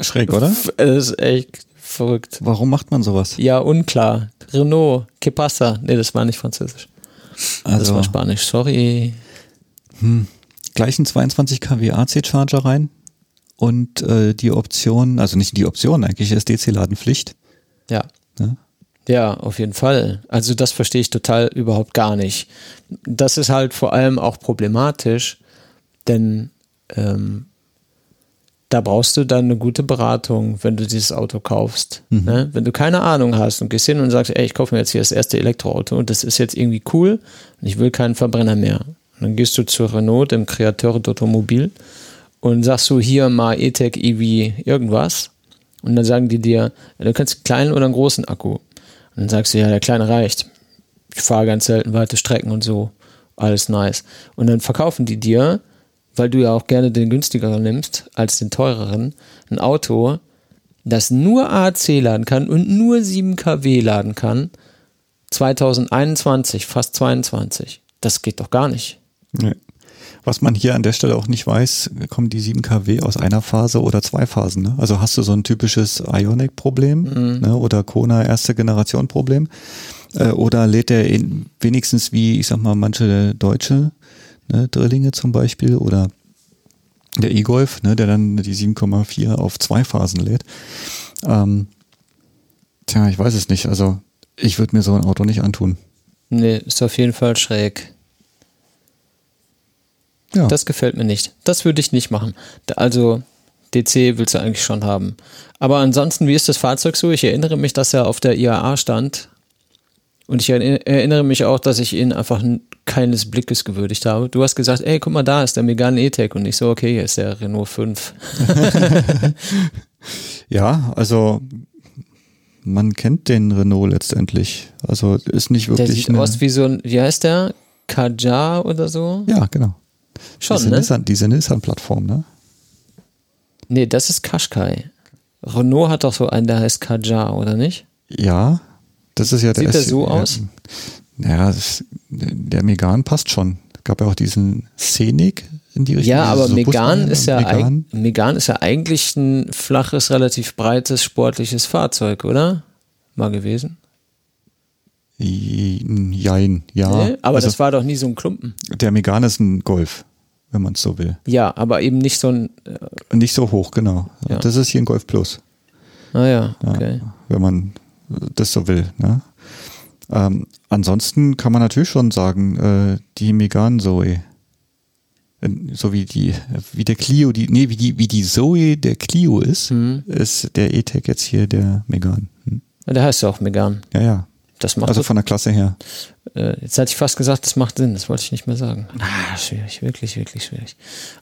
schräg, oder? <laughs> Das ist echt Verrückt. Warum macht man sowas? Ja, unklar. Renault, que pasa? Nee, das war nicht französisch. Also, das war Spanisch, sorry. Hm. Gleich ein 22 kW AC-Charger rein und äh, die Option, also nicht die Option, eigentlich ist DC-Ladenpflicht. Ja. ja. Ja, auf jeden Fall. Also das verstehe ich total überhaupt gar nicht. Das ist halt vor allem auch problematisch, denn ähm, da brauchst du dann eine gute Beratung, wenn du dieses Auto kaufst. Mhm. Ne? Wenn du keine Ahnung hast und gehst hin und sagst, ey, ich kaufe mir jetzt hier das erste Elektroauto und das ist jetzt irgendwie cool und ich will keinen Verbrenner mehr. Und dann gehst du zu Renault, dem Kreateur d'Automobil, und sagst du hier mal E-Tech EV irgendwas. Und dann sagen die dir, du kannst einen kleinen oder einen großen Akku. Und dann sagst du, ja, der Kleine reicht. Ich fahre ganz selten weite Strecken und so. Alles nice. Und dann verkaufen die dir, weil du ja auch gerne den günstigeren nimmst als den teureren, ein Auto, das nur AC laden kann und nur 7 kW laden kann, 2021, fast 22. Das geht doch gar nicht. Nee. Was man hier an der Stelle auch nicht weiß, kommen die 7 kW aus einer Phase oder zwei Phasen. Ne? Also hast du so ein typisches Ionic-Problem mhm. ne? oder Kona erste Generation Problem äh, oder lädt in, wenigstens wie, ich sag mal, manche deutsche ne, Drillinge zum Beispiel oder der E-Golf, ne, der dann die 7,4 auf zwei Phasen lädt. Ähm, tja, ich weiß es nicht. Also ich würde mir so ein Auto nicht antun. Nee, ist auf jeden Fall schräg. Ja. Das gefällt mir nicht. Das würde ich nicht machen. Also DC willst du eigentlich schon haben. Aber ansonsten, wie ist das Fahrzeug so? Ich erinnere mich, dass er auf der IAA stand. Und ich erinnere mich auch, dass ich ihn einfach keines Blickes gewürdigt habe. Du hast gesagt, ey, guck mal, da ist der Megane E-Tech. Und ich so, okay, hier ist der Renault 5. <laughs> ja, also man kennt den Renault letztendlich. Also ist nicht wirklich. Der sieht aus wie so ein, wie heißt der? Kajar oder so? Ja, genau. Schon, diese ne? Nissan, diese Nissan-Plattform, ne? Nee, das ist Qashqai. Renault hat doch so einen, der heißt Kajar, oder nicht? Ja, das ist ja der. Sieht der so aus? Ja, das, der Megan passt schon. Es gab ja auch diesen Scenic in die Richtung. Ja, aber so Megan ist ja, Megan. Megan ist ja eigentlich ein flaches, relativ breites, sportliches Fahrzeug, oder? Mal gewesen. Jein, ja. Nee, aber also, das war doch nie so ein Klumpen. Der Megan ist ein Golf, wenn man es so will. Ja, aber eben nicht so ein. Äh nicht so hoch, genau. Ja. Das ist hier ein Golf Plus. Ah ja, okay. Ja, wenn man das so will. Ne? Ähm, ansonsten kann man natürlich schon sagen, äh, die Megan Zoe. Äh, so wie die, wie der Clio, die, nee, wie die, wie die Zoe der Clio ist, mhm. ist der E-Tech jetzt hier der Megan. Hm? Der heißt ja auch Megan. Ja, ja. Das macht also von der Klasse her. Äh, jetzt hatte ich fast gesagt, das macht Sinn, das wollte ich nicht mehr sagen. Ah, schwierig, wirklich, wirklich schwierig.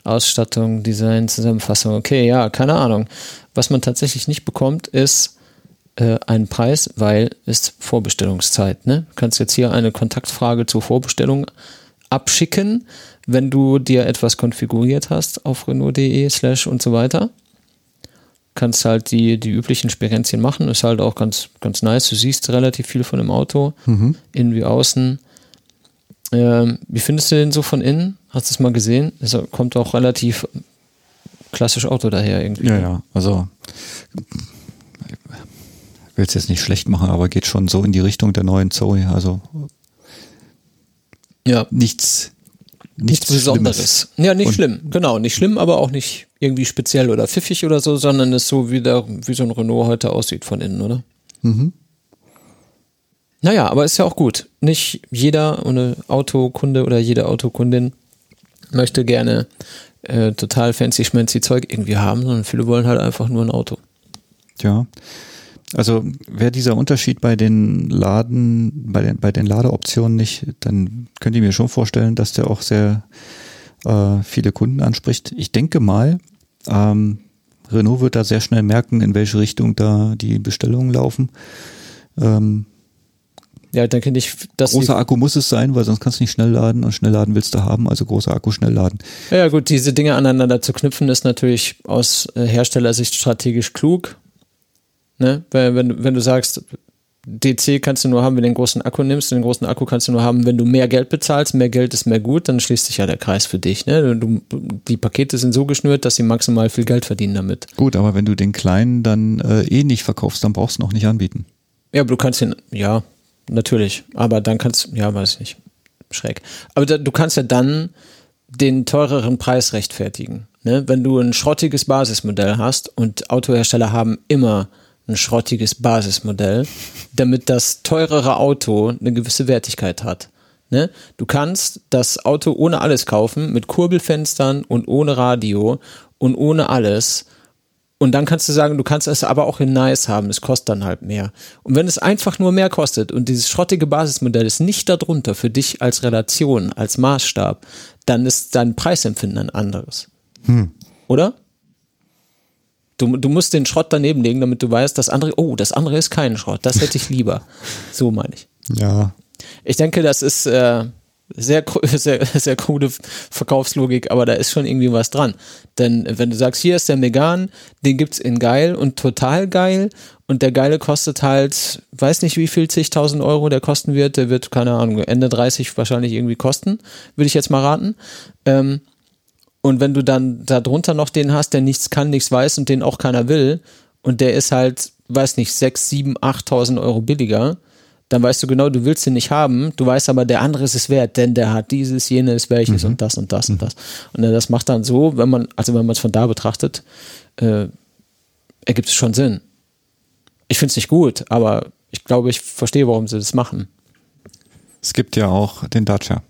Ausstattung, Design, Zusammenfassung, okay, ja, keine Ahnung. Was man tatsächlich nicht bekommt, ist äh, einen Preis, weil es Vorbestellungszeit. Ne? Du kannst jetzt hier eine Kontaktfrage zur Vorbestellung abschicken, wenn du dir etwas konfiguriert hast auf Renault.de slash und so weiter. Kannst halt die, die üblichen Sperenzien machen, ist halt auch ganz, ganz nice. Du siehst relativ viel von dem Auto, mhm. innen wie außen. Ähm, wie findest du den so von innen? Hast du es mal gesehen? Es kommt auch relativ klassisch Auto daher irgendwie. Ja, ja, also will es jetzt nicht schlecht machen, aber geht schon so in die Richtung der neuen Zoe. Also ja. nichts, nichts, nichts Besonderes. Schlimmes. Ja, nicht Und schlimm, genau. Nicht schlimm, aber auch nicht irgendwie speziell oder pfiffig oder so, sondern ist so, wie, der, wie so ein Renault heute aussieht von innen, oder? Mhm. Naja, aber ist ja auch gut. Nicht jeder eine Autokunde oder jede Autokundin möchte gerne äh, total fancy schmancy Zeug irgendwie haben, sondern viele wollen halt einfach nur ein Auto. Ja. Also wäre dieser Unterschied bei den Laden, bei den, bei den Ladeoptionen nicht, dann könnt ihr mir schon vorstellen, dass der auch sehr äh, viele Kunden anspricht. Ich denke mal, ähm, Renault wird da sehr schnell merken, in welche Richtung da die Bestellungen laufen. Ähm, ja, dann denke ich, dass großer Akku muss es sein, weil sonst kannst du nicht schnell laden und schnell laden willst du haben, also großer Akku schnell laden. Ja, gut, diese Dinge aneinander zu knüpfen ist natürlich aus äh, Herstellersicht strategisch klug. Ne? Weil wenn, wenn du sagst, DC kannst du nur haben, wenn du den großen Akku nimmst, den großen Akku kannst du nur haben, wenn du mehr Geld bezahlst, mehr Geld ist mehr gut, dann schließt sich ja der Kreis für dich. Ne? Du, die Pakete sind so geschnürt, dass sie maximal viel Geld verdienen damit. Gut, aber wenn du den kleinen dann äh, eh nicht verkaufst, dann brauchst du ihn auch nicht anbieten. Ja, aber du kannst ihn, ja, natürlich, aber dann kannst, ja, weiß ich nicht, schräg. Aber da, du kannst ja dann den teureren Preis rechtfertigen. Ne? Wenn du ein schrottiges Basismodell hast und Autohersteller haben immer ein schrottiges Basismodell, damit das teurere Auto eine gewisse Wertigkeit hat. Ne? Du kannst das Auto ohne alles kaufen, mit Kurbelfenstern und ohne Radio und ohne alles. Und dann kannst du sagen, du kannst es aber auch in nice haben, es kostet dann halt mehr. Und wenn es einfach nur mehr kostet und dieses schrottige Basismodell ist nicht darunter für dich als Relation, als Maßstab, dann ist dein Preisempfinden ein anderes. Hm. Oder? Du, du musst den Schrott daneben legen, damit du weißt, das andere, oh, das andere ist kein Schrott, das hätte ich lieber. <laughs> so meine ich. Ja. Ich denke, das ist äh, sehr, <laughs> sehr, sehr krude Verkaufslogik, aber da ist schon irgendwie was dran. Denn wenn du sagst, hier ist der Megan, den gibt's in geil und total geil und der geile kostet halt, weiß nicht wie viel, zigtausend Euro der kosten wird, der wird, keine Ahnung, Ende 30 wahrscheinlich irgendwie kosten, würde ich jetzt mal raten. Ähm, und wenn du dann darunter noch den hast, der nichts kann, nichts weiß und den auch keiner will und der ist halt, weiß nicht, sechs, sieben, achttausend Euro billiger, dann weißt du genau, du willst ihn nicht haben, du weißt aber, der andere ist es wert, denn der hat dieses, jenes, welches mhm. und das und das mhm. und das. Und das macht dann so, wenn man, also wenn man es von da betrachtet, äh, ergibt es schon Sinn. Ich finde es nicht gut, aber ich glaube, ich verstehe, warum sie das machen. Es gibt ja auch den Dacia.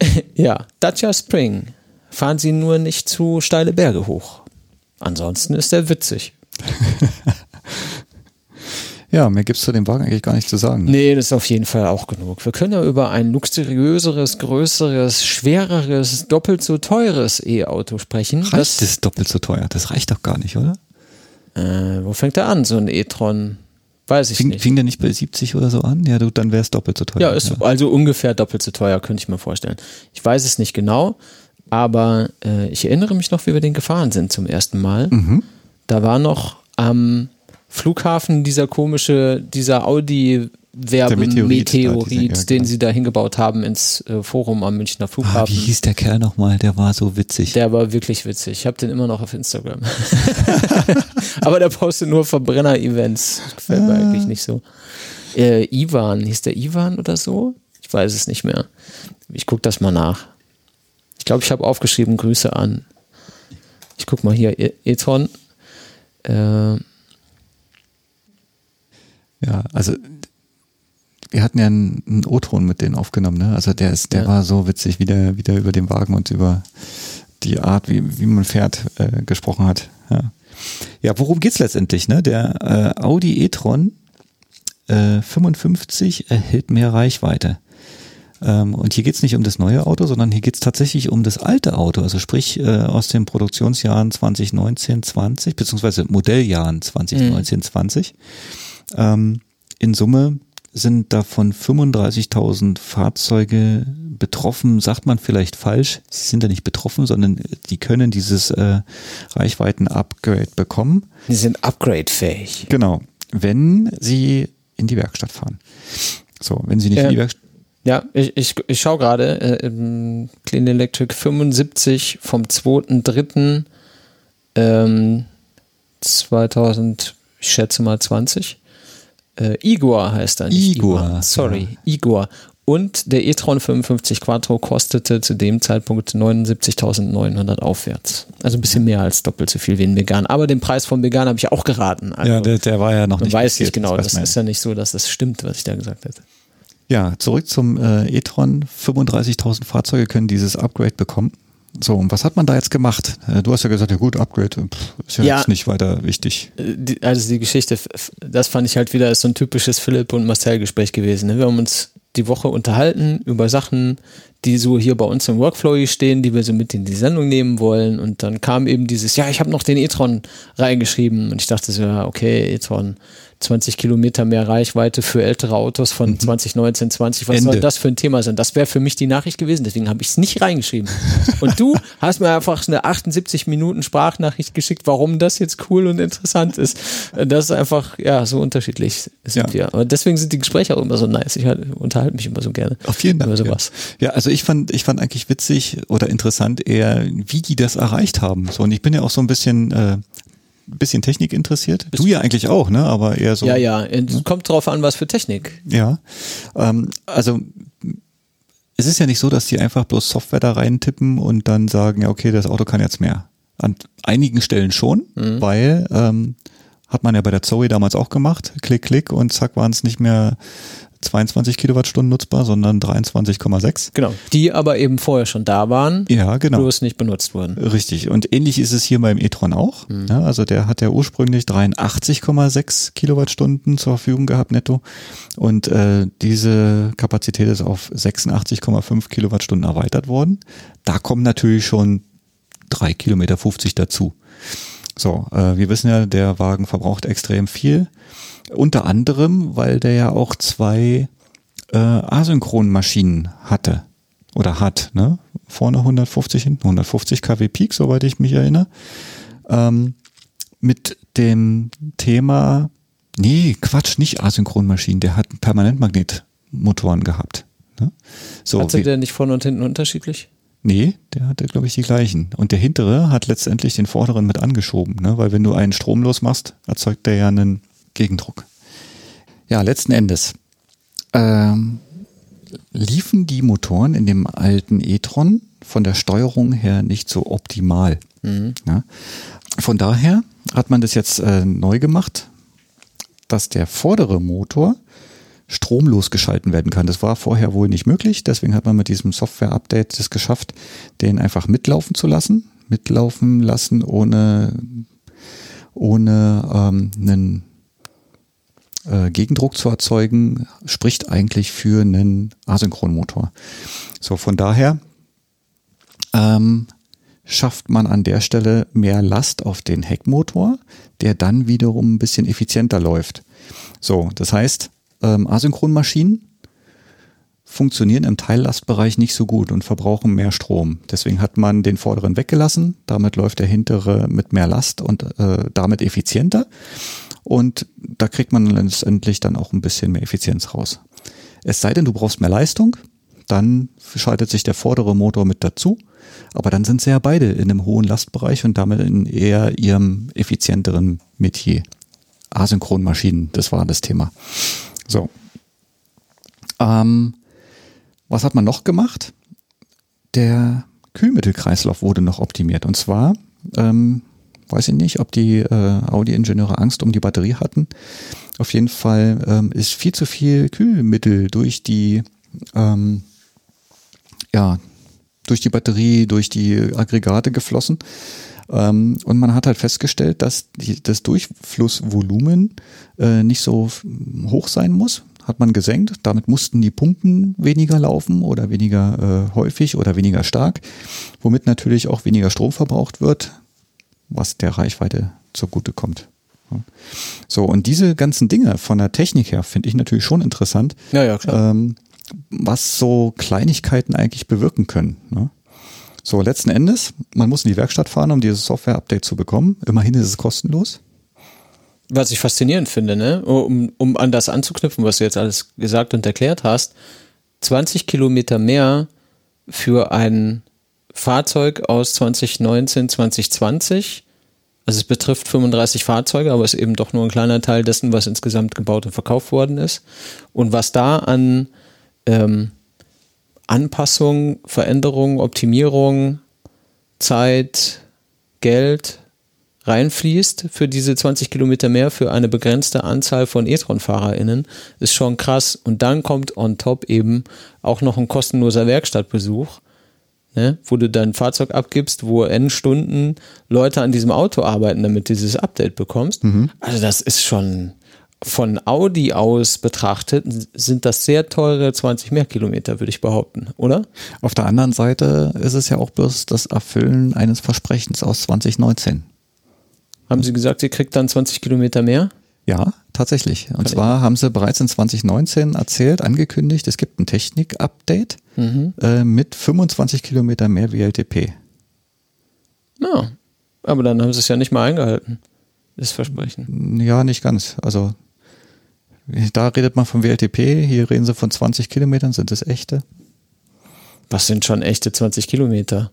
<laughs> ja, Dacia Spring. Fahren Sie nur nicht zu steile Berge hoch. Ansonsten ist er witzig. <laughs> Ja, mehr gibt es zu dem Wagen eigentlich gar nicht zu sagen. Nee, das ist auf jeden Fall auch genug. Wir können ja über ein luxuriöseres, größeres, schwereres, doppelt so teures E-Auto sprechen. Reicht das, das doppelt so teuer? Das reicht doch gar nicht, oder? Äh, wo fängt er an, so ein E-Tron? Weiß ich fing, nicht. Fing der nicht bei 70 oder so an? Ja, du, dann wäre es doppelt so teuer. Ja, ist ja. also ungefähr doppelt so teuer, könnte ich mir vorstellen. Ich weiß es nicht genau, aber äh, ich erinnere mich noch, wie wir den gefahren sind zum ersten Mal. Mhm. Da war noch am Flughafen dieser komische, dieser Audi Werbemeteorit, Meteorit, den sie da hingebaut haben ins äh, Forum am Münchner Flughafen. Ah, wie hieß der Kerl nochmal? Der war so witzig. Der war wirklich witzig. Ich habe den immer noch auf Instagram. <laughs> Aber der postet nur Verbrenner-Events. Gefällt mir ah. eigentlich nicht so. Äh, Ivan, hieß der Ivan oder so? Ich weiß es nicht mehr. Ich gucke das mal nach. Ich glaube, ich habe aufgeschrieben, Grüße an. Ich guck mal hier, e Etron. Äh, ja, also wir hatten ja einen, einen O-Ton mit denen aufgenommen, ne? Also der ist, der ja. war so witzig, wie der wieder über den Wagen und über die Art, wie, wie man fährt, äh, gesprochen hat. Ja. ja, worum geht's letztendlich, ne? Der äh, Audi e-tron äh, 55 erhält mehr Reichweite. Ähm, und hier geht's nicht um das neue Auto, sondern hier geht's tatsächlich um das alte Auto, also sprich äh, aus den Produktionsjahren 2019, 20, beziehungsweise Modelljahren 2019, 20. Mhm. Ähm, in Summe sind davon 35.000 Fahrzeuge betroffen, sagt man vielleicht falsch. Sie sind ja nicht betroffen, sondern die können dieses äh, Reichweiten-Upgrade bekommen. Sie sind upgrade-fähig. Genau, wenn sie in die Werkstatt fahren. So, wenn sie nicht äh, in die Werkstatt. Ja, ich, ich, ich schaue gerade, äh, Clean Electric 75 vom 2.3. Ähm, 2000, ich schätze mal 20. Äh, Igor heißt er nicht. Igor. Igor. Sorry, ja. Igor. Und der e-tron 55 Quattro kostete zu dem Zeitpunkt 79.900 aufwärts. Also ein bisschen mehr als doppelt so viel wie ein Vegan. Aber den Preis vom Vegan habe ich auch geraten. Also ja, der, der, war ja noch nicht. Weiß ich genau. Das, das ist ja nicht so, dass das stimmt, was ich da gesagt hätte. Ja, zurück zum äh, e-tron. 35.000 Fahrzeuge können dieses Upgrade bekommen. So, und was hat man da jetzt gemacht? Äh, du hast ja gesagt, ja gut, Upgrade pff, ist ja, ja, jetzt nicht weiter wichtig. Äh, also die Geschichte, das fand ich halt wieder ist so ein typisches Philipp und Marcel Gespräch gewesen. Ne? Wir haben uns die Woche unterhalten über Sachen, die so hier bei uns im Workflow stehen, die wir so mit in die Sendung nehmen wollen. Und dann kam eben dieses, ja, ich habe noch den e-tron reingeschrieben. Und ich dachte so, ja, okay, e-tron, 20 Kilometer mehr Reichweite für ältere Autos von mhm. 2019, 20. Was Ende. soll das für ein Thema sein? Das wäre für mich die Nachricht gewesen, deswegen habe ich es nicht reingeschrieben. <laughs> Und du hast mir einfach eine 78 Minuten Sprachnachricht geschickt, warum das jetzt cool und interessant ist. Das ist einfach, ja, so unterschiedlich sind ja. wir. Aber deswegen sind die Gespräche auch immer so nice. Ich halt, unterhalte mich immer so gerne. Auf jeden Fall. Über sowas. Ja. ja, also ich fand, ich fand eigentlich witzig oder interessant eher, wie die das erreicht haben. So, und ich bin ja auch so ein bisschen äh, bisschen Technik interessiert. Du ja eigentlich auch, ne? Aber eher so. Ja, ja. Es kommt drauf an, was für Technik. Ja. Ähm, also es ist ja nicht so, dass die einfach bloß Software da reintippen und dann sagen, ja, okay, das Auto kann jetzt mehr. An einigen Stellen schon, mhm. weil ähm, hat man ja bei der Zoe damals auch gemacht. Klick, klick und zack waren es nicht mehr 22 Kilowattstunden nutzbar, sondern 23,6. Genau. Die aber eben vorher schon da waren. Ja, genau. Bloß nicht benutzt wurden. Richtig. Und ähnlich ist es hier beim e-tron auch. Mhm. Ja, also der hat ja ursprünglich 83,6 Kilowattstunden zur Verfügung gehabt netto. Und äh, diese Kapazität ist auf 86,5 Kilowattstunden erweitert worden. Da kommen natürlich schon drei Kilometer 50 dazu. So, äh, wir wissen ja, der Wagen verbraucht extrem viel. Unter anderem, weil der ja auch zwei äh, Asynchronmaschinen hatte oder hat. Ne? Vorne 150, hinten 150 kW Peak, soweit ich mich erinnere. Ähm, mit dem Thema, nee, Quatsch, nicht Asynchronmaschinen, der hat Permanentmagnetmotoren gehabt. Ne? So, Hatte der nicht vorne und hinten unterschiedlich? Nee, der hatte, glaube ich, die gleichen. Und der hintere hat letztendlich den vorderen mit angeschoben, ne? weil wenn du einen stromlos machst, erzeugt der ja einen Gegendruck. Ja, letzten Endes ähm, liefen die Motoren in dem alten e-tron von der Steuerung her nicht so optimal. Mhm. Ja? Von daher hat man das jetzt äh, neu gemacht, dass der vordere Motor stromlos geschalten werden kann. Das war vorher wohl nicht möglich. Deswegen hat man mit diesem Software-Update es geschafft, den einfach mitlaufen zu lassen. Mitlaufen lassen ohne, ohne ähm, einen äh, Gegendruck zu erzeugen, spricht eigentlich für einen Asynchronmotor. So, von daher ähm, schafft man an der Stelle mehr Last auf den Heckmotor, der dann wiederum ein bisschen effizienter läuft. So, das heißt, ähm, Asynchronmaschinen funktionieren im Teillastbereich nicht so gut und verbrauchen mehr Strom. Deswegen hat man den vorderen weggelassen. Damit läuft der hintere mit mehr Last und äh, damit effizienter. Und da kriegt man letztendlich dann auch ein bisschen mehr Effizienz raus. Es sei denn, du brauchst mehr Leistung, dann schaltet sich der vordere Motor mit dazu. Aber dann sind sie ja beide in einem hohen Lastbereich und damit in eher ihrem effizienteren Metier. Asynchronmaschinen, das war das Thema. So. Ähm, was hat man noch gemacht? Der Kühlmittelkreislauf wurde noch optimiert. Und zwar, ähm, weiß ich nicht, ob die äh, Audi-Ingenieure Angst um die Batterie hatten. Auf jeden Fall ähm, ist viel zu viel Kühlmittel durch die, ähm, ja, durch die Batterie, durch die Aggregate geflossen. Ähm, und man hat halt festgestellt, dass die, das Durchflussvolumen äh, nicht so hoch sein muss. Hat man gesenkt. Damit mussten die Pumpen weniger laufen oder weniger äh, häufig oder weniger stark, womit natürlich auch weniger Strom verbraucht wird, was der Reichweite zugute kommt. So, und diese ganzen Dinge von der Technik her finde ich natürlich schon interessant. Ja, ja. Ähm, was so Kleinigkeiten eigentlich bewirken können. Ne? So, letzten Endes, man muss in die Werkstatt fahren, um dieses Software-Update zu bekommen. Immerhin ist es kostenlos. Was ich faszinierend finde, ne? um, um an das anzuknüpfen, was du jetzt alles gesagt und erklärt hast, 20 Kilometer mehr für ein Fahrzeug aus 2019, 2020. Also es betrifft 35 Fahrzeuge, aber es ist eben doch nur ein kleiner Teil dessen, was insgesamt gebaut und verkauft worden ist. Und was da an ähm, Anpassung, Veränderung, Optimierung, Zeit, Geld reinfließt für diese 20 Kilometer mehr für eine begrenzte Anzahl von E-Tron-FahrerInnen, ist schon krass. Und dann kommt on top eben auch noch ein kostenloser Werkstattbesuch, ne, wo du dein Fahrzeug abgibst, wo N Stunden Leute an diesem Auto arbeiten, damit du dieses Update bekommst. Mhm. Also das ist schon, von Audi aus betrachtet, sind das sehr teure 20 mehr Kilometer, würde ich behaupten, oder? Auf der anderen Seite ist es ja auch bloß das Erfüllen eines Versprechens aus 2019. Haben Sie gesagt, Sie kriegt dann 20 Kilometer mehr? Ja, tatsächlich. Und Kann zwar ich? haben sie bereits in 2019 erzählt, angekündigt, es gibt ein Technik-Update mhm. äh, mit 25 Kilometer mehr WLTP. Ja, aber dann haben sie es ja nicht mal eingehalten, das Versprechen. Ja, nicht ganz. Also da redet man von WLTP, hier reden sie von 20 Kilometern, sind das echte? Was sind schon echte 20 Kilometer?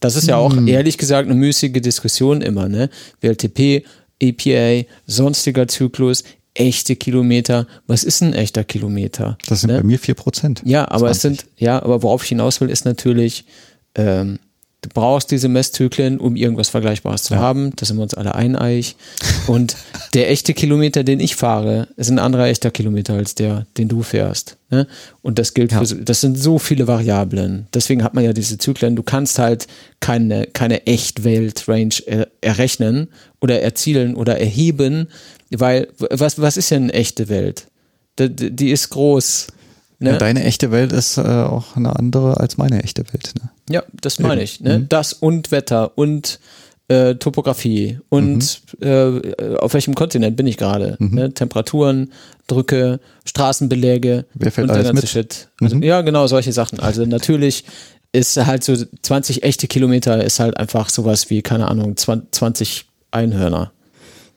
Das ist ja auch hm. ehrlich gesagt eine müßige Diskussion immer, ne? WLTP, EPA, sonstiger Zyklus, echte Kilometer. Was ist ein echter Kilometer? Das sind ne? bei mir 4%. Ja, aber 20. es sind, ja, aber worauf ich hinaus will, ist natürlich, ähm, Du brauchst diese Messzyklen, um irgendwas Vergleichbares zu ja. haben. Da sind wir uns alle eineig. Und der echte Kilometer, den ich fahre, ist ein anderer echter Kilometer als der, den du fährst. Ne? Und das gilt ja. für, das sind so viele Variablen. Deswegen hat man ja diese Zyklen. Du kannst halt keine, keine Echtwelt-Range er, errechnen oder erzielen oder erheben, weil was, was ist denn eine echte Welt? Die, die ist groß. Ne? Ja, deine echte Welt ist äh, auch eine andere als meine echte Welt. Ne? Ja, das meine ich. Ne? Mhm. Das und Wetter und äh, Topografie und mhm. äh, auf welchem Kontinent bin ich gerade. Mhm. Ne? Temperaturen, Drücke, Straßenbeläge Wer fällt und der ganze mit? Shit. Also, mhm. Ja, genau, solche Sachen. Also <laughs> natürlich ist halt so 20 echte Kilometer ist halt einfach sowas wie, keine Ahnung, 20 Einhörner.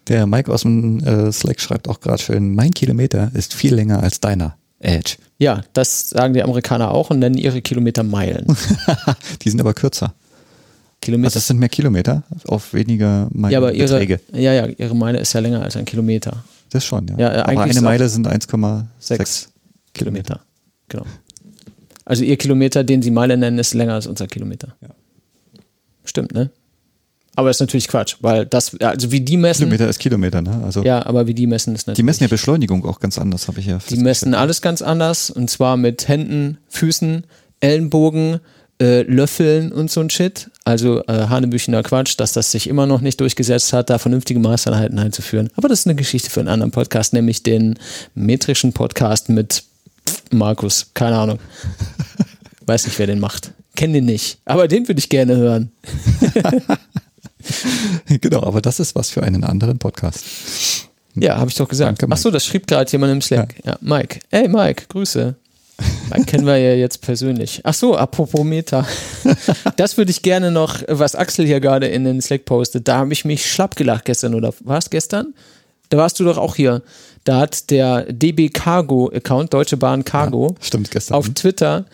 Der Mike aus dem äh, Slack schreibt auch gerade schön, mein Kilometer ist viel länger als deiner. Edge. Ja, das sagen die Amerikaner auch und nennen ihre Kilometer Meilen. <laughs> die sind aber kürzer. Kilometer. Also das sind mehr Kilometer auf weniger Meilen. Ja, aber ihre, ja, ja, ihre Meile ist ja länger als ein Kilometer. Das schon, ja. ja äh, aber eine Meile sind 1,6 Kilometer. Genau. Also ihr Kilometer, den sie Meile nennen, ist länger als unser Kilometer. Ja. Stimmt, ne? Aber ist natürlich Quatsch, weil das, also wie die messen. Kilometer ist Kilometer, ne? Also ja, aber wie die messen ist natürlich. Die messen ja Beschleunigung auch ganz anders, habe ich ja. Die messen alles ganz anders und zwar mit Händen, Füßen, Ellenbogen, äh, Löffeln und so ein Shit. Also äh, Hanebüchener Quatsch, dass das sich immer noch nicht durchgesetzt hat, da vernünftige Maßeinheiten einzuführen. Aber das ist eine Geschichte für einen anderen Podcast, nämlich den metrischen Podcast mit Markus. Keine Ahnung. <laughs> Weiß nicht, wer den macht. Kenne den nicht. Aber den würde ich gerne hören. <laughs> <laughs> genau, aber das ist was für einen anderen Podcast. Ja, habe ich doch gesagt. Danke, Achso, das schrieb gerade jemand im Slack. Ja. ja, Mike. Hey Mike, Grüße. Mike kennen wir ja jetzt persönlich. Ach so, apropos Meta. <laughs> Das würde ich gerne noch, was Axel hier gerade in den Slack postet. Da habe ich mich schlapp gelacht gestern oder war es gestern? Da warst du doch auch hier. Da hat der DB Cargo Account, Deutsche Bahn Cargo, ja, stimmt, gestern. auf Twitter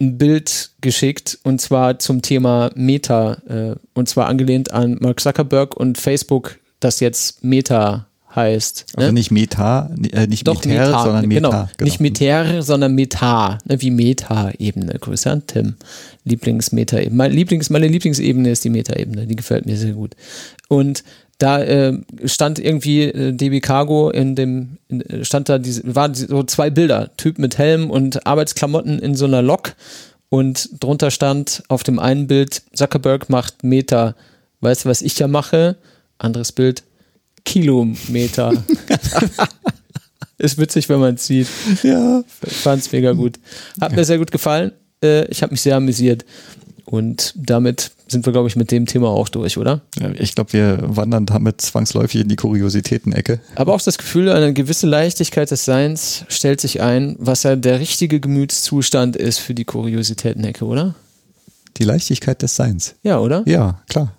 ein Bild geschickt und zwar zum Thema Meta äh, und zwar angelehnt an Mark Zuckerberg und Facebook, das jetzt Meta heißt. Ne? Also nicht Meta, äh, nicht Doch, Meter, Meta, sondern Meta. Genau, genau. Nicht Meter, sondern Meta, ne, wie Meta-Ebene. Grüße an Tim. Lieblings-Meta-Ebene. Mein Lieblings, meine Lieblingsebene ist die Meta-Ebene. Die gefällt mir sehr gut. Und da äh, stand irgendwie äh, DB Cargo in dem, in, äh, stand da, diese, waren so zwei Bilder, Typ mit Helm und Arbeitsklamotten in so einer Lok und drunter stand auf dem einen Bild, Zuckerberg macht Meter. Weißt du, was ich ja mache? Anderes Bild, Kilometer. <laughs> Ist witzig, wenn man es sieht. Ja. Fand's mega gut. Hat mir sehr gut gefallen. Äh, ich habe mich sehr amüsiert. Und damit sind wir, glaube ich, mit dem Thema auch durch, oder? Ja, ich glaube, wir wandern damit zwangsläufig in die Kuriositäten-Ecke. Aber auch das Gefühl, eine gewisse Leichtigkeit des Seins stellt sich ein, was ja der richtige Gemütszustand ist für die Kuriositäten-Ecke, oder? Die Leichtigkeit des Seins. Ja, oder? Ja, klar.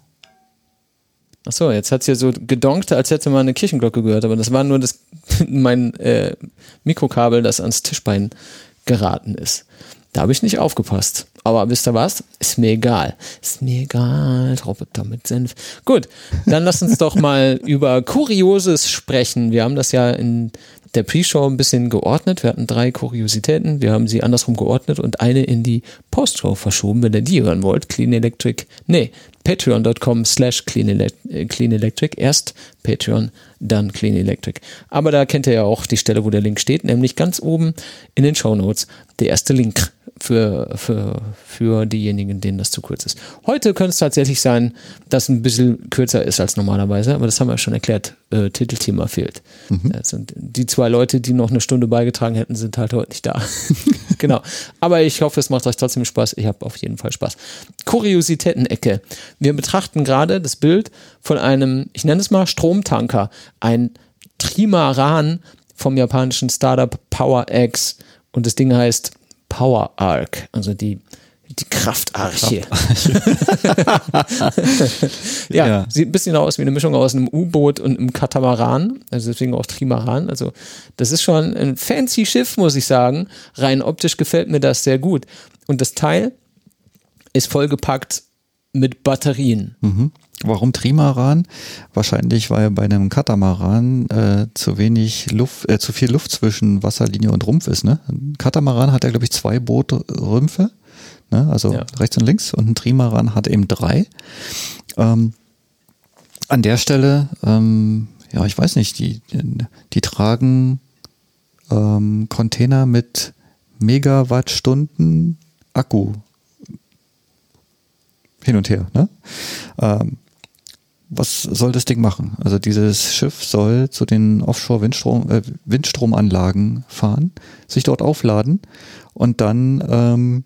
Achso, jetzt hat es ja so gedonkt, als hätte man eine Kirchenglocke gehört, aber das war nur das, <laughs> mein äh, Mikrokabel, das ans Tischbein geraten ist. Da habe ich nicht aufgepasst. Aber wisst ihr was? Ist mir egal. Ist mir egal. Roboter mit Senf. Gut, dann lass uns doch mal <laughs> über Kurioses sprechen. Wir haben das ja in der Pre-Show ein bisschen geordnet. Wir hatten drei Kuriositäten. Wir haben sie andersrum geordnet und eine in die Post-Show verschoben. Wenn ihr die hören wollt, Clean Electric, nee, patreon.com slash Clean Electric. Erst Patreon, dann Clean Electric. Aber da kennt ihr ja auch die Stelle, wo der Link steht, nämlich ganz oben in den Show Notes. Der erste Link für, für, für diejenigen, denen das zu kurz ist. Heute könnte es tatsächlich sein, dass ein bisschen kürzer ist als normalerweise, aber das haben wir schon erklärt. Äh, Titelthema fehlt. Mhm. sind die zwei Leute, die noch eine Stunde beigetragen hätten, sind halt heute nicht da. <laughs> genau. Aber ich hoffe, es macht euch trotzdem Spaß. Ich habe auf jeden Fall Spaß. Kuriositäten-Ecke. Wir betrachten gerade das Bild von einem, ich nenne es mal Stromtanker, ein Trimaran vom japanischen Startup PowerX. Und das Ding heißt Power Arc, also die, die Kraftarche. <laughs> ja, ja, sieht ein bisschen aus wie eine Mischung aus einem U-Boot und einem Katamaran, also deswegen auch Trimaran. Also das ist schon ein fancy Schiff, muss ich sagen. Rein optisch gefällt mir das sehr gut. Und das Teil ist vollgepackt mit Batterien. Mhm. Warum Trimaran? Wahrscheinlich, weil bei einem Katamaran äh, zu wenig Luft, äh, zu viel Luft zwischen Wasserlinie und Rumpf ist. Ne? Ein Katamaran hat ja, glaube ich, zwei Bootrümpfe, ne? also ja. rechts und links, und ein Trimaran hat eben drei. Ähm, an der Stelle, ähm, ja, ich weiß nicht, die, die, tragen ähm, Container mit Megawattstunden Akku hin und her. Ne? Ähm, was soll das Ding machen? Also dieses Schiff soll zu den Offshore-Windstrom, äh, Windstromanlagen fahren, sich dort aufladen und dann, ähm,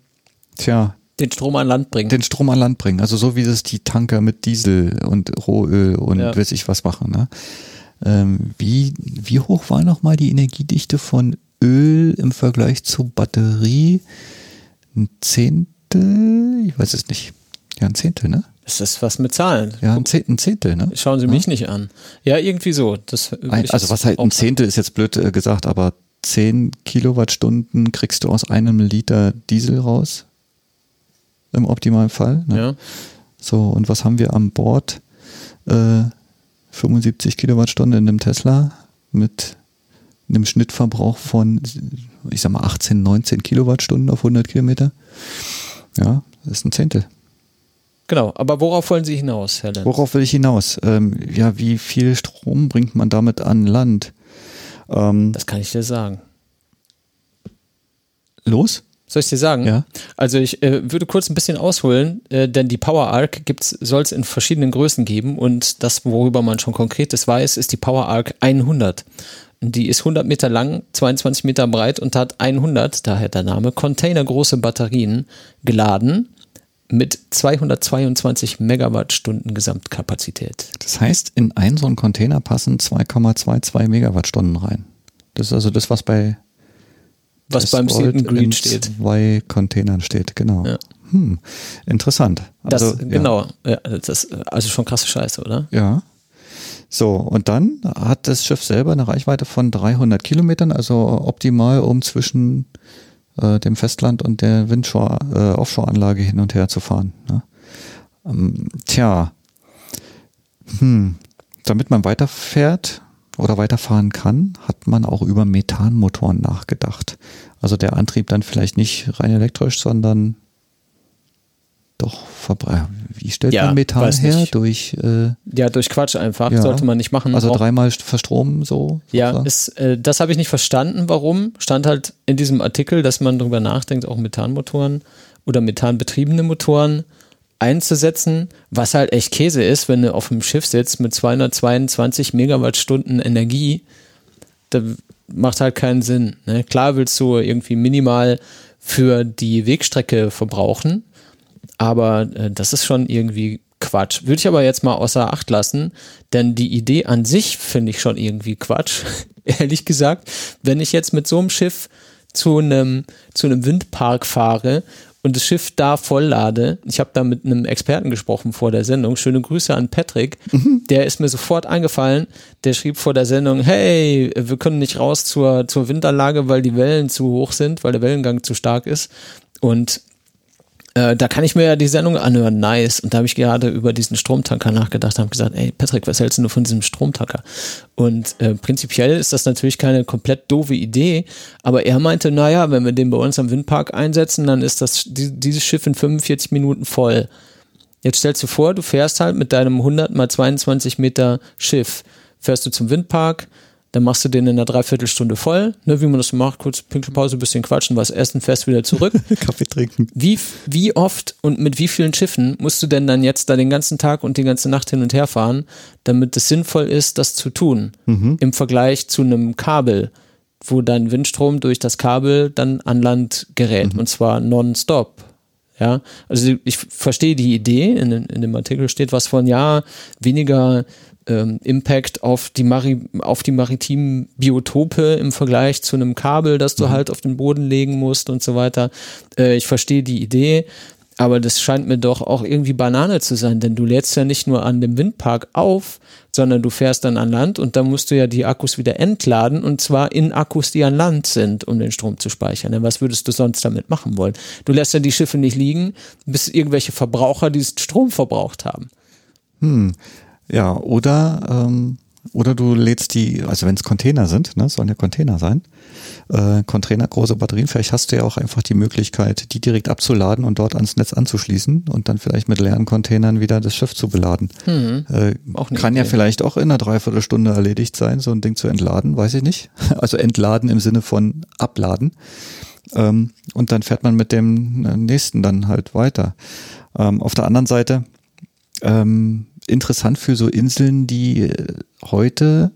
tja, Den Strom an Land bringen. Den Strom an Land bringen. Also so wie es die Tanker mit Diesel und Rohöl und ja. weiß ich was machen. Ne? Ähm, wie, wie hoch war nochmal die Energiedichte von Öl im Vergleich zu Batterie? Ein Zehntel? Ich weiß es nicht. Ja, ein Zehntel, ne? Ist das was mit Zahlen? Ja, ein Zehntel, ne? Schauen Sie mich ja. nicht an. Ja, irgendwie so. Das ein, also was halt ein Zehntel ist jetzt blöd äh, gesagt, aber 10 Kilowattstunden kriegst du aus einem Liter Diesel raus. Im optimalen Fall. Ne? Ja. So, und was haben wir an Bord? Äh, 75 Kilowattstunden in einem Tesla mit einem Schnittverbrauch von, ich sag mal, 18, 19 Kilowattstunden auf 100 Kilometer. Ja, das ist ein Zehntel. Genau, aber worauf wollen Sie hinaus, Herr Lenz? Worauf will ich hinaus? Ähm, ja, wie viel Strom bringt man damit an Land? Ähm, das kann ich dir sagen. Los? Soll ich dir sagen? Ja. Also ich äh, würde kurz ein bisschen ausholen, äh, denn die Power Arc soll es in verschiedenen Größen geben und das, worüber man schon konkretes weiß, ist die Power Arc 100. Die ist 100 Meter lang, 22 Meter breit und hat 100, daher der Name, containergroße Batterien geladen mit 222 Megawattstunden Gesamtkapazität. Das heißt, in einen so einen Container passen 2,22 Megawattstunden rein. Das ist also das, was bei was beim Sealed Green steht. Zwei Containern steht, genau. Ja. Hm, interessant. Also, das, genau, ja. das, also schon krasse Scheiße, oder? Ja. So, und dann hat das Schiff selber eine Reichweite von 300 Kilometern, also optimal, um zwischen äh, dem Festland und der Windshore, äh, Offshore-Anlage hin und her zu fahren. Ne? Ähm, tja, hm, damit man weiterfährt oder weiterfahren kann, hat man auch über Methanmotoren nachgedacht. Also der Antrieb dann vielleicht nicht rein elektrisch, sondern doch Verbrenner. Wie stellt ja, man Methan her? Durch äh, ja durch Quatsch einfach. Ja. Sollte man nicht machen. Also dreimal verstromen so. Ja, ist, äh, das habe ich nicht verstanden. Warum? Stand halt in diesem Artikel, dass man darüber nachdenkt, auch Methanmotoren oder methanbetriebene Motoren einzusetzen, was halt echt Käse ist, wenn du auf dem Schiff sitzt mit 222 Megawattstunden Energie. Da macht halt keinen Sinn. Ne? Klar willst du irgendwie minimal für die Wegstrecke verbrauchen, aber äh, das ist schon irgendwie Quatsch. Würde ich aber jetzt mal außer Acht lassen, denn die Idee an sich finde ich schon irgendwie Quatsch, <laughs> ehrlich gesagt. Wenn ich jetzt mit so einem Schiff zu einem, zu einem Windpark fahre und das Schiff da volllade. Ich habe da mit einem Experten gesprochen vor der Sendung. Schöne Grüße an Patrick. Mhm. Der ist mir sofort eingefallen. Der schrieb vor der Sendung, hey, wir können nicht raus zur, zur Windanlage, weil die Wellen zu hoch sind, weil der Wellengang zu stark ist. Und äh, da kann ich mir ja die Sendung anhören, nice. Und da habe ich gerade über diesen Stromtanker nachgedacht, habe gesagt, ey Patrick, was hältst du von diesem Stromtanker? Und äh, prinzipiell ist das natürlich keine komplett doofe Idee, aber er meinte, naja, wenn wir den bei uns am Windpark einsetzen, dann ist das die, dieses Schiff in 45 Minuten voll. Jetzt stellst du vor, du fährst halt mit deinem 100 mal 22 Meter Schiff, fährst du zum Windpark, dann machst du den in einer Dreiviertelstunde voll, ne, wie man das macht, kurz Pinkelpause, bisschen quatschen, was essen, fest wieder zurück. <laughs> Kaffee trinken. Wie, wie oft und mit wie vielen Schiffen musst du denn dann jetzt da den ganzen Tag und die ganze Nacht hin und her fahren, damit es sinnvoll ist, das zu tun? Mhm. Im Vergleich zu einem Kabel, wo dein Windstrom durch das Kabel dann an Land gerät mhm. und zwar nonstop. Ja, also ich verstehe die Idee, in, in dem Artikel steht was von, ja, weniger ähm, Impact auf die, Mari auf die maritimen Biotope im Vergleich zu einem Kabel, das du mhm. halt auf den Boden legen musst und so weiter. Äh, ich verstehe die Idee, aber das scheint mir doch auch irgendwie Banane zu sein, denn du lädst ja nicht nur an dem Windpark auf, sondern du fährst dann an Land und dann musst du ja die Akkus wieder entladen und zwar in Akkus, die an Land sind, um den Strom zu speichern. Denn was würdest du sonst damit machen wollen? Du lässt ja die Schiffe nicht liegen, bis irgendwelche Verbraucher diesen Strom verbraucht haben. Hm. Ja, oder, ähm, oder du lädst die, also wenn es Container sind, ne, sollen ja Container sein, äh, Container, große Batterien, vielleicht hast du ja auch einfach die Möglichkeit, die direkt abzuladen und dort ans Netz anzuschließen und dann vielleicht mit leeren Containern wieder das Schiff zu beladen. Mhm. Äh, kann Idee. ja vielleicht auch in einer Dreiviertelstunde erledigt sein, so ein Ding zu entladen, weiß ich nicht. <laughs> Also entladen im Sinne von abladen. Ähm, und dann fährt man mit dem äh, nächsten dann halt weiter. Ähm, auf der anderen Seite, ähm, interessant für so Inseln, die äh, heute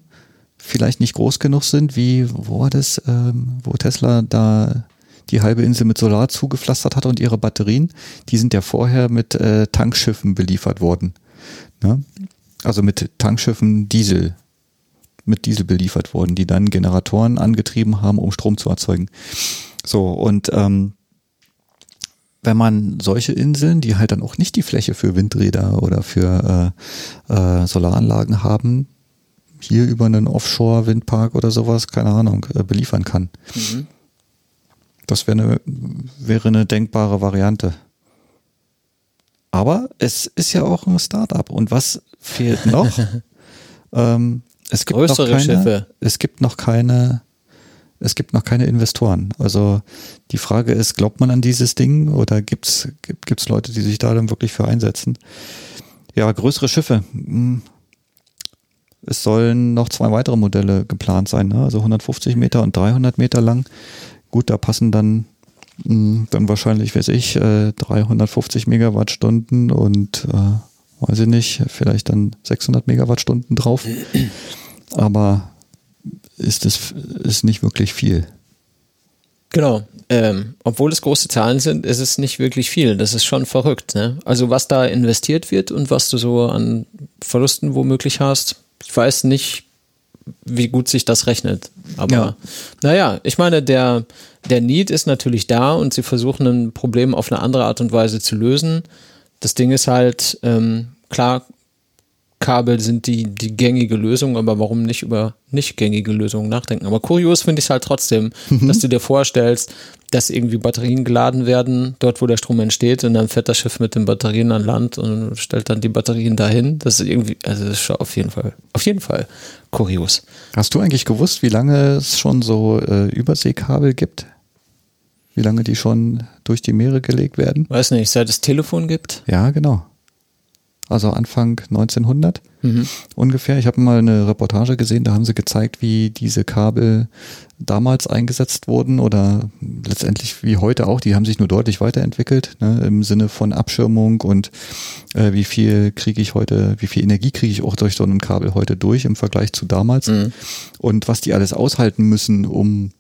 vielleicht nicht groß genug sind, wie, wo war das, ähm, wo Tesla da die halbe Insel mit Solar zugepflastert hat und ihre Batterien, die sind ja vorher mit äh, Tankschiffen beliefert worden. Ne? Also mit Tankschiffen Diesel, mit Diesel beliefert worden, die dann Generatoren angetrieben haben, um Strom zu erzeugen. So, und ähm, wenn man solche Inseln, die halt dann auch nicht die Fläche für Windräder oder für äh, äh, Solaranlagen haben, hier über einen Offshore-Windpark oder sowas, keine Ahnung, äh, beliefern kann. Mhm. Das wäre eine, wäre eine denkbare Variante. Aber es ist ja auch ein Startup. Und was fehlt noch? <laughs> ähm, es gibt Größere noch keine, Schiffe. Es gibt noch keine es gibt noch keine Investoren. Also die Frage ist, glaubt man an dieses Ding oder gibt's gibt's Leute, die sich da dann wirklich für einsetzen? Ja, größere Schiffe. Hm. Es sollen noch zwei weitere Modelle geplant sein, ne? also 150 Meter und 300 Meter lang. Gut, da passen dann hm, dann wahrscheinlich, weiß ich, 350 äh, Megawattstunden und äh, weiß ich nicht, vielleicht dann 600 Megawattstunden drauf. Aber ist es ist nicht wirklich viel. Genau. Ähm, obwohl es große Zahlen sind, ist es nicht wirklich viel. Das ist schon verrückt. Ne? Also was da investiert wird und was du so an Verlusten womöglich hast, ich weiß nicht, wie gut sich das rechnet. Aber ja. naja, ich meine, der, der Need ist natürlich da und sie versuchen ein Problem auf eine andere Art und Weise zu lösen. Das Ding ist halt, ähm, klar, Kabel sind die, die gängige Lösung, aber warum nicht über nicht gängige Lösungen nachdenken? Aber kurios finde ich es halt trotzdem, mhm. dass du dir vorstellst, dass irgendwie Batterien geladen werden, dort wo der Strom entsteht, und dann fährt das Schiff mit den Batterien an Land und stellt dann die Batterien dahin. Das ist irgendwie, also das ist schon auf jeden Fall, auf jeden Fall kurios. Hast du eigentlich gewusst, wie lange es schon so äh, Überseekabel gibt? Wie lange die schon durch die Meere gelegt werden? Weiß nicht, seit es Telefon gibt? Ja, genau also Anfang 1900 mhm. ungefähr. Ich habe mal eine Reportage gesehen, da haben sie gezeigt, wie diese Kabel damals eingesetzt wurden oder letztendlich wie heute auch. Die haben sich nur deutlich weiterentwickelt ne, im Sinne von Abschirmung und äh, wie viel kriege ich heute, wie viel Energie kriege ich auch durch so ein Kabel heute durch im Vergleich zu damals mhm. und was die alles aushalten müssen, um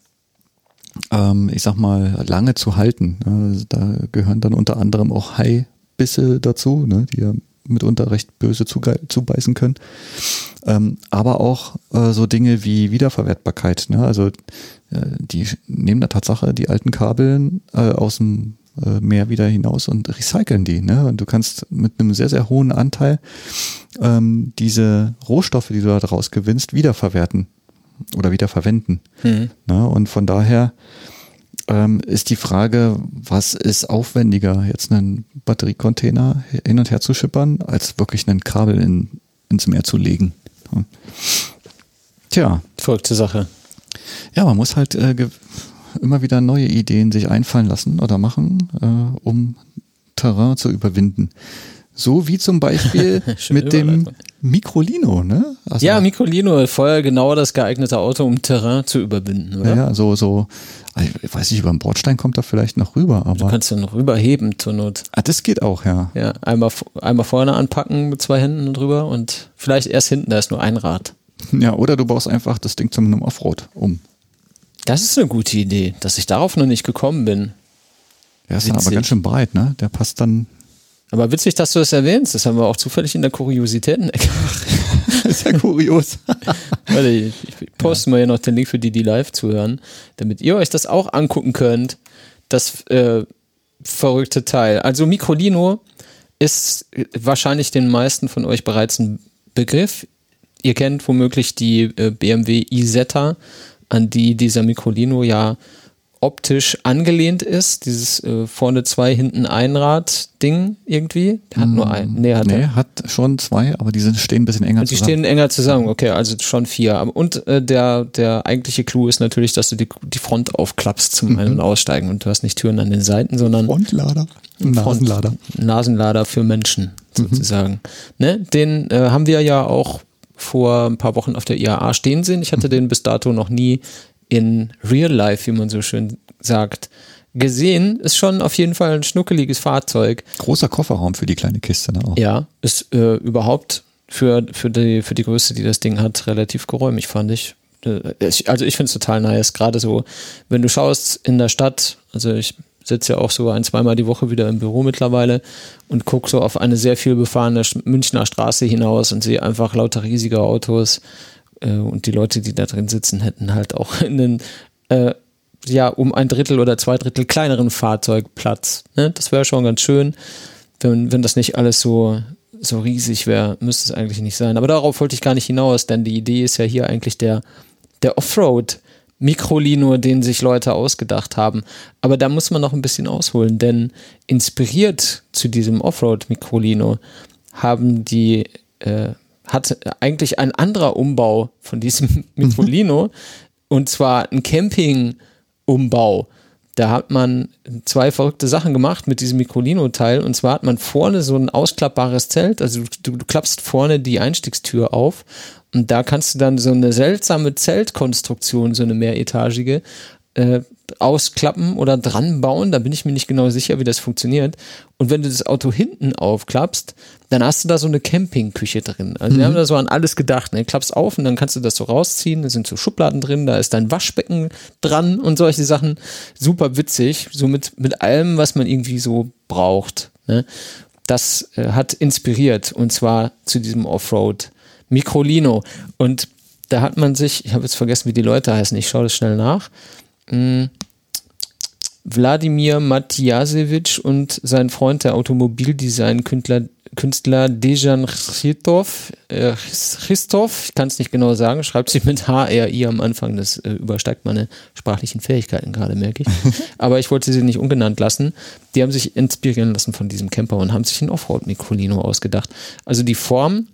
ähm, ich sag mal, lange zu halten. Also da gehören dann unter anderem auch Haibisse dazu, ne, die ja mitunter recht böse zubeißen können. Ähm, aber auch äh, so Dinge wie Wiederverwertbarkeit. Ne? Also äh, die nehmen da Tatsache die alten Kabeln äh, aus dem äh, Meer wieder hinaus und recyceln die. Ne? Und du kannst mit einem sehr, sehr hohen Anteil ähm, diese Rohstoffe, die du daraus gewinnst, wiederverwerten oder wiederverwenden. Mhm. Ne? Und von daher ähm, ist die Frage, was ist aufwendiger, jetzt einen Batteriecontainer hin und her zu schippern, als wirklich einen Kabel in, ins Meer zu legen. Tja. Folgte Sache. Ja, man muss halt äh, immer wieder neue Ideen sich einfallen lassen oder machen, äh, um Terrain zu überwinden. So wie zum Beispiel <laughs> mit dem Microlino, ne? Also ja, Microlino, voll genau das geeignete Auto, um Terrain zu überwinden, oder? Ja, so, so, ich weiß nicht, über den Bordstein kommt er vielleicht noch rüber, aber. Du kannst ja noch rüberheben zur Not. Ah, das geht auch, ja. Ja, einmal, einmal vorne anpacken mit zwei Händen drüber und vielleicht erst hinten, da ist nur ein Rad. Ja, oder du baust einfach das Ding zum einem Offroad um. Das ist eine gute Idee, dass ich darauf noch nicht gekommen bin. Der ist dann aber ganz schön breit, ne? Der passt dann aber witzig, dass du das erwähnst. Das haben wir auch zufällig in der Kuriositäten-Ecke. <laughs> ist ja kurios. Warte, ich, ich poste ja. mal hier noch den Link für die, die live zuhören, damit ihr euch das auch angucken könnt. Das äh, verrückte Teil. Also Microlino ist wahrscheinlich den meisten von euch bereits ein Begriff. Ihr kennt womöglich die äh, BMW Isetta, an die dieser Microlino ja optisch angelehnt ist, dieses äh, vorne zwei, hinten ein Rad-Ding irgendwie. Der hat mm, nur ein. Nee, hat, nee, hat schon zwei, aber die sind, stehen ein bisschen enger die zusammen. Die stehen enger zusammen, okay, also schon vier. Und äh, der, der eigentliche Clou ist natürlich, dass du die, die Front aufklappst zum mhm. Ein- und Aussteigen und du hast nicht Türen an den Seiten, sondern Frontlader. Nasenlader. Nasenlader für Menschen mhm. sozusagen. Ne? Den äh, haben wir ja auch vor ein paar Wochen auf der IAA stehen sehen. Ich hatte mhm. den bis dato noch nie in real life, wie man so schön sagt, gesehen. Ist schon auf jeden Fall ein schnuckeliges Fahrzeug. Großer Kofferraum für die kleine Kiste ne, auch. Ja, ist äh, überhaupt für, für, die, für die Größe, die das Ding hat, relativ geräumig, fand ich. äh, ich, also ich finde es total nice, gerade so, wenn du schaust in der Stadt, also ich sitze ja auch so ein, zweimal die Woche wieder im Büro mittlerweile und gucke so auf eine sehr viel befahrene Münchner Straße hinaus und sehe einfach lauter riesige Autos äh, und die Leute, die da drin sitzen, hätten halt auch <laughs> in den äh, ja, um ein Drittel oder zwei Drittel kleineren Fahrzeug Platz. Ne? Das wäre schon ganz schön, wenn, wenn das nicht alles so, so riesig wäre, müsste es eigentlich nicht sein. Aber darauf wollte ich gar nicht hinaus, denn die Idee ist ja hier eigentlich der, der Offroad. Mikrolino, den sich Leute ausgedacht haben. Aber da muss man noch ein bisschen ausholen, denn inspiriert zu diesem Offroad-Mikrolino haben die, äh, hat eigentlich ein anderer Umbau von diesem <laughs> Mikrolino und zwar ein Camping-Umbau. Da hat man zwei verrückte Sachen gemacht mit diesem Mikrolino-Teil. Und zwar hat man vorne so ein ausklappbares Zelt. Also du, du klappst vorne die Einstiegstür auf und da kannst du dann so eine seltsame Zeltkonstruktion, so eine mehretagige, äh, ausklappen oder dran bauen. Da bin ich mir nicht genau sicher, wie das funktioniert. Und wenn du das Auto hinten aufklappst, dann hast du da so eine Campingküche drin. Also mhm. wir haben da so an alles gedacht. Ne? Klappst auf und dann kannst du das so rausziehen. Da sind so Schubladen drin, da ist dein Waschbecken dran und solche Sachen. Super witzig. So mit, mit allem, was man irgendwie so braucht. Ne? Das äh, hat inspiriert und zwar zu diesem Offroad Microlino. Und da hat man sich, ich habe jetzt vergessen, wie die Leute heißen, ich schaue das schnell nach. Hm. Wladimir Matjasewitsch und sein Freund, der Automobildesign-Künstler Künstler Dejan Christov, äh, Christoph, ich kann es nicht genau sagen, schreibt sich mit H-R-I am Anfang, das äh, übersteigt meine sprachlichen Fähigkeiten gerade, merke ich. <laughs> Aber ich wollte sie nicht ungenannt lassen. Die haben sich inspirieren lassen von diesem Camper und haben sich ein Offroad-Mikrolino ausgedacht. Also die Form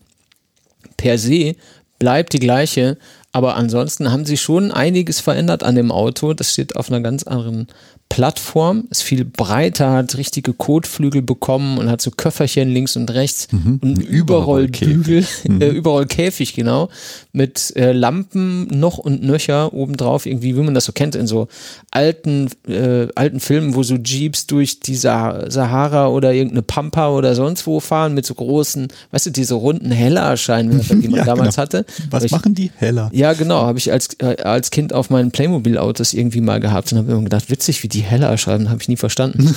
per se bleibt die gleiche, aber ansonsten haben sie schon einiges verändert an dem Auto. Das steht auf einer ganz anderen Plattform, ist viel breiter, hat richtige Kotflügel bekommen und hat so Köfferchen links und rechts mhm. und Überrollbügel, mhm. <laughs> äh, Überrollkäfig, genau, mit äh, Lampen noch und nöcher obendrauf, irgendwie, wie man das so kennt in so alten, äh, alten Filmen, wo so Jeeps durch die Sahara oder irgendeine Pampa oder sonst wo fahren mit so großen, weißt du, diese runden Heller-Scheinwerfer, <laughs> die man ja, damals genau. hatte. Was ich, machen die? Heller. Ja, genau, habe ich als, äh, als Kind auf meinen Playmobil-Autos irgendwie mal gehabt und habe immer gedacht, witzig, wie die heller schreiben, habe ich nie verstanden.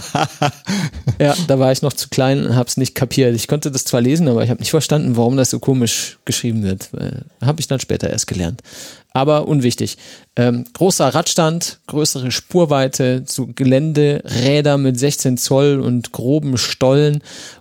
<laughs> ja, da war ich noch zu klein und habe es nicht kapiert. Ich konnte das zwar lesen, aber ich habe nicht verstanden, warum das so komisch geschrieben wird. Habe ich dann später erst gelernt. Aber unwichtig. Ähm, großer Radstand, größere Spurweite, so Geländeräder mit 16 Zoll und groben Stollen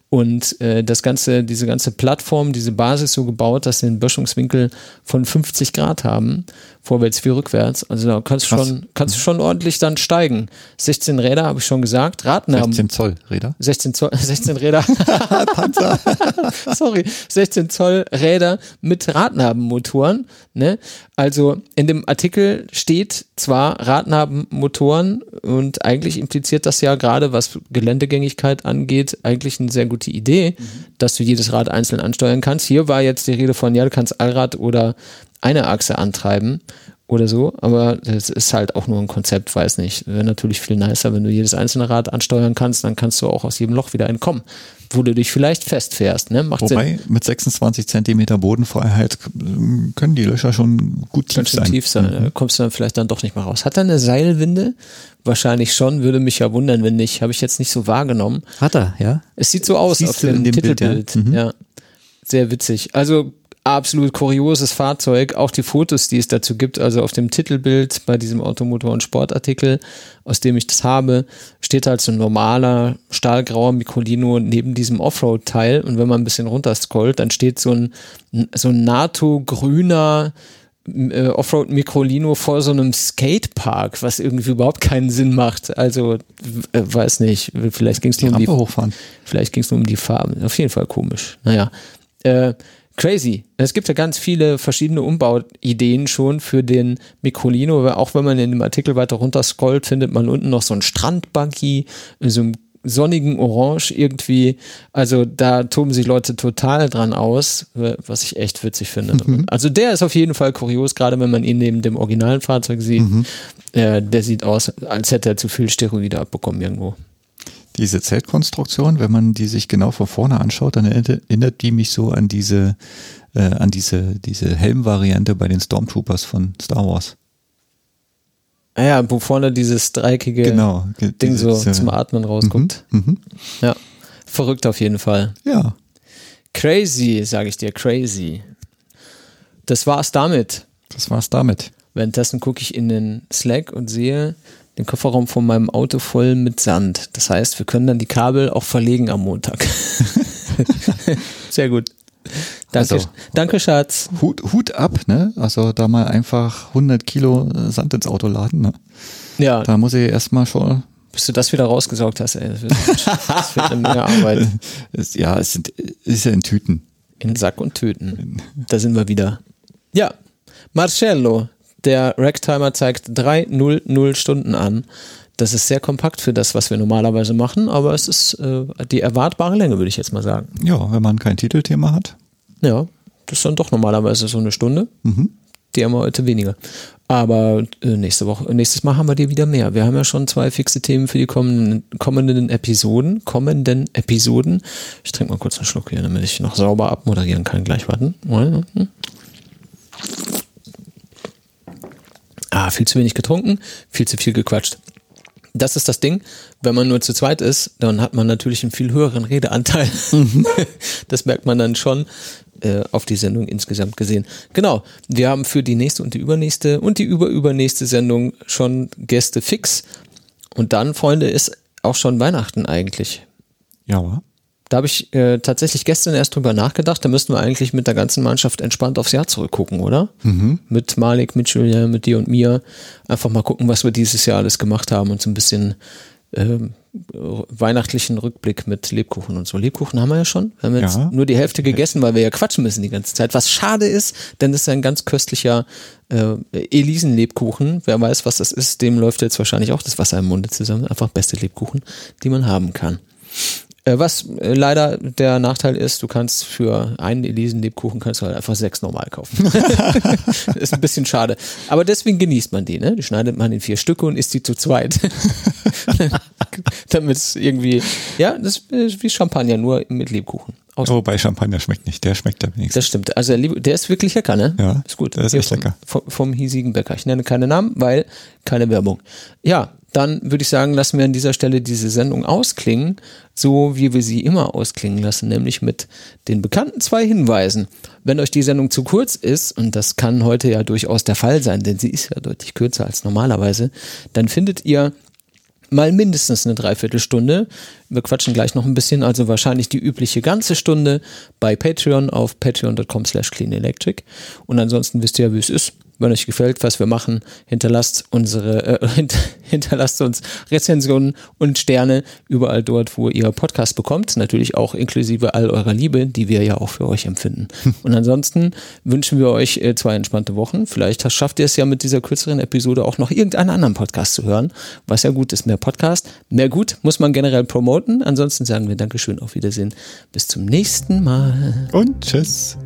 und äh, das ganze, diese ganze Plattform, diese Basis so gebaut, dass sie einen Böschungswinkel von 50 Grad haben, vorwärts wie rückwärts. Also da kannst du schon, kannst du schon ordentlich dann steigen. 16 Räder, habe ich schon gesagt. Radnaben. 16 Zoll Räder? 16 Zoll, <laughs> 16 Räder. <laughs> Panzer. <laughs> Sorry. 16 Zoll Räder mit Radnabenmotoren. Ne? Also in dem Artikel steht zwar Radnabenmotoren und eigentlich impliziert das ja gerade, was Geländegängigkeit angeht, eigentlich eine sehr gute Idee, mhm. dass du jedes Rad einzeln ansteuern kannst. Hier war jetzt die Rede von, ja, du kannst Allrad oder eine Achse antreiben oder so, aber das ist halt auch nur ein Konzept, weiß nicht. Wäre natürlich viel nicer, wenn du jedes einzelne Rad ansteuern kannst, dann kannst du auch aus jedem Loch wieder entkommen, wo du dich vielleicht festfährst. Ne? Macht Wobei, Sinn. mit 26 Zentimeter Bodenfreiheit können die Löcher schon gut tief sein. tief sein. Mhm. Da kommst du dann vielleicht dann doch nicht mehr raus. Hat er eine Seilwinde? Wahrscheinlich schon, würde mich ja wundern, wenn nicht. Habe ich jetzt nicht so wahrgenommen. Hat er, ja? Es sieht so aus Siehst auf dem, dem Titelbild. Bild, ja. Mhm. ja. Sehr witzig. Also absolut kurioses Fahrzeug. Auch die Fotos, die es dazu gibt, also auf dem Titelbild bei diesem Automotor- und Sportartikel, aus dem ich das habe, steht halt so ein normaler stahlgrauer Mikolino neben diesem Offroad-Teil. Und wenn man ein bisschen runterscrollt, dann steht so ein, so ein NATO-grüner äh, Offroad-Mikrolino vor so einem Skatepark, was irgendwie überhaupt keinen Sinn macht. Also, äh, weiß nicht, vielleicht ging es nur um die. Vielleicht ging es nur um die Farben. Auf jeden Fall komisch. Naja. Äh, crazy. Es gibt ja ganz viele verschiedene Umbauideen schon für den Mikrolino, auch wenn man in dem Artikel weiter runter scrollt, findet man unten noch so ein Strandbuggy, so einem sonnigen Orange irgendwie. Also da toben sich Leute total dran aus, was ich echt witzig finde. Mhm. Also der ist auf jeden Fall kurios, gerade wenn man ihn neben dem originalen Fahrzeug sieht. Mhm. Äh, der sieht aus, als hätte er zu viel Steroide abbekommen irgendwo. Diese Zeltkonstruktion, wenn man die sich genau von vorne anschaut, dann erinnert die mich so an diese äh, an diese, diese Helmvariante bei den Stormtroopers von Star Wars. Ah ja, wo vorne dieses dreieckige Genau. ge- Ding diese- so zum Atmen rausguckt. Mhm, mhm. Ja. Verrückt auf jeden Fall. Ja. Crazy, sage ich dir, crazy. Das war's damit. Das war's damit. Währenddessen gucke ich in den Slack und sehe den Kofferraum von meinem Auto voll mit Sand. Das heißt, wir können dann die Kabel auch verlegen am Montag. <laughs> Sehr gut. Danke, Also- danke Schatz. Hut, Hut ab, ne? Also da mal einfach 100 Kilo äh, Sand ins Auto laden, ne? Ja, Da muss ich erstmal schon, bis du das wieder rausgesaugt hast, ey. Das wird, das wird eine Menge Arbeit. <laughs> es, ja, es sind, ist ja in Tüten. In Sack und Töten. Da sind wir wieder. Ja, Marcello, der Racktimer zeigt 300 Stunden an. Das ist sehr kompakt für das, was wir normalerweise machen, aber es ist äh, die erwartbare Länge, würde ich jetzt mal sagen. Ja, wenn man kein Titelthema hat. Ja, das ist dann doch normalerweise so eine Stunde. Mhm. Die haben wir heute weniger. Aber äh, nächste Woche, nächstes Mal haben wir dir wieder mehr. Wir haben ja schon zwei fixe Themen für die kommenden, kommenden Episoden. Kommenden Episoden. Ich trinke mal kurz einen Schluck hier, damit ich noch sauber abmoderieren kann. Gleich warten. Ah, viel zu wenig getrunken, viel zu viel gequatscht. Das ist das Ding, wenn man nur zu zweit ist, dann hat man natürlich einen viel höheren Redeanteil. <laughs> Das merkt man dann schon äh, auf die Sendung insgesamt gesehen. Genau, wir haben für die nächste und die übernächste und die überübernächste Sendung schon Gäste fix. Und dann, Freunde, ist auch schon Weihnachten eigentlich. Ja, wa? Da habe ich äh, tatsächlich gestern erst drüber nachgedacht. Da müssten wir eigentlich mit der ganzen Mannschaft entspannt aufs Jahr zurückgucken, oder? Mit Malik, mit Julian, mit dir und mir. Einfach mal gucken, was wir dieses Jahr alles gemacht haben und so ein bisschen ähm, weihnachtlichen Rückblick mit Lebkuchen und so. Lebkuchen haben wir ja schon. Wir haben jetzt Ja. nur die Hälfte gegessen, weil wir ja quatschen müssen die ganze Zeit. Was schade ist, denn das ist ein ganz köstlicher äh, Elisen-Lebkuchen. Wer weiß, was das ist, dem läuft jetzt wahrscheinlich auch das Wasser im Munde zusammen. Einfach beste Lebkuchen, die man haben kann. Äh, Was äh, leider der Nachteil ist, du kannst für einen Elisen-Lebkuchen kannst du halt einfach sechs normal kaufen. <laughs> <laughs> ist ein bisschen schade. Aber deswegen genießt man die, ne? Die schneidet man in vier Stücke und isst die zu zweit. <laughs> Damit es irgendwie, ja, das ist wie Champagner, nur mit Lebkuchen. Aus Oh, bei Champagner schmeckt nicht. Der schmeckt ja wenigstens. das stimmt. Also der, ist wirklich lecker, ne? Ja, ist gut. der ist Hier echt vom, lecker. Vom, vom hiesigen Bäcker. Ich nenne keine Namen, weil keine Werbung. Ja, dann würde ich sagen, lassen wir an dieser Stelle diese Sendung ausklingen, so wie wir sie immer ausklingen lassen, nämlich mit den bekannten zwei Hinweisen. Wenn euch die Sendung zu kurz ist, und das kann heute ja durchaus der Fall sein, denn sie ist ja deutlich kürzer als normalerweise, dann findet ihr mal mindestens eine Dreiviertelstunde. Wir quatschen gleich noch ein bisschen, also wahrscheinlich die übliche ganze Stunde bei Patreon auf patreon.com slash cleanelectric. Und ansonsten wisst ihr ja, wie es ist. Wenn euch gefällt, was wir machen, hinterlasst unsere, äh, <laughs> hint, hinterlasst uns Rezensionen und Sterne überall dort, wo ihr Podcast bekommt. Natürlich auch inklusive all eurer Liebe, die wir ja auch für euch empfinden. <laughs> Und ansonsten wünschen wir euch äh, zwei entspannte Wochen. Vielleicht schafft ihr es ja mit dieser kürzeren Episode auch noch irgendeinen anderen Podcast zu hören, was ja gut ist. Mehr Podcast, mehr gut, muss man generell promoten. Ansonsten sagen wir Dankeschön, auf Wiedersehen. Bis zum nächsten Mal. Und tschüss.